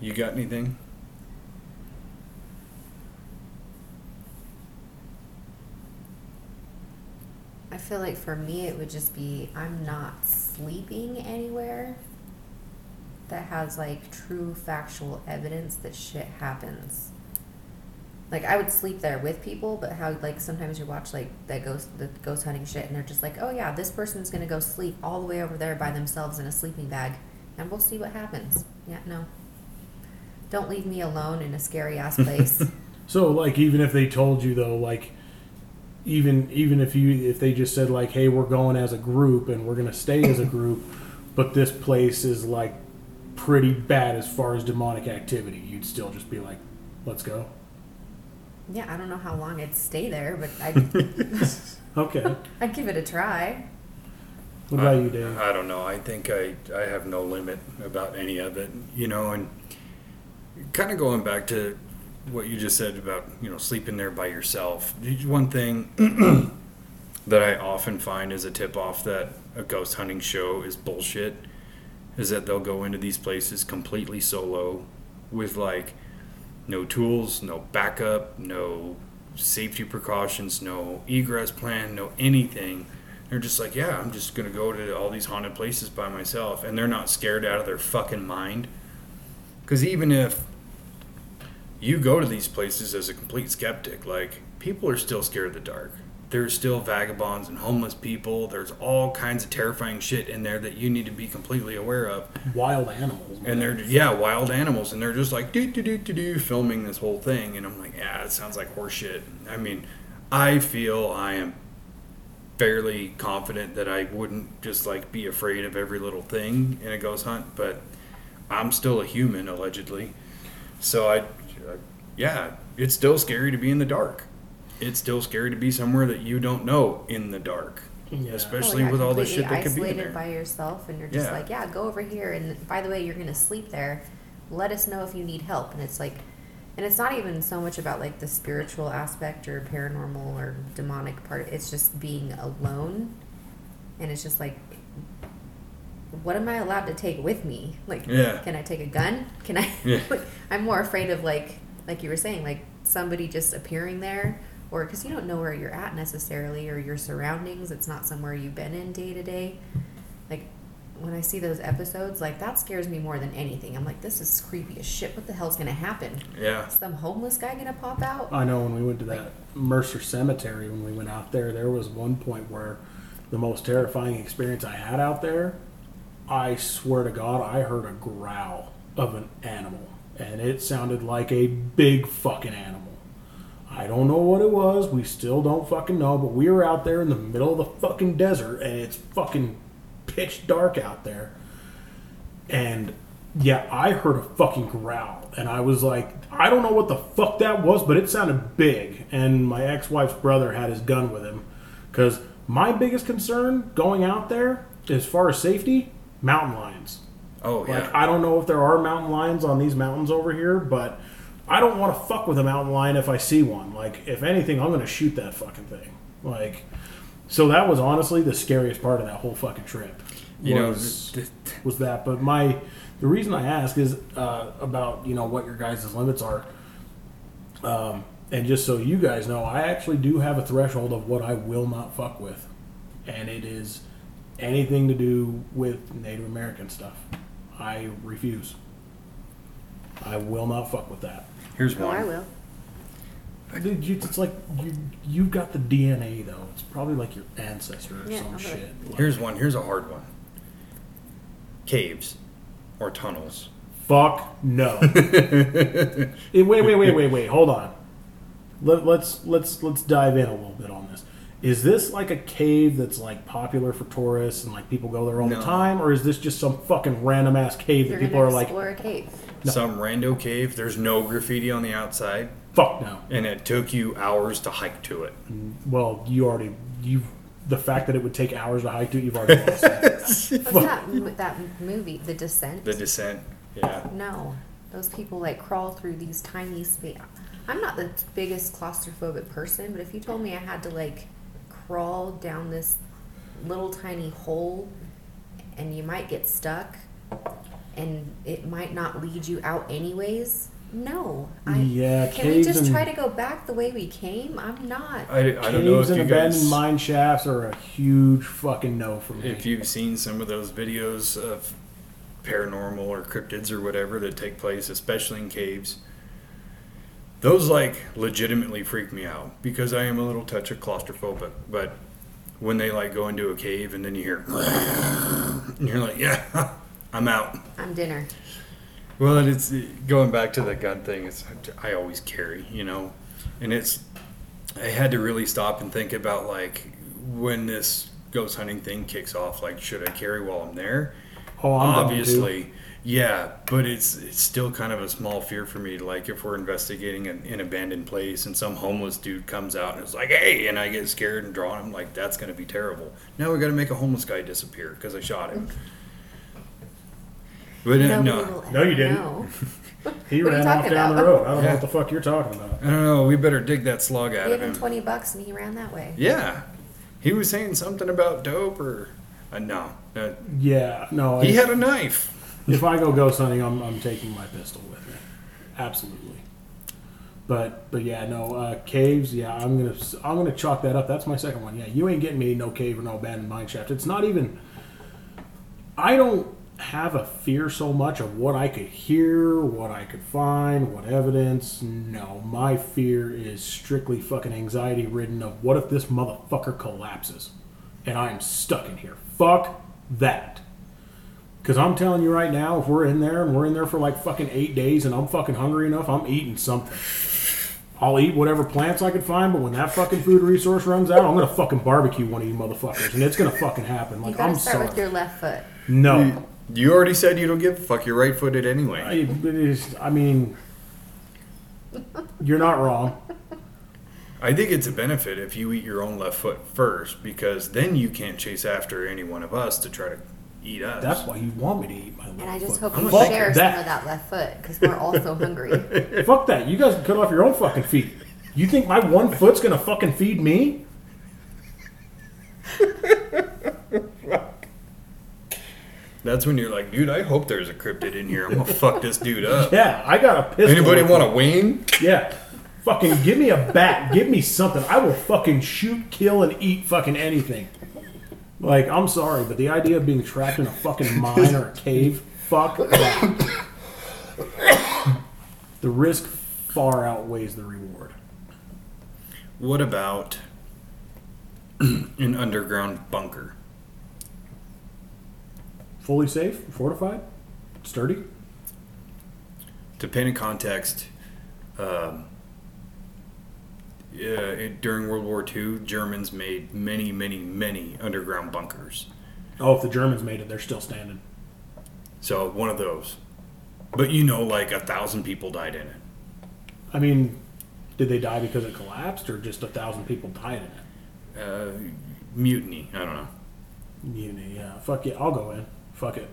you got anything I feel like for me, it would just be I'm not sleeping anywhere that has like true factual evidence that shit happens. Like I would sleep there with people, but how like sometimes you watch like that ghost the ghost hunting shit, and they're just like, oh yeah, this person's gonna go sleep all the way over there by themselves in a sleeping bag, and we'll see what happens. Yeah, no. Don't leave me alone in a scary ass place. So like even if they told you though, like even even if you if they just said like, hey, we're going as a group and we're gonna stay as a group, but this place is like pretty bad as far as demonic activity, you'd still just be like, let's go. yeah, I don't know how long I'd stay there, but I'd Okay. I'd give it a try. What about I, you, Dave? I don't know. I think I, I have no limit about any of it, you know, and kind of going back to what you just said about, you know, sleeping there by yourself. One thing that I often find is a tip off that a ghost hunting show is bullshit is that they'll go into these places completely solo with like no tools, no backup, no safety precautions, no egress plan, no anything. They're just like, yeah, I'm just gonna go to all these haunted places by myself, and they're not scared out of their fucking mind. Because even if you go to these places as a complete skeptic, like people are still scared of the dark. There's still vagabonds and homeless people. There's all kinds of terrifying shit in there that you need to be completely aware of. Wild animals. man. And they're yeah, wild animals, and they're just like do do do do do filming this whole thing, and I'm like, yeah, it sounds like horseshit. I mean, I feel I am fairly confident that I wouldn't just like be afraid of every little thing in a ghost hunt, but I'm still a human allegedly, so I, I yeah, it's still scary to be in the dark. It's still scary to be somewhere that you don't know in the dark, Yeah. especially Oh, yeah, with all the completely shit that could be in isolated there. by yourself, and you're just Yeah. like, yeah, go over here. And by the way, you're gonna sleep there. Let us know if you need help. And it's like, and it's not even so much about like the spiritual aspect or paranormal or demonic part. It's just being alone, and it's just like, what am I allowed to take with me? Like, Yeah. can I take a gun? Can I? Yeah. like, I'm more afraid of like, like you were saying, like somebody just appearing there, or because you don't know where you're at necessarily, or your surroundings. It's not somewhere you've been in day to day. Like, when I see those episodes, like that scares me more than anything. I'm like, this is creepy as shit. What the hell's gonna happen? Yeah. Some homeless guy gonna pop out? I know when we went to that Mercur Cemetery, when we went out there, there was one point where the most terrifying experience I had out there, I swear to God, I heard a growl of an animal. And it sounded like a big fucking animal. I don't know what it was. We still don't fucking know. But we were out there in the middle of the fucking desert and it's fucking pitch dark out there. And yeah, I heard a fucking growl, and I was like, I don't know what the fuck that was, but it sounded big. And my ex-wife's brother had his gun with him, because my biggest concern going out there, as far as safety, mountain lions. Oh yeah. Like. I don't know if there are mountain lions on these mountains over here, but I don't want to fuck with a mountain lion if I see one. Like if anything, I'm gonna shoot that fucking thing. Like, so that was honestly the scariest part of that whole fucking trip. you know, was- th- th- was that. But my the reason I ask is uh, about you know what your guys' limits are. Um, and just so you guys know, I actually do have a threshold of what I will not fuck with, and it is anything to do with Native American stuff. I refuse. I will not fuck with that. Here's Oh, one. I will. Dude, you, it's like you you've got the DNA though. It's probably like your ancestor or Yeah, some I'll do it. shit. Like, Here's one. Here's a hard one. Caves or tunnels. Fuck no. Eh, wait, wait, wait, wait, wait. Hold on. Let, let's let's let's dive in a little bit on this. Is this like a cave that's like popular for tourists and like people go there all No. the time, or is this just some fucking random ass cave that You're people gonna are like, explore a cave. Some rando cave. There's no graffiti on the outside, fuck no? and it took you hours to hike to it. Mm, well, you already you the fact that it would take hours to hike to, it, you've already lost that. What's that that movie, The Descent? The descent. Yeah. no, those people like crawl through these tiny space. I'm not the biggest claustrophobic person, but if you told me I had to like crawl down this little tiny hole, and you might get stuck, and it might not lead you out anyways. No, I, Yeah, Can we just and- try to go back the way we came? I'm not. I, I don't know if Caves and you abandoned guys mine shafts are a huge fucking no for me. if you've seen some of those videos of paranormal or cryptids or whatever that take place, especially in caves. Those like legitimately freak me out because I am a little touch of claustrophobic. But when they like go into a cave and then you hear, and you're like, yeah, I'm out. I'm dinner. Well, and it's going back to the gun thing. It's I always carry, you know, and it's I had to really stop and think about like when this ghost hunting thing kicks off. Like, should I carry while I'm there? oh, I'm. Obviously, yeah, but it's it's still kind of a small fear for me. Like if we're investigating an, an abandoned place and some homeless dude comes out and is like, "Hey," and I get scared and drawn, I'm like, that's going to be terrible. Now we got to make a homeless guy disappear because I shot him. But uh, Nobody no, will No, you ever didn't. know. He What are you ran off talking down the about? road. I don't know Yeah. what the fuck you're talking about. I don't know. We better dig that slug out Gave of him him. twenty bucks and he ran that way. Yeah, he was saying something about dope or uh, no. Uh, Yeah, no. he I- had a knife. if I go ghost hunting, I'm, I'm taking my pistol with me. Absolutely. But but yeah, no uh, caves. Yeah, I'm gonna I'm gonna chalk that up. That's my second one. Yeah, you ain't getting me no cave or no abandoned mine shaft. It's not even. I don't have a fear so much of what I could hear, what I could find, what evidence. No, my fear is strictly fucking anxiety ridden of what if this motherfucker collapses and I'm stuck in here. Fuck that. Because I'm telling you right now, if we're in there and we're in there for like fucking eight days and I'm fucking hungry enough, I'm eating something. I'll eat whatever plants I can find, but when that fucking food resource runs out, I'm gonna fucking barbecue one of you motherfuckers, and it's gonna fucking happen. You Like gotta I'm start sorry. with your left foot. no, You already said you don't give a fuck. You're right footed anyway. I, it is, I mean, you're not wrong. I think it's a benefit if you eat your own left foot first because then you can't chase after any one of us to try to eat us. That's why you want me to eat my left foot. And I just foot. hope you Fuck share that. some of that left foot because we're all so hungry. Fuck that. You guys can cut off your own fucking feet. You think my one foot's gonna fucking feed me? That's when you're like, dude, I hope there's a cryptid in here. I'm gonna fuck this dude up. Yeah, I got a pistol. Anybody want a wing? Yeah. Fucking give me a bat. Give me something. I will fucking shoot, kill, and eat fucking anything. Like, I'm sorry, but the idea of being trapped in a fucking mine or a cave, fuck that. the risk far outweighs the reward. What about an underground bunker? Fully safe, fortified, sturdy. To paint context, um, yeah, it, during World War II, Germans made many, many, many underground bunkers. Oh, if the Germans made it, they're still standing. So one of those. But you know, like a thousand people died in it. I mean, did they die because it collapsed, or just a thousand people died in it? Uh, mutiny. I don't know. Mutiny, yeah. Fuck yeah, I'll go in. Fuck it.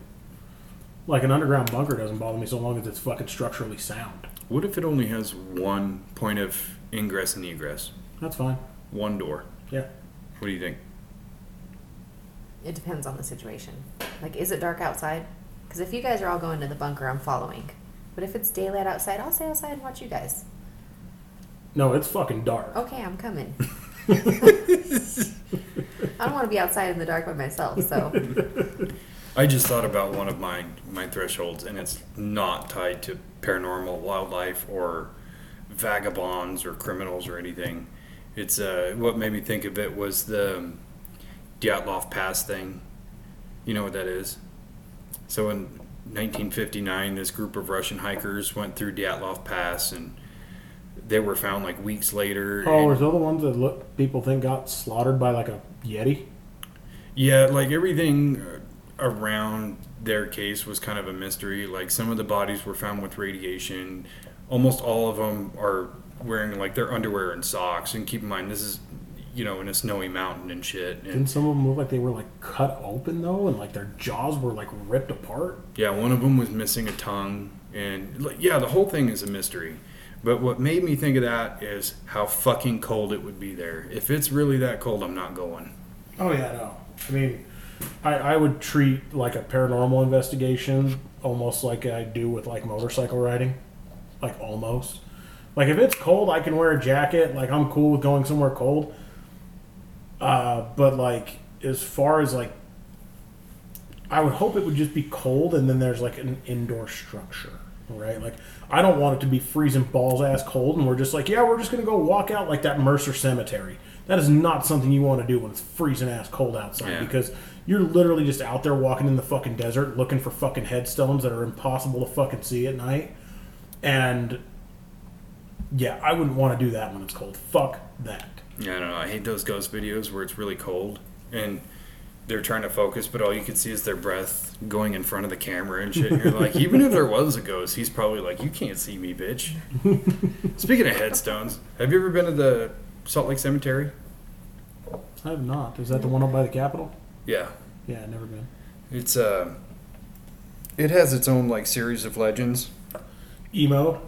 Like an underground bunker doesn't bother me so long as it's fucking structurally sound. What if it only has one point of ingress and egress? That's fine. One door. Yeah. What do you think? It depends on the situation. Like, is it dark outside? Because if you guys are all going to the bunker, I'm following. But if it's daylight outside, I'll stay outside and watch you guys. No, it's fucking dark. Okay, I'm coming. I don't want to be outside in the dark by myself, so I just thought about one of my my thresholds, and it's not tied to paranormal, wildlife, or vagabonds or criminals or anything. It's uh, what made me think of it was the Dyatlov Pass thing. You know what that is? So in 1959, this group of Russian hikers went through Dyatlov Pass, and they were found like weeks later. Oh, and- are those the ones that look people think got slaughtered by like a yeti? Yeah, like everything around their case was kind of a mystery. Like some of the bodies were found with radiation. Almost all of them are wearing like their underwear and socks. And keep in mind, this is, you know, in a snowy mountain and shit. Didn't And some of them look like they were like cut open though, and like their jaws were like ripped apart? yeah, one of them was missing a tongue. And like, yeah, the whole thing is a mystery. But what made me think of that is how fucking cold it would be there. If it's really that cold, I'm not going. Oh yeah, no. I mean, I, I would treat like a paranormal investigation almost like I do with like motorcycle riding, like almost. Like if it's cold, I can wear a jacket. Like I'm cool with going somewhere cold. Uh, but like as far as like, I would hope it would just be cold, and then there's like an indoor structure, right? Like I don't want it to be freezing balls ass cold, and we're just like, yeah, we're just gonna go walk out like that Mercur Cemetery. That is not something you want to do when it's freezing ass cold outside Yeah. because you're literally just out there walking in the fucking desert looking for fucking headstones that are impossible to fucking see at night. And yeah, I wouldn't want to do that when it's cold. Fuck that. Yeah, I don't know. I hate those ghost videos where it's really cold and they're trying to focus, but all you can see is their breath going in front of the camera and shit. And you're like, even if there was a ghost, he's probably like, you can't see me, bitch. Speaking of headstones, have you ever been to the Salt Lake Cemetery? I have not. Is that the one up by the Capitol? Yeah, Yeah, never been. it's uh, it has its own like series of legends. Emo.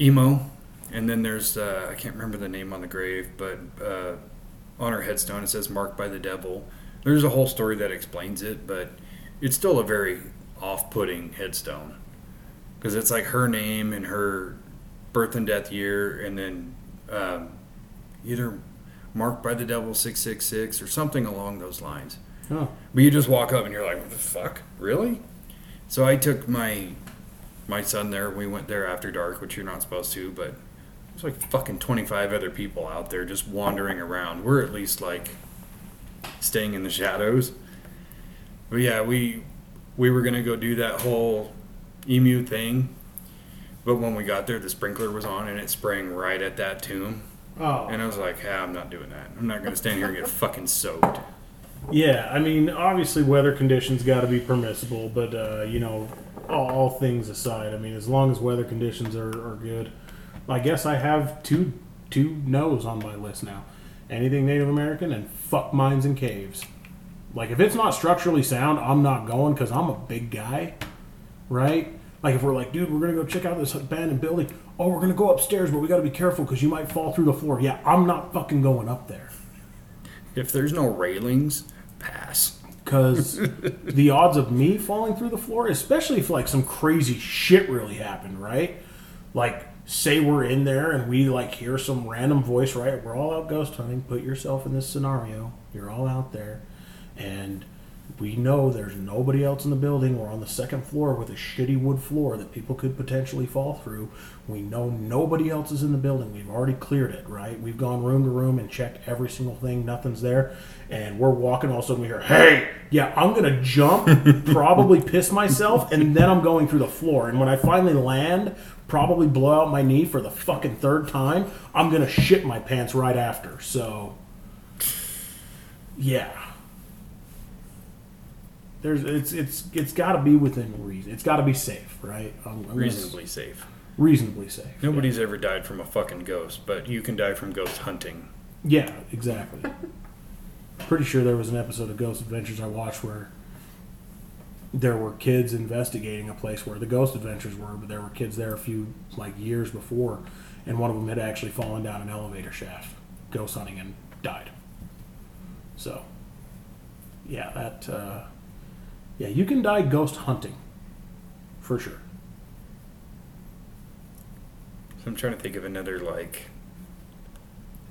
emo and then there's uh, i can't remember the name on the grave but uh, on her headstone it says marked by the devil there's a whole story that explains it but it's still a very off-putting headstone because it's like her name and her birth and death year and then um, either marked by the devil 666 or something along those lines Oh. but you just walk up and you're like, what the fuck? Really? So I took my my son there. We went there after dark, which you're not supposed to, but there's like fucking 25 other people out there just wandering around. We're at least like staying in the shadows. But yeah, we we were gonna go do that whole Emo thing. But when we got there, the sprinkler was on and it sprang right at that tomb. Oh. And I was like, ah, I'm not doing that. I'm not gonna stand here and get fucking soaked. Yeah, I mean, obviously weather conditions got to be permissible, but uh, you know, all, all things aside, I mean, as long as weather conditions are, are good, I guess I have two two no's on my list now. Anything Native American and fuck mines and caves. Like if it's not structurally sound, I'm not going because I'm a big guy, right? Like if we're like, dude, we're gonna go check out this abandoned building. Oh, we're gonna go upstairs, but we got to be careful because you might fall through the floor. Yeah, I'm not fucking going up there. If there's no railings, pass. because the odds of me falling through the floor, especially if like some crazy shit really happened, right? Like, say we're in there and we like hear some random voice, right? We're all out ghost hunting. Put yourself in this scenario. You're all out there, and we know there's nobody else in the building. We're on the second floor with a shitty wood floor that people could potentially fall through. We know nobody else is in the building. We've already cleared it, right? We've gone room to room and checked every single thing. Nothing's there. And we're walking, all of a sudden we hear, hey, yeah, I'm going to jump, probably piss myself, and then I'm going through the floor. And when I finally land, probably blow out my knee for the fucking third time, I'm going to shit my pants right after. So, yeah there's it's it's it's got to be within reason. It's got to be safe, right? I'm, I'm gonna s- Reasonably safe. reasonably safe. Nobody's ever died from a fucking ghost, but you can die from ghost hunting. Yeah, exactly. Pretty sure there was an episode of Ghost Adventures I watched where there were kids investigating a place where the Ghost Adventures were, but there were kids there a few like years before, and one of them had actually fallen down an elevator shaft, ghost hunting, and died. So, yeah, that uh, yeah, you can die ghost hunting, for sure. So I'm trying to think of another like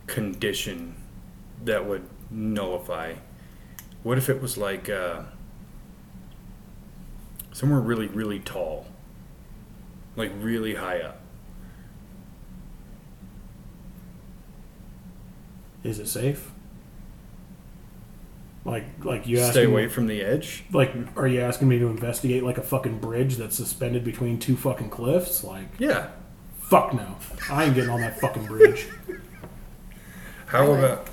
condition that would nullify. What if it was like uh, somewhere really, really tall, like really high up? Is it safe? Like, like you Stay asking away from the edge. Like, are you asking me to investigate like a fucking bridge that's suspended between two fucking cliffs? Like, Yeah. fuck no, I ain't getting on that fucking bridge. How about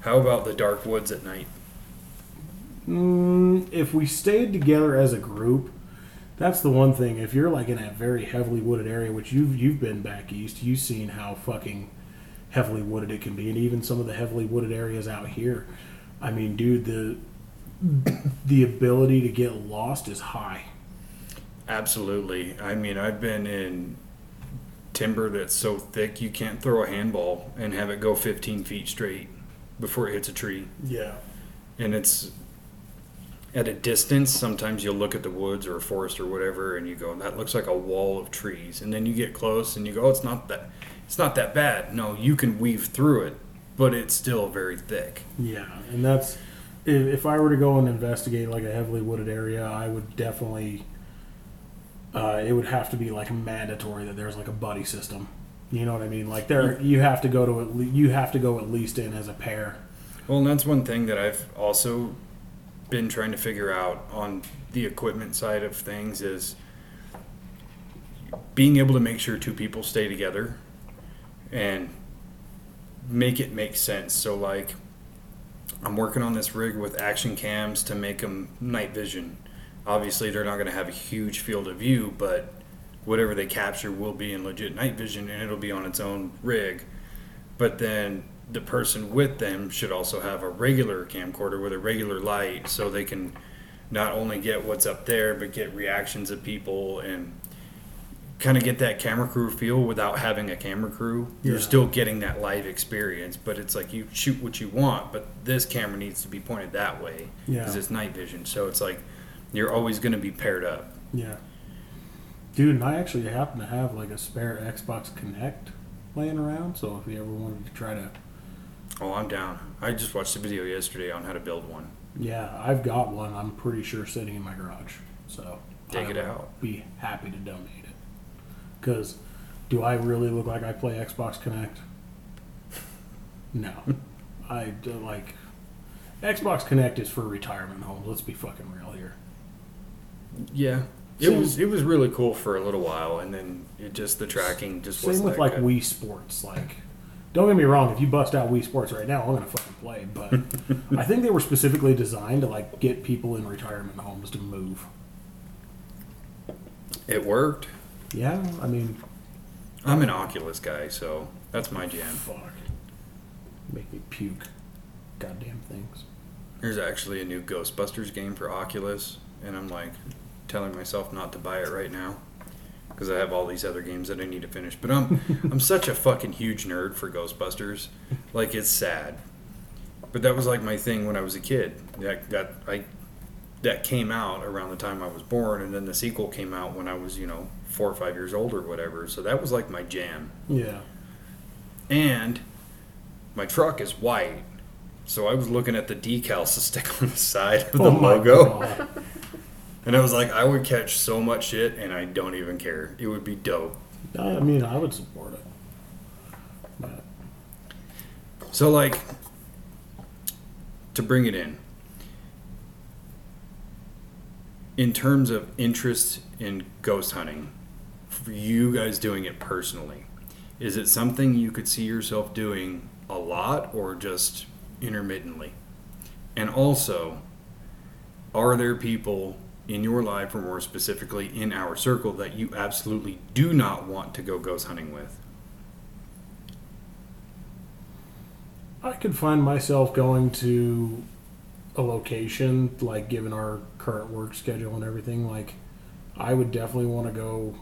how about the dark woods at night? Mm, if we stayed together as a group, that's the one thing. If you're like in a very heavily wooded area, which you've you've been back east, you've seen how fucking heavily wooded it can be, and even some of the heavily wooded areas out here. I mean, dude, the the ability to get lost is high. Absolutely. I mean, I've been in timber that's so thick you can't throw a handball and have it go 15 feet straight before it hits a tree. Yeah. And it's at a distance. Sometimes you'll look at the woods or a forest or whatever, and you go, "That looks like a wall of trees." And then you get close and you go, "Oh, it's not that. It's not that bad." No, you can weave through it, but it's still very thick. Yeah, and that's if, if I were to go and investigate like a heavily wooded area, I would definitely. Uh, it would have to be like mandatory that there's like a buddy system. You know what I mean? Like there, you have to go to at le- you have to go at least in as a pair. Well, and that's one thing that I've also been trying to figure out on the equipment side of things is being able to make sure two people stay together and make it make sense. So, like, I'm working on this rig with action cams to make them night vision. Obviously, they're not going to have a huge field of view, but whatever they capture will be in legit night vision and it'll be on its own rig. But then the person with them should also have a regular camcorder with a regular light so they can not only get what's up there but get reactions of people and kind of get that camera crew feel without having a camera crew. You're still getting that live experience, but it's like you shoot what you want, but this camera needs to be pointed that way because Yeah. it's night vision. So it's like you're always going to be paired up. Yeah, dude, and I actually happen to have like a spare Xbox Kinect laying around. So if you ever wanted to try to, Oh, I'm down. I just watched a video yesterday on how to build one. yeah, I've got one. I'm pretty sure sitting in my garage. So Take I it out. Be happy to donate it. Because, do I really look like I play Xbox Kinect? No, I uh, like. Xbox Kinect is for retirement homes. Let's be fucking real here. Yeah. It Same- was it was really cool for a little while, and then it just the tracking just Same wasn't with like good. Wii Sports. Like, don't get me wrong. If you bust out Wii Sports right now, I'm gonna fucking play. But I think they were specifically designed to like get people in retirement homes to move. It worked. Yeah, I mean, I'm an Oculus guy, so that's my jam. fuck, make me puke. Goddamn things. There's actually a new Ghostbusters game for Oculus, and I'm like telling myself not to buy it right now because I have all these other games that I need to finish. But I'm I'm such a fucking huge nerd for Ghostbusters. Like it's sad. But that was like my thing when I was a kid. That that I that came out around the time I was born and then the sequel came out when I was, you know, 4 or 5 years old or whatever. So that was like my jam. Yeah. And my truck is white, So I was looking at the decals to stick on the side of the Oh logo, and I was like, I would catch so much shit, and I don't even care. It would be dope. I mean, I would support it. But So like, to bring it in, in terms of interest in ghost hunting, you guys doing it personally, is it something you could see yourself doing a lot or just intermittently? And also, are there people in your life, or more specifically in our circle, that you absolutely do not want to go ghost hunting with? I could find myself going to a location, like given our current work schedule and everything, like I would definitely want to go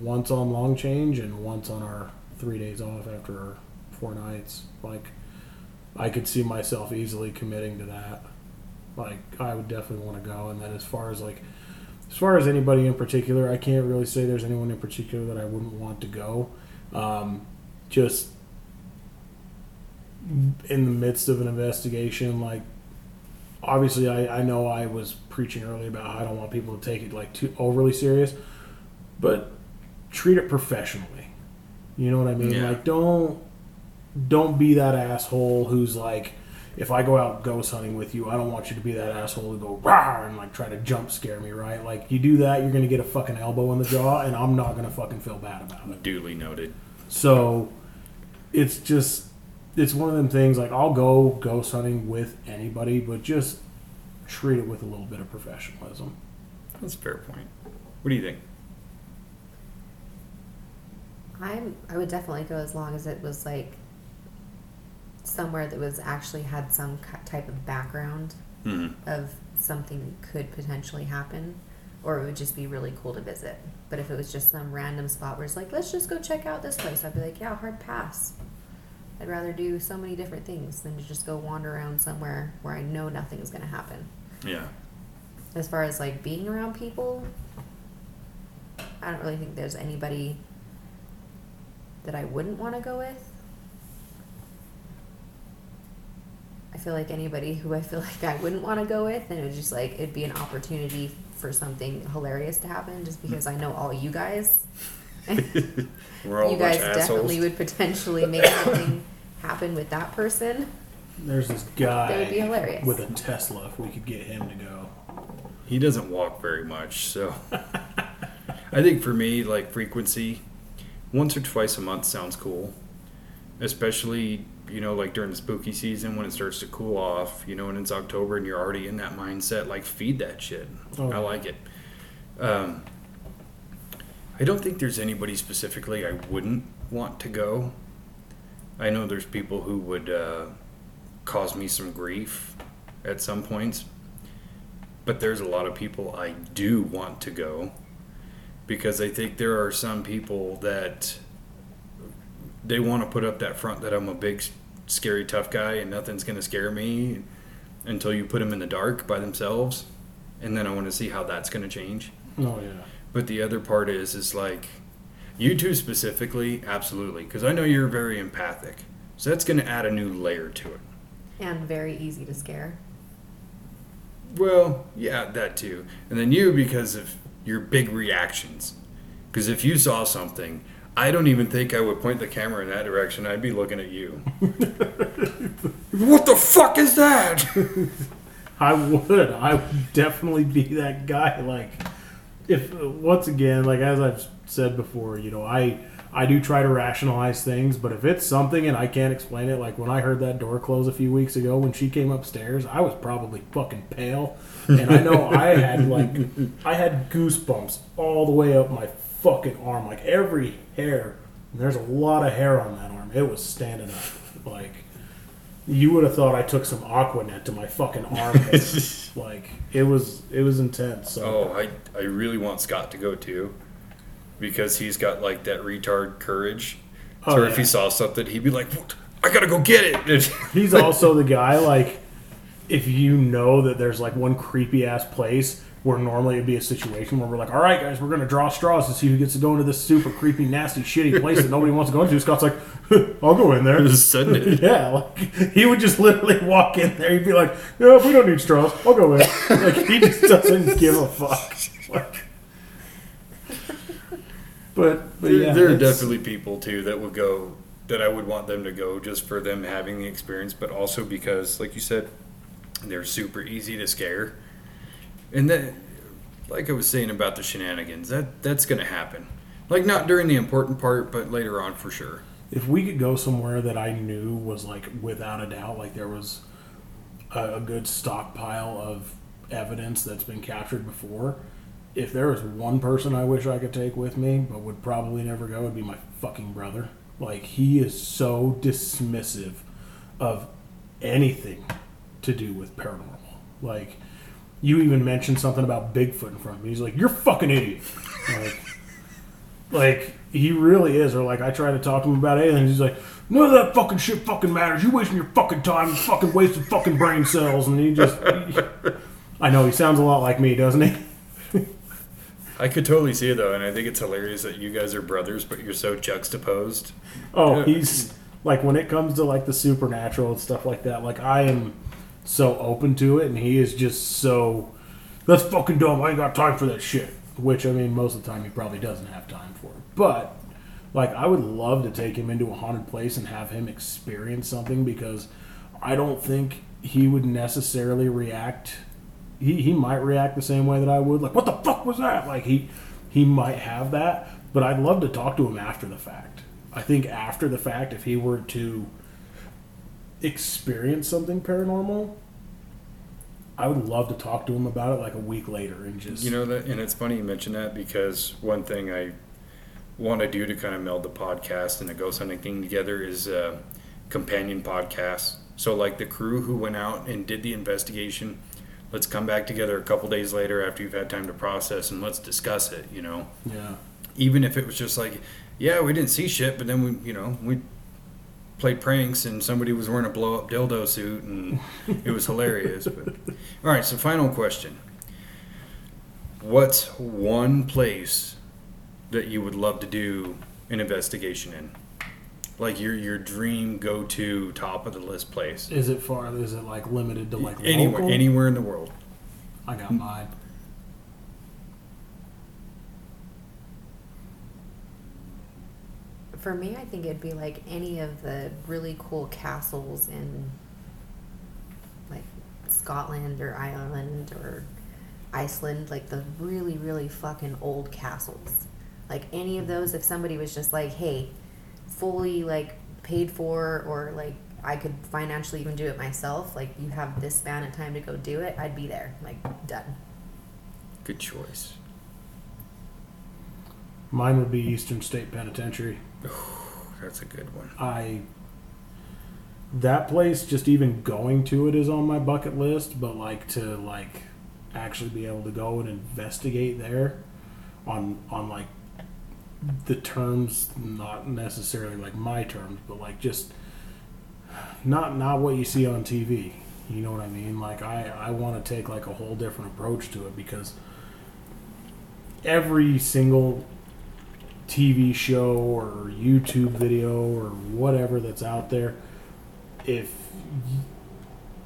once on long change and once on our three days off after our four nights. Like I could see myself easily committing to that. Like I would definitely want to go. And then as far as like as far as anybody in particular, I can't really say there's anyone in particular that I wouldn't want to go. Um, just in the midst of an investigation, like obviously I, I know I was preaching earlier about how I don't want people to take it like too overly serious, but treat it professionally. You know what I mean? Yeah. Like don't don't be that asshole who's like if I go out ghost hunting with you, I don't want you to be that asshole to go rah and like try to jump scare me, right? Like you do that, you're gonna get a fucking elbow in the jaw, and I'm not gonna fucking feel bad about it. Duly noted. So it's just it's one of them things like I'll go ghost hunting with anybody, but just treat it with a little bit of professionalism. That's a fair point. What do you think? I'm I would definitely go as long as it was like somewhere that was actually had some type of background hmm of something that could potentially happen, or it would just be really cool to visit. But if it was just some random spot where it's like, let's just go check out this place, I'd be like, yeah, hard pass. I'd rather do so many different things than to just go wander around somewhere where I know nothing's gonna happen. Yeah. As far as like being around people, I don't really think there's anybody that I wouldn't want to go with. I feel like anybody who I feel like I wouldn't want to go with, and it would just like it'd be an opportunity for something hilarious to happen, just hmm. because I know all you guys. We're all you guys definitely assholes. would potentially make something happen with that person. There's this guy That would be guy hilarious. with a Tesla if we could get him to go. He doesn't walk very much, so I think for me, like frequency, once or twice a month sounds cool. Especially, you know, like during the spooky season when it starts to cool off, you know, and it's October and you're already in that mindset, like feed that shit. Oh, I like it. Um, I don't think there's anybody specifically I wouldn't want to go. I know there's people who would uh, cause me some grief at some points, but there's a lot of people I do want to go because I think there are some people that they want to put up that front that I'm a big, scary, tough guy and nothing's going to scare me until you put them in the dark by themselves. And then I want to see how that's going to change. Oh yeah. But the other part is, is like, you two specifically, absolutely, because I know you're very empathic. So that's going to add a new layer to it. and very easy to scare. Well, yeah, that too. And then you because of your big reactions. Because if you saw something, I don't even think I would point the camera in that direction. I'd be looking at you. what the fuck is that? I would. I would definitely be that guy. Like, if once again, like as I've said before, you know, I I do try to rationalize things, but if it's something and I can't explain it, like when I heard that door close a few weeks ago when she came upstairs, I was probably fucking pale, and I know I had like I had goosebumps all the way up my fucking arm, like every hair. And there's a lot of hair on that arm. It was standing up, like. You would have thought I took some Aqua Net to my fucking arm. like it was, it was intense. So Oh, I, I really want Scott to go too. Because he's got like that retard courage. Oh, so if he saw something, he'd be like, I gotta go get it. he's also the guy like if you know that there's like one creepy ass place where normally it'd be a situation where we're like, all right, guys, we're gonna draw straws to see who gets to go into this super creepy, nasty, shitty place that nobody wants to go into. Scott's like, I'll go in there. Just sudden it. Yeah, like he would just literally walk in there. He'd be like, "No, we don't need straws. I'll go in." Like he just doesn't give a fuck. Like, but but There, yeah, there are definitely people too that would go that I would want them to go just for them having the experience, but also because, like you said, they're super easy to scare, and that, like I was saying about the shenanigans, that that's gonna happen. Like not during the important part, but later on for sure. If we could go somewhere that I knew was like without a doubt, like there was a, a good stockpile of evidence that's been captured before. If there was one person I wish I could take with me, but would probably never go, it'd be my fucking brother. Like he is so dismissive of anything to do with paranormal. Like you even mentioned something about Bigfoot in front of me. He's like, "You're fucking idiot." Like, like he really is. Or like I try to talk to him about aliens. He's like, "None of that fucking shit fucking matters. You wasting your fucking time. You fucking wasting fucking brain cells." And he just, I know he sounds a lot like me, doesn't he? I could totally see it though, and I think it's hilarious that you guys are brothers, but you're so juxtaposed. Oh, he's like when it comes to like the supernatural and stuff like that. Like I am so open to it, and he is just so. That's fucking dumb. I ain't got time for that shit. Which I mean, most of the time he probably doesn't have time for it. But like, I would love to take him into a haunted place and have him experience something because I don't think he would necessarily react. He, he might react the same way that I would. Like, what the fuck was that? Like he he might have that, but I'd love to talk to him after the fact. I think after the fact, if he were to experience something paranormal, I would love to talk to him about it like a week later and just You know that, and it's funny you mention that because one thing I want to do to kind of meld the podcast and the ghost hunting thing together is uh, companion podcasts. So, like the crew who went out and did the investigation, let's come back together a couple days later after you've had time to process and let's discuss it. You know, yeah. even if it was just like, yeah, we didn't see shit, but then we, you know, we played pranks and somebody was wearing a blow up dildo suit and it was hilarious. But all right, so final question: What's one place that you would love to do an investigation in? Like your your dream go to top of the list place. Is it far? Is it like limited to like Anywhere local? anywhere in the world. I got hmm. mine. For me, I think it'd be like any of the really cool castles in like Scotland or Ireland or Iceland, like the really, really fucking old castles. Like any of hmm. those, if somebody was just like, hey, fully like paid for or like I could financially even do it myself, like you have this span of time to go do it, I'd be there. Like done. Good choice. Mine would be Eastern State Penitentiary. That's a good one. I that place just even going to it is on my bucket list, but like to like actually be able to go and investigate there on on like the terms not necessarily like my terms, but like just not not what you see on TV. You know what I mean? Like I I want to take like a whole different approach to it because every single TV show or YouTube video or whatever that's out there, if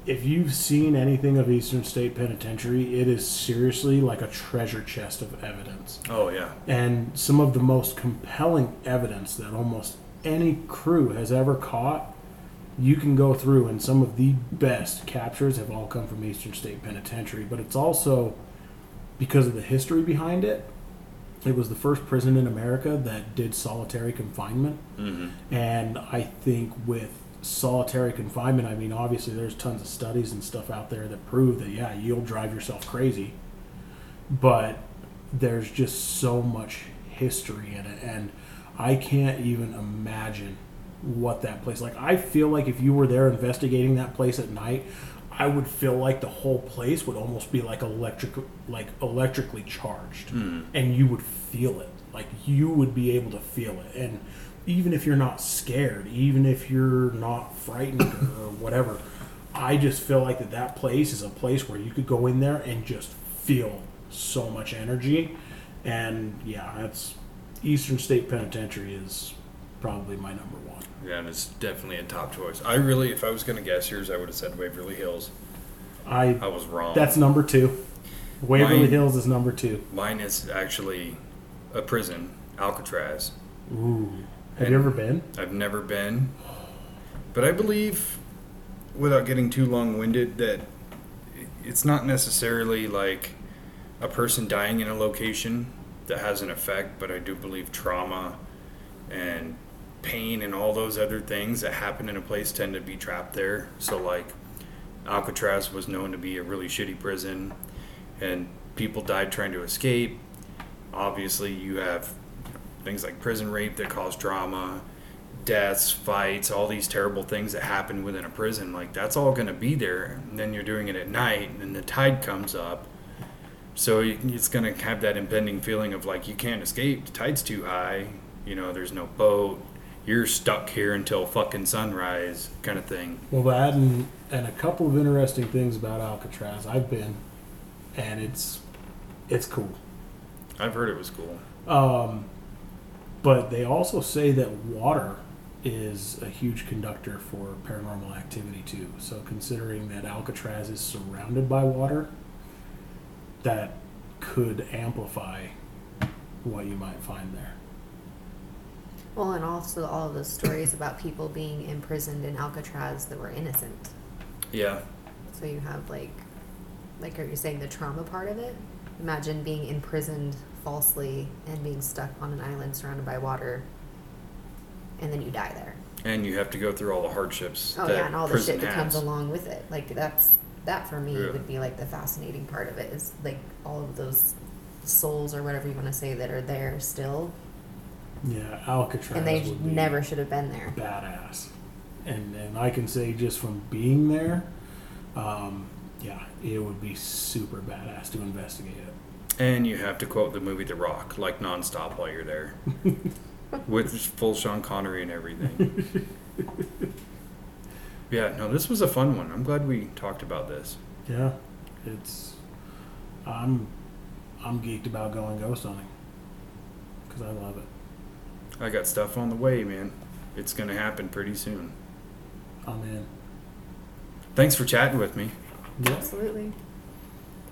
if you've seen anything of Eastern State Penitentiary, it is seriously like a treasure chest of evidence. Oh yeah. And some of the most compelling evidence that almost any crew has ever caught, you can go through, and some of the best captures have all come from Eastern State Penitentiary. But it's also because of the history behind it. It was the first prison in America that did solitary confinement. Mm-hmm. And I think with solitary confinement, I mean, obviously there's tons of studies and stuff out there that prove that, yeah, you'll drive yourself crazy. But there's just so much history in it. And I can't even imagine what that place like. I feel like if you were there investigating that place at night, I would feel like the whole place would almost be like electric, like electrically charged, hmm. and you would feel it. Like you would be able to feel it, and even if you're not scared, even if you're not frightened or, whatever, I just feel like that that place is a place where you could go in there and just feel so much energy. And yeah, that's Eastern State Penitentiary is probably my number one. Yeah, and it's definitely a top choice. I really, if I was going to guess yours, I would have said Waverly Hills. I I was wrong. that's number two. Waverly Mine- Hills is number two. Mine is actually a prison, Alcatraz. Ooh, have you ever been? I've never been, but I believe, without getting too long winded, that it's not necessarily like a person dying in a location that has an effect, but I do believe trauma and pain and all those other things that happen in a place tend to be trapped there. So, like, Alcatraz was known to be a really shitty prison, and people died trying to escape. Obviously, you have things like prison rape that cause drama, deaths, fights, all these terrible things that happen within a prison. Like that's all going to be there. And then you're doing it at night, and the tide comes up, so it's going to have that impending feeling of like you can't escape. The tide's too high. You know, there's no boat. You're stuck here until fucking sunrise, kind of thing. Well, that and and a couple of interesting things about Alcatraz. I've been, and it's it's cool. I've heard it was cool. Um, but they also say that water is a huge conductor for paranormal activity too. So considering that Alcatraz is surrounded by water, that could amplify what you might find there. Well, and also all of those stories about people being imprisoned in Alcatraz that were innocent. Yeah, So you have like, like, are you saying the trauma part of it? Imagine being imprisoned falsely and being stuck on an island surrounded by water, and then you die there. and you have to go through all the hardships. Oh that yeah, and all the shit that comes along with it. Like that's that for me Yeah. would be like the fascinating part of it is like all of those souls or whatever you want to say that are there still, Yeah, Alcatraz. and they never should have been there. badass. And and I can say just from being there, um, yeah, it would be super badass to investigate it. And you have to quote the movie The Rock, like nonstop while you're there. With full Sean Connery and everything. yeah, no, this was a fun one. I'm glad we talked about this. Yeah, it's I'm I'm geeked about going ghost hunting because I love it. I got stuff on the way, man. It's going to happen pretty soon. I'm in. Thanks for chatting with me. Yeah. Absolutely.